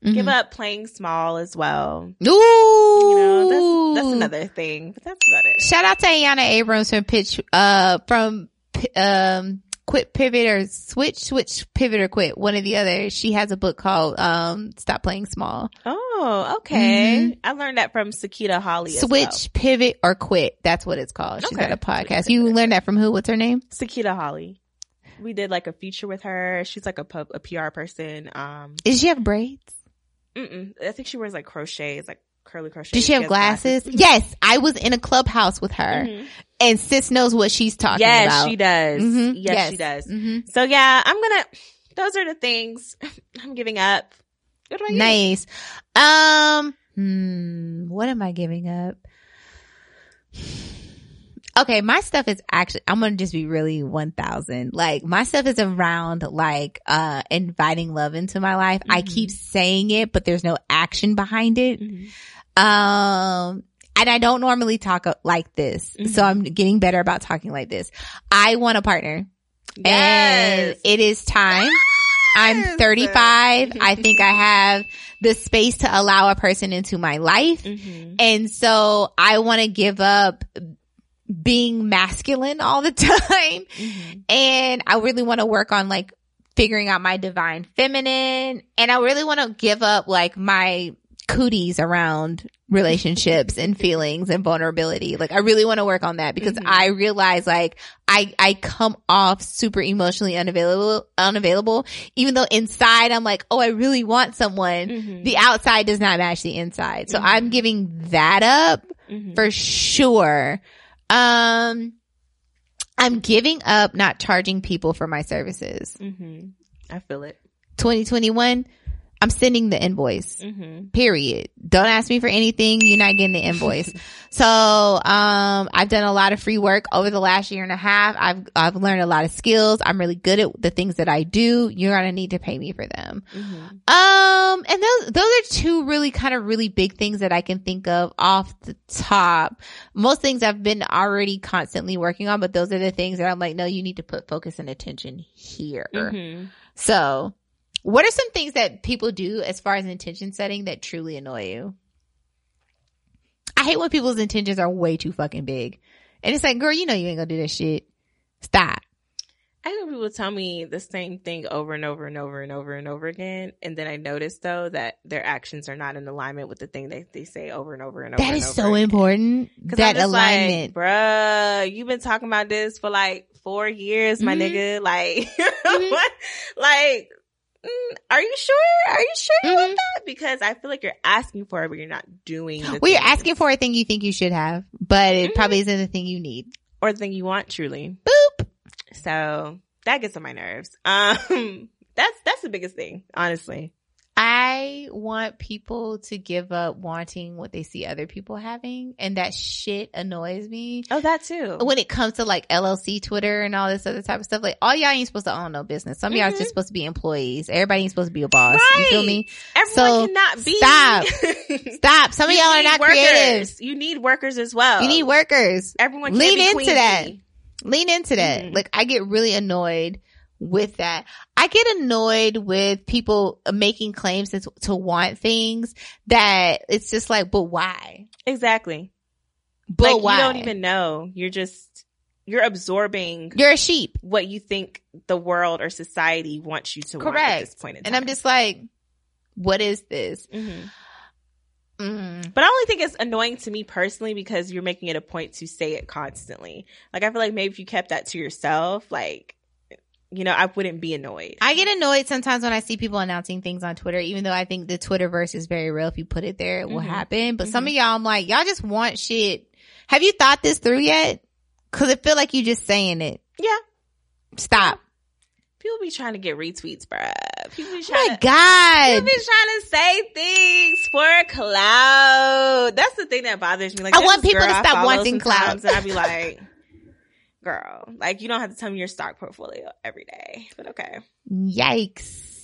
Speaker 1: Mhm.
Speaker 2: Give up playing small as well.
Speaker 1: Ooh.
Speaker 2: You know, that's, that's another thing, but that's about it.
Speaker 1: Shout out to Ayana Abrams from Pitch, uh, from, um, Quit Pivot or Switch, Switch Pivot or Quit, one or the other. She has a book called, um, Stop Playing Small.
Speaker 2: Oh, okay. I learned that from Sakita Holley.
Speaker 1: Switch,
Speaker 2: well.
Speaker 1: Pivot or Quit. That's what it's called. She's
Speaker 2: Okay.
Speaker 1: got a podcast. You learned that from who? What's her name?
Speaker 2: Sakita Holley. We did like a feature with her. She's like a pub, a PR person. Um,
Speaker 1: Does she have braids?
Speaker 2: mm-mm. I think she wears like crochets, like curly crochet.
Speaker 1: Does she have
Speaker 2: has
Speaker 1: glasses? Yes. I was in a clubhouse with her
Speaker 2: Mhm.
Speaker 1: and sis knows what she's talking
Speaker 2: Yes,
Speaker 1: about.
Speaker 2: she does.
Speaker 1: Mhm.
Speaker 2: Yes, she does.
Speaker 1: hmm
Speaker 2: So yeah, I'm gonna. Those are the things I'm giving up. What do I give?
Speaker 1: Nice. Um, hmm, what am I giving up? Okay, my stuff is actually, I'm gonna just be really 1000. Like, my stuff is around like, uh, inviting love into my life. I
Speaker 2: Mhm.
Speaker 1: keep saying it, but there's no action behind it.
Speaker 2: Mhm.
Speaker 1: Um, and I don't normally talk uh, like this.
Speaker 2: Mhm.
Speaker 1: So I'm getting better about talking like this. I want a partner and it is time. I'm 35. I think I have the space to allow a person into my life.
Speaker 2: Mhm.
Speaker 1: And so I want to give up being masculine all the time.
Speaker 2: Mhm.
Speaker 1: And I really want to work on like figuring out my divine feminine. And I really want to give up like my cooties around relationships and feelings and vulnerability. Like I really want to work on that because
Speaker 2: Mhm.
Speaker 1: I realize like I, I come off super emotionally unavailable, unavailable, even though inside I'm like, oh, I really want someone.
Speaker 2: Mhm.
Speaker 1: The outside does not match the inside. So
Speaker 2: Mhm.
Speaker 1: I'm giving that up
Speaker 2: Mhm.
Speaker 1: for sure. Um, I'm giving up not charging people for my services.
Speaker 2: Mhm. I feel it.
Speaker 1: 2021, I'm sending the invoice.
Speaker 2: Mm-hmm.
Speaker 1: Period. Don't ask me for anything. You're not getting the invoice. so, um, I've done a lot of free work over the last year and a half. I've, I've learned a lot of skills. I'm really good at the things that I do. You're going to need to pay me for them.
Speaker 2: Mm-hmm.
Speaker 1: Um, and those, those are two really kind of really big things that I can think of off the top. Most things I've been already constantly working on, but those are the things that I'm like, no, you need to put focus and attention here.
Speaker 2: Mm-hmm.
Speaker 1: So what are some things that people do as far as intention setting that truly annoy you? I hate when people's intentions are way too fucking big. And it's like, girl, you know you ain't gonna do this shit. Stop.
Speaker 2: I know people tell me the same thing over and over and over and over and over again, and then I notice though that their actions are not in alignment with the thing that they say over and over and over.
Speaker 1: That
Speaker 2: and
Speaker 1: is
Speaker 2: over
Speaker 1: so
Speaker 2: again.
Speaker 1: important. That alignment.
Speaker 2: like, bruh. You've been talking about this for like four years, my
Speaker 1: Mhm.
Speaker 2: nigga. Like,
Speaker 1: Mhm.
Speaker 2: what? Like, mm, are you sure? Are you sure you want
Speaker 1: Mhm.
Speaker 2: that? Because I feel like you're asking for it, but you're not doing. The
Speaker 1: well, you're asking for a thing you think you should have, but it
Speaker 2: Mhm.
Speaker 1: probably isn't the thing you need.
Speaker 2: or the thing you want truly.
Speaker 1: Boop.
Speaker 2: So that gets on my nerves. Um, that's that's the biggest thing, honestly.
Speaker 1: I want people to give up wanting what they see other people having, and that shit annoys me.
Speaker 2: Oh, that too.
Speaker 1: when it comes to like LLC Twitter and all this other type of stuff, like all y'all ain't supposed to own no business. Some of y'all just supposed to be employees. Everybody ain't supposed to be a boss. You feel me?
Speaker 2: Everyone
Speaker 1: So,
Speaker 2: cannot be.
Speaker 1: stop. Stop. Some of y'all are not
Speaker 2: workers.
Speaker 1: creatives.
Speaker 2: You need workers as well.
Speaker 1: You need workers.
Speaker 2: Everyone
Speaker 1: Lean into that. Lean into that.
Speaker 2: Mhm.
Speaker 1: Like I get really annoyed with that. I get annoyed with people making claims to, to want things that it's just like, but why?
Speaker 2: Exactly.
Speaker 1: But
Speaker 2: like
Speaker 1: why?
Speaker 2: you don't even know. You're just you're absorbing
Speaker 1: You're a sheep.
Speaker 2: what you think the world or society wants you to want at
Speaker 1: Correct.
Speaker 2: this point in time.
Speaker 1: And I'm just like, what is this?
Speaker 2: Mhm.
Speaker 1: Mm.
Speaker 2: But I only think it's annoying to me personally because you're making it a point to say it constantly. Like I feel like maybe if you kept that to yourself, like you know, I wouldn't be annoyed.
Speaker 1: I get annoyed sometimes when I see people announcing things on Twitter, even though I think the Twitterverse is very real. If you put it there, it will
Speaker 2: Mhm.
Speaker 1: happen. But some of y'all, I'm like, y'all just want shit. Have you thought this through yet? Cause it feel like you just saying it.
Speaker 2: yeah.
Speaker 1: Stop.
Speaker 2: People be trying to get retweets, bruh. People be trying Oh
Speaker 1: my
Speaker 2: to
Speaker 1: God.
Speaker 2: People be trying to say things for clout. That's the thing that bothers me. Like,
Speaker 1: I want people to stop wanting clout.
Speaker 2: sometimes, and I be like, girl, like you don't have to tell me your stock portfolio every day, but okay.
Speaker 1: Yikes.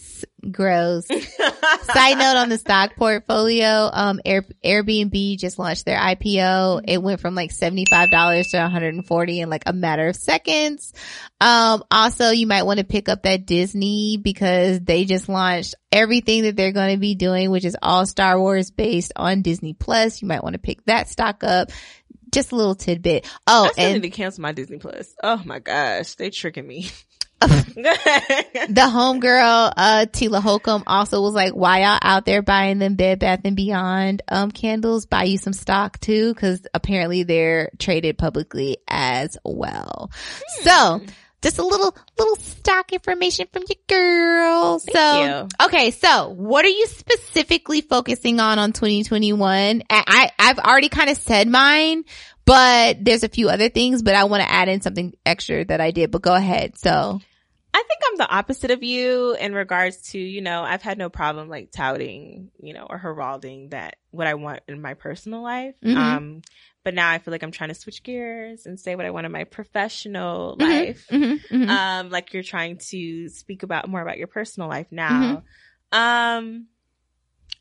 Speaker 1: Gross. Side note on the stock portfolio, um, Air, Airbnb just launched their IPO. It went from like $75 to 140 in like a matter of seconds. Um, also you might want to pick up that Disney because they just launched everything that they're going to be doing, which is all Star Wars based on Disney Plus. You might want to pick that stock up. Just a little tidbit. Oh,
Speaker 2: I
Speaker 1: and
Speaker 2: need to cancel my Disney Plus. Oh my gosh, they tricking me.
Speaker 1: the homegirl, uh, Tila Holcomb also was like, why y'all out there buying them Bed Bath and Beyond, um, candles? Buy you some stock too, cause apparently they're traded publicly as well. So, just a little, little stock information from your girl. so,
Speaker 2: you.
Speaker 1: okay. So what are you specifically focusing on on 2021? I, I I've already kind of said mine, but there's a few other things, but I want to add in something extra that I did, but go ahead. So,
Speaker 2: I think I'm the opposite of you in regards to, you know, I've had no problem like touting, you know, or heralding that what I want in my personal life.
Speaker 1: Mhm.
Speaker 2: Um, but now I feel like I'm trying to switch gears and say what I want in my professional
Speaker 1: Mhm,
Speaker 2: life.
Speaker 1: mhm, mhm.
Speaker 2: Um, like you're trying to speak about more about your personal life now. Um,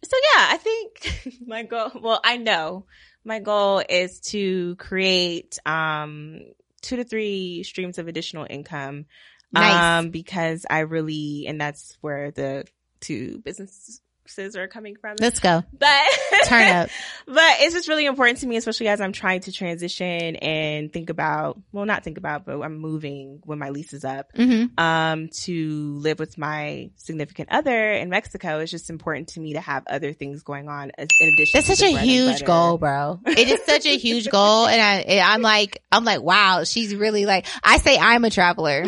Speaker 2: so yeah, I think my goal, well, I know my goal is to create, um, two to three streams of additional income.
Speaker 1: Nice.
Speaker 2: Um, because I really, and that's where the two business purposes are coming from.
Speaker 1: Let's go.
Speaker 2: But
Speaker 1: Turn up.
Speaker 2: but it's just really important to me, especially as I'm trying to transition and think about, well, not think about, but I'm moving when my lease is up,
Speaker 1: hmm
Speaker 2: um, to live with my significant other in Mexico. It's just important to me to have other things going on in addition.
Speaker 1: That's such a huge goal, bro. It is such a huge goal. And I, and I'm like, I'm like, wow, she's really like, I say I'm a traveler,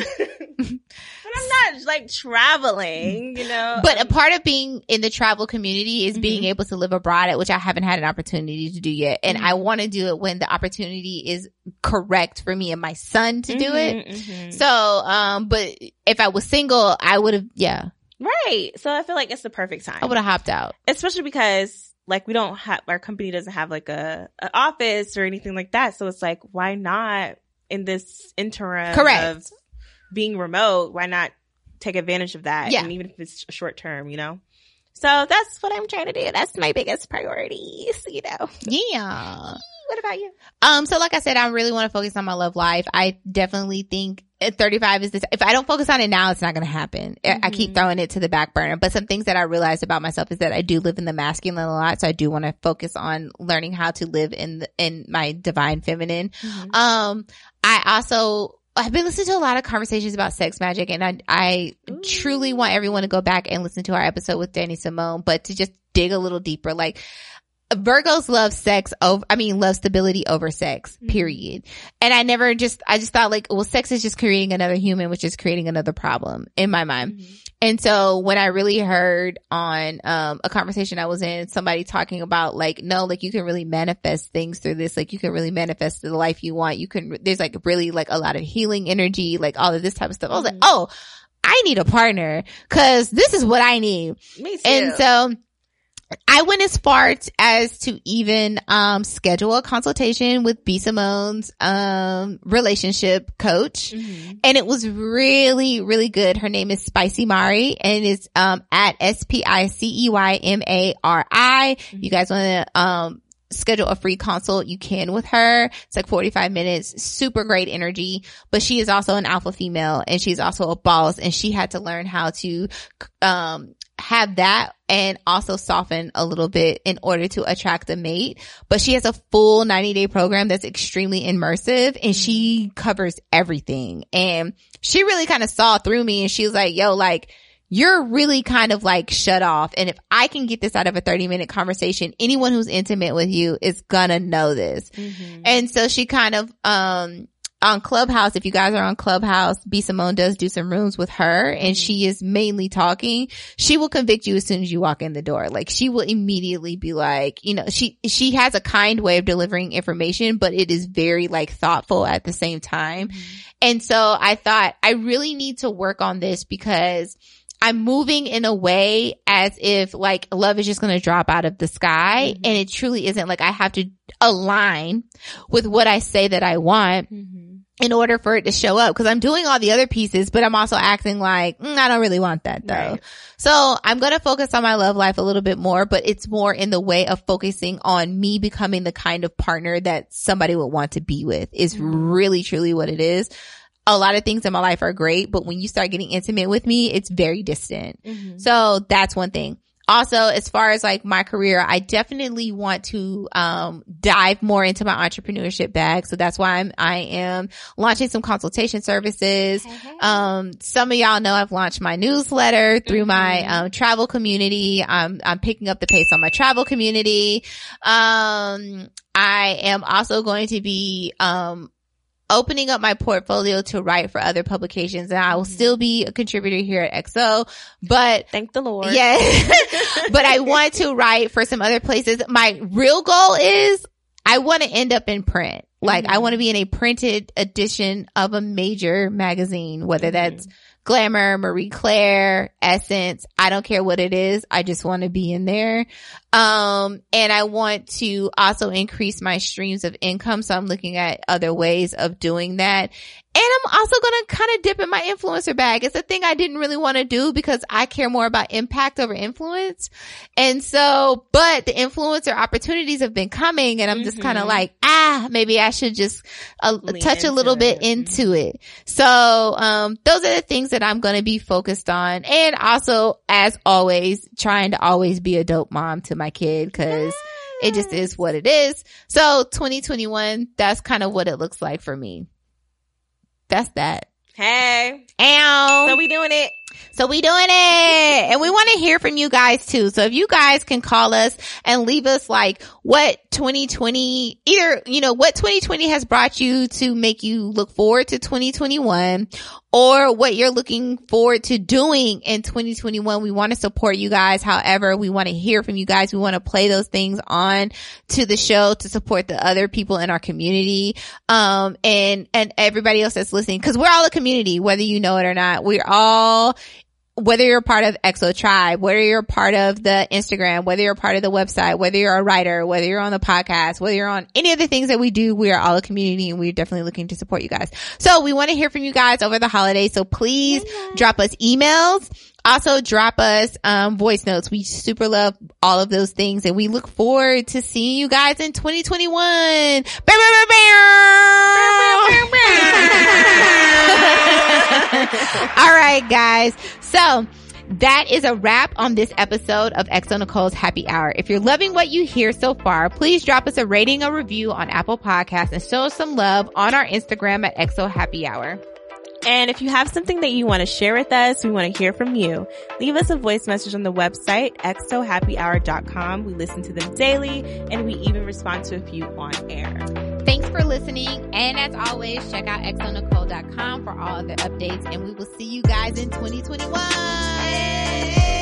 Speaker 2: I'm not like traveling, you know.
Speaker 1: but a part of being in the travel community is being
Speaker 2: Mhm.
Speaker 1: able to live abroad at which I haven't had an opportunity to do yet. And I
Speaker 2: Mhm.
Speaker 1: want to do it when the opportunity is correct for me and my son to do it.
Speaker 2: Mhm, mhm.
Speaker 1: So, um, but if I was single, I would have, yeah,
Speaker 2: right. So I feel like it's the perfect time.
Speaker 1: I would have hopped out.
Speaker 2: especially because like we don't have our company doesn't have like a, a office or anything like that so it's like why not in this interim
Speaker 1: Correct.
Speaker 2: Being remote why not take advantage of that
Speaker 1: Yeah.
Speaker 2: and even if it's short term you know so that's what i'm trying to do that's my biggest priorities you know
Speaker 1: Yeah.
Speaker 2: what about you
Speaker 1: Um, so like I said, I really want to focus on my love life. I definitely think at 35 is this, if I don't focus on it now, it's not going to happen. I- I keep
Speaker 2: Mhm.
Speaker 1: throwing it to the back burner, but some things that I realized about myself is that I do live in the masculine a lot. So I do want to focus on learning how to live in the, in my divine feminine. Um, I also, I've been listening to a lot of conversations about sex magic and I, I truly want everyone to go back and listen to our episode with Danny Simone, but to just dig a little deeper, like Virgos love sex over, I mean, love stability over sex,
Speaker 2: Mhm.
Speaker 1: period. And I never just, I just thought like, well, sex is just creating another human, which is creating another problem in my mind.
Speaker 2: Mhm.
Speaker 1: And so when I really heard on um a conversation I was in, somebody talking about like, no, like you can really manifest things through this. Like you can really manifest the life you want. You can, there's like really like a lot of healing energy, like all of this type of stuff. I was like,
Speaker 2: Mhm.
Speaker 1: oh, I need a partner cause this is what I need.
Speaker 2: me too
Speaker 1: And so I went as far as to even um schedule a consultation with B Simone's um relationship coach.
Speaker 2: Mhm.
Speaker 1: And it was really, really good. Her name is Spicy Mari and it's um at S P I C E Y M A R I. You guys want to um schedule a free consult, you can with her. It's like 45 minutes, super great energy, but she is also an alpha female and she's also a boss and she had to learn how to um have that and also soften a little bit in order to attract a mate. But she has a full 90 day program that's extremely immersive and she covers everything. And she really kind of saw through me and she was like, yo, like, you're really kind of like shut off. And if I can get this out of a 30 minute conversation, anyone who's intimate with you is gonna know this.
Speaker 2: Mhm.
Speaker 1: And so she kind of, um, on Clubhouse, if you guys are on Clubhouse, B Simone does do some rooms with her and she is mainly talking. She will convict you as soon as you walk in the door. Like she will immediately be like, you know, she, she has a kind way of delivering information, but it is very like thoughtful at the same time. And so I thought I really need to work on this because I'm moving in a way as if like love is just going to drop out of the sky
Speaker 2: Mhm.
Speaker 1: and it truly isn't like I have to align with what I say that I want
Speaker 2: Mhm.
Speaker 1: In order for it to show up because I'm doing all the other pieces, but I'm also acting like "Mm, I don't really want that though.
Speaker 2: Right.
Speaker 1: So I'm going to focus on my love life a little bit more, but it's more in the way of focusing on me becoming the kind of partner that somebody would want to be with is
Speaker 2: Mhm.
Speaker 1: really truly what it is. A lot of things in my life are great, but when you start getting intimate with me, it's very distant.
Speaker 2: Mhm.
Speaker 1: So that's one thing. Also, as far as like my career, I definitely want to um dive more into my entrepreneurship bag. So that's why I'm I am launching some consultation services.
Speaker 2: Hey.
Speaker 1: Um, some of y'all know I've launched my newsletter through my
Speaker 2: Mhm.
Speaker 1: um, travel community. I'm I'm picking up the pace on my travel community. Um, I am also going to be um opening up my portfolio to write for other publications, and I will
Speaker 2: Mhm.
Speaker 1: still be a contributor here at XO. But
Speaker 2: thank the lord
Speaker 1: yeah, but I want to write for some other places. My real goal is I want to end up in print. Like I
Speaker 2: Mhm.
Speaker 1: want to be in a printed edition of a major magazine, whether
Speaker 2: Mhm.
Speaker 1: that's Glamour, Marie Claire, Essence. I don't care what it is. I just want to be in there. Um, and I want to also increase my streams of income. So I'm looking at other ways of doing that. And I'm also going to kind of dip in my influencer bag. It's a thing I didn't really want to do because I care more about impact over influence. And so, but the influencer opportunities have been coming and I'm mm-hmm. just kind of like, ah, maybe I should just uh, touch a little bit into it. So, um, those are the things that I'm going to be focused on. And also, as always, trying to always be a dope mom to my kid because it just is what it is. So 2021, that's kind of what it looks like for me. That's that.
Speaker 2: Hey.
Speaker 1: Ow.
Speaker 2: So we doing it.
Speaker 1: So we doing it. And we want to hear from you guys too. So if you guys can call us and leave us like what 2020, either, you know, what 2020 has brought you to make you look forward to 2021 or what you're looking forward to doing in 2021. We want to support you guys. However, we want to hear from you guys. We want to play those things on to the show to support the other people in our community. Um, and, and everybody else that's listening because we're all a community, whether you know it or not. We're all whether you're part of XO Tribe, whether you're part of the Instagram, whether you're part of the website, whether you're a writer, whether you're on the podcast, whether you're on any of the things that we do, we are all a community and we're definitely looking to support you guys. So we want to hear from you guys over the holidays. So please drop us emails. Also drop us, um, voice notes. We super love all of those things and we look forward to seeing you guys in 2021. all right, guys. So that is a wrap on this episode of xoNecole's Happy Hour. If you're loving what you hear so far, please drop us a rating or review on Apple Podcasts and show us some love on our Instagram at XO Happy Hour.
Speaker 2: And if you have something that you want to share with us, we want to hear from you. Leave us a voice message on the website, xohappyhour.com. We listen to them daily and we even respond to a few on air.
Speaker 1: Thanks for listening. And as always, check out xonecole.com for all other updates and we will see you guys in 2021.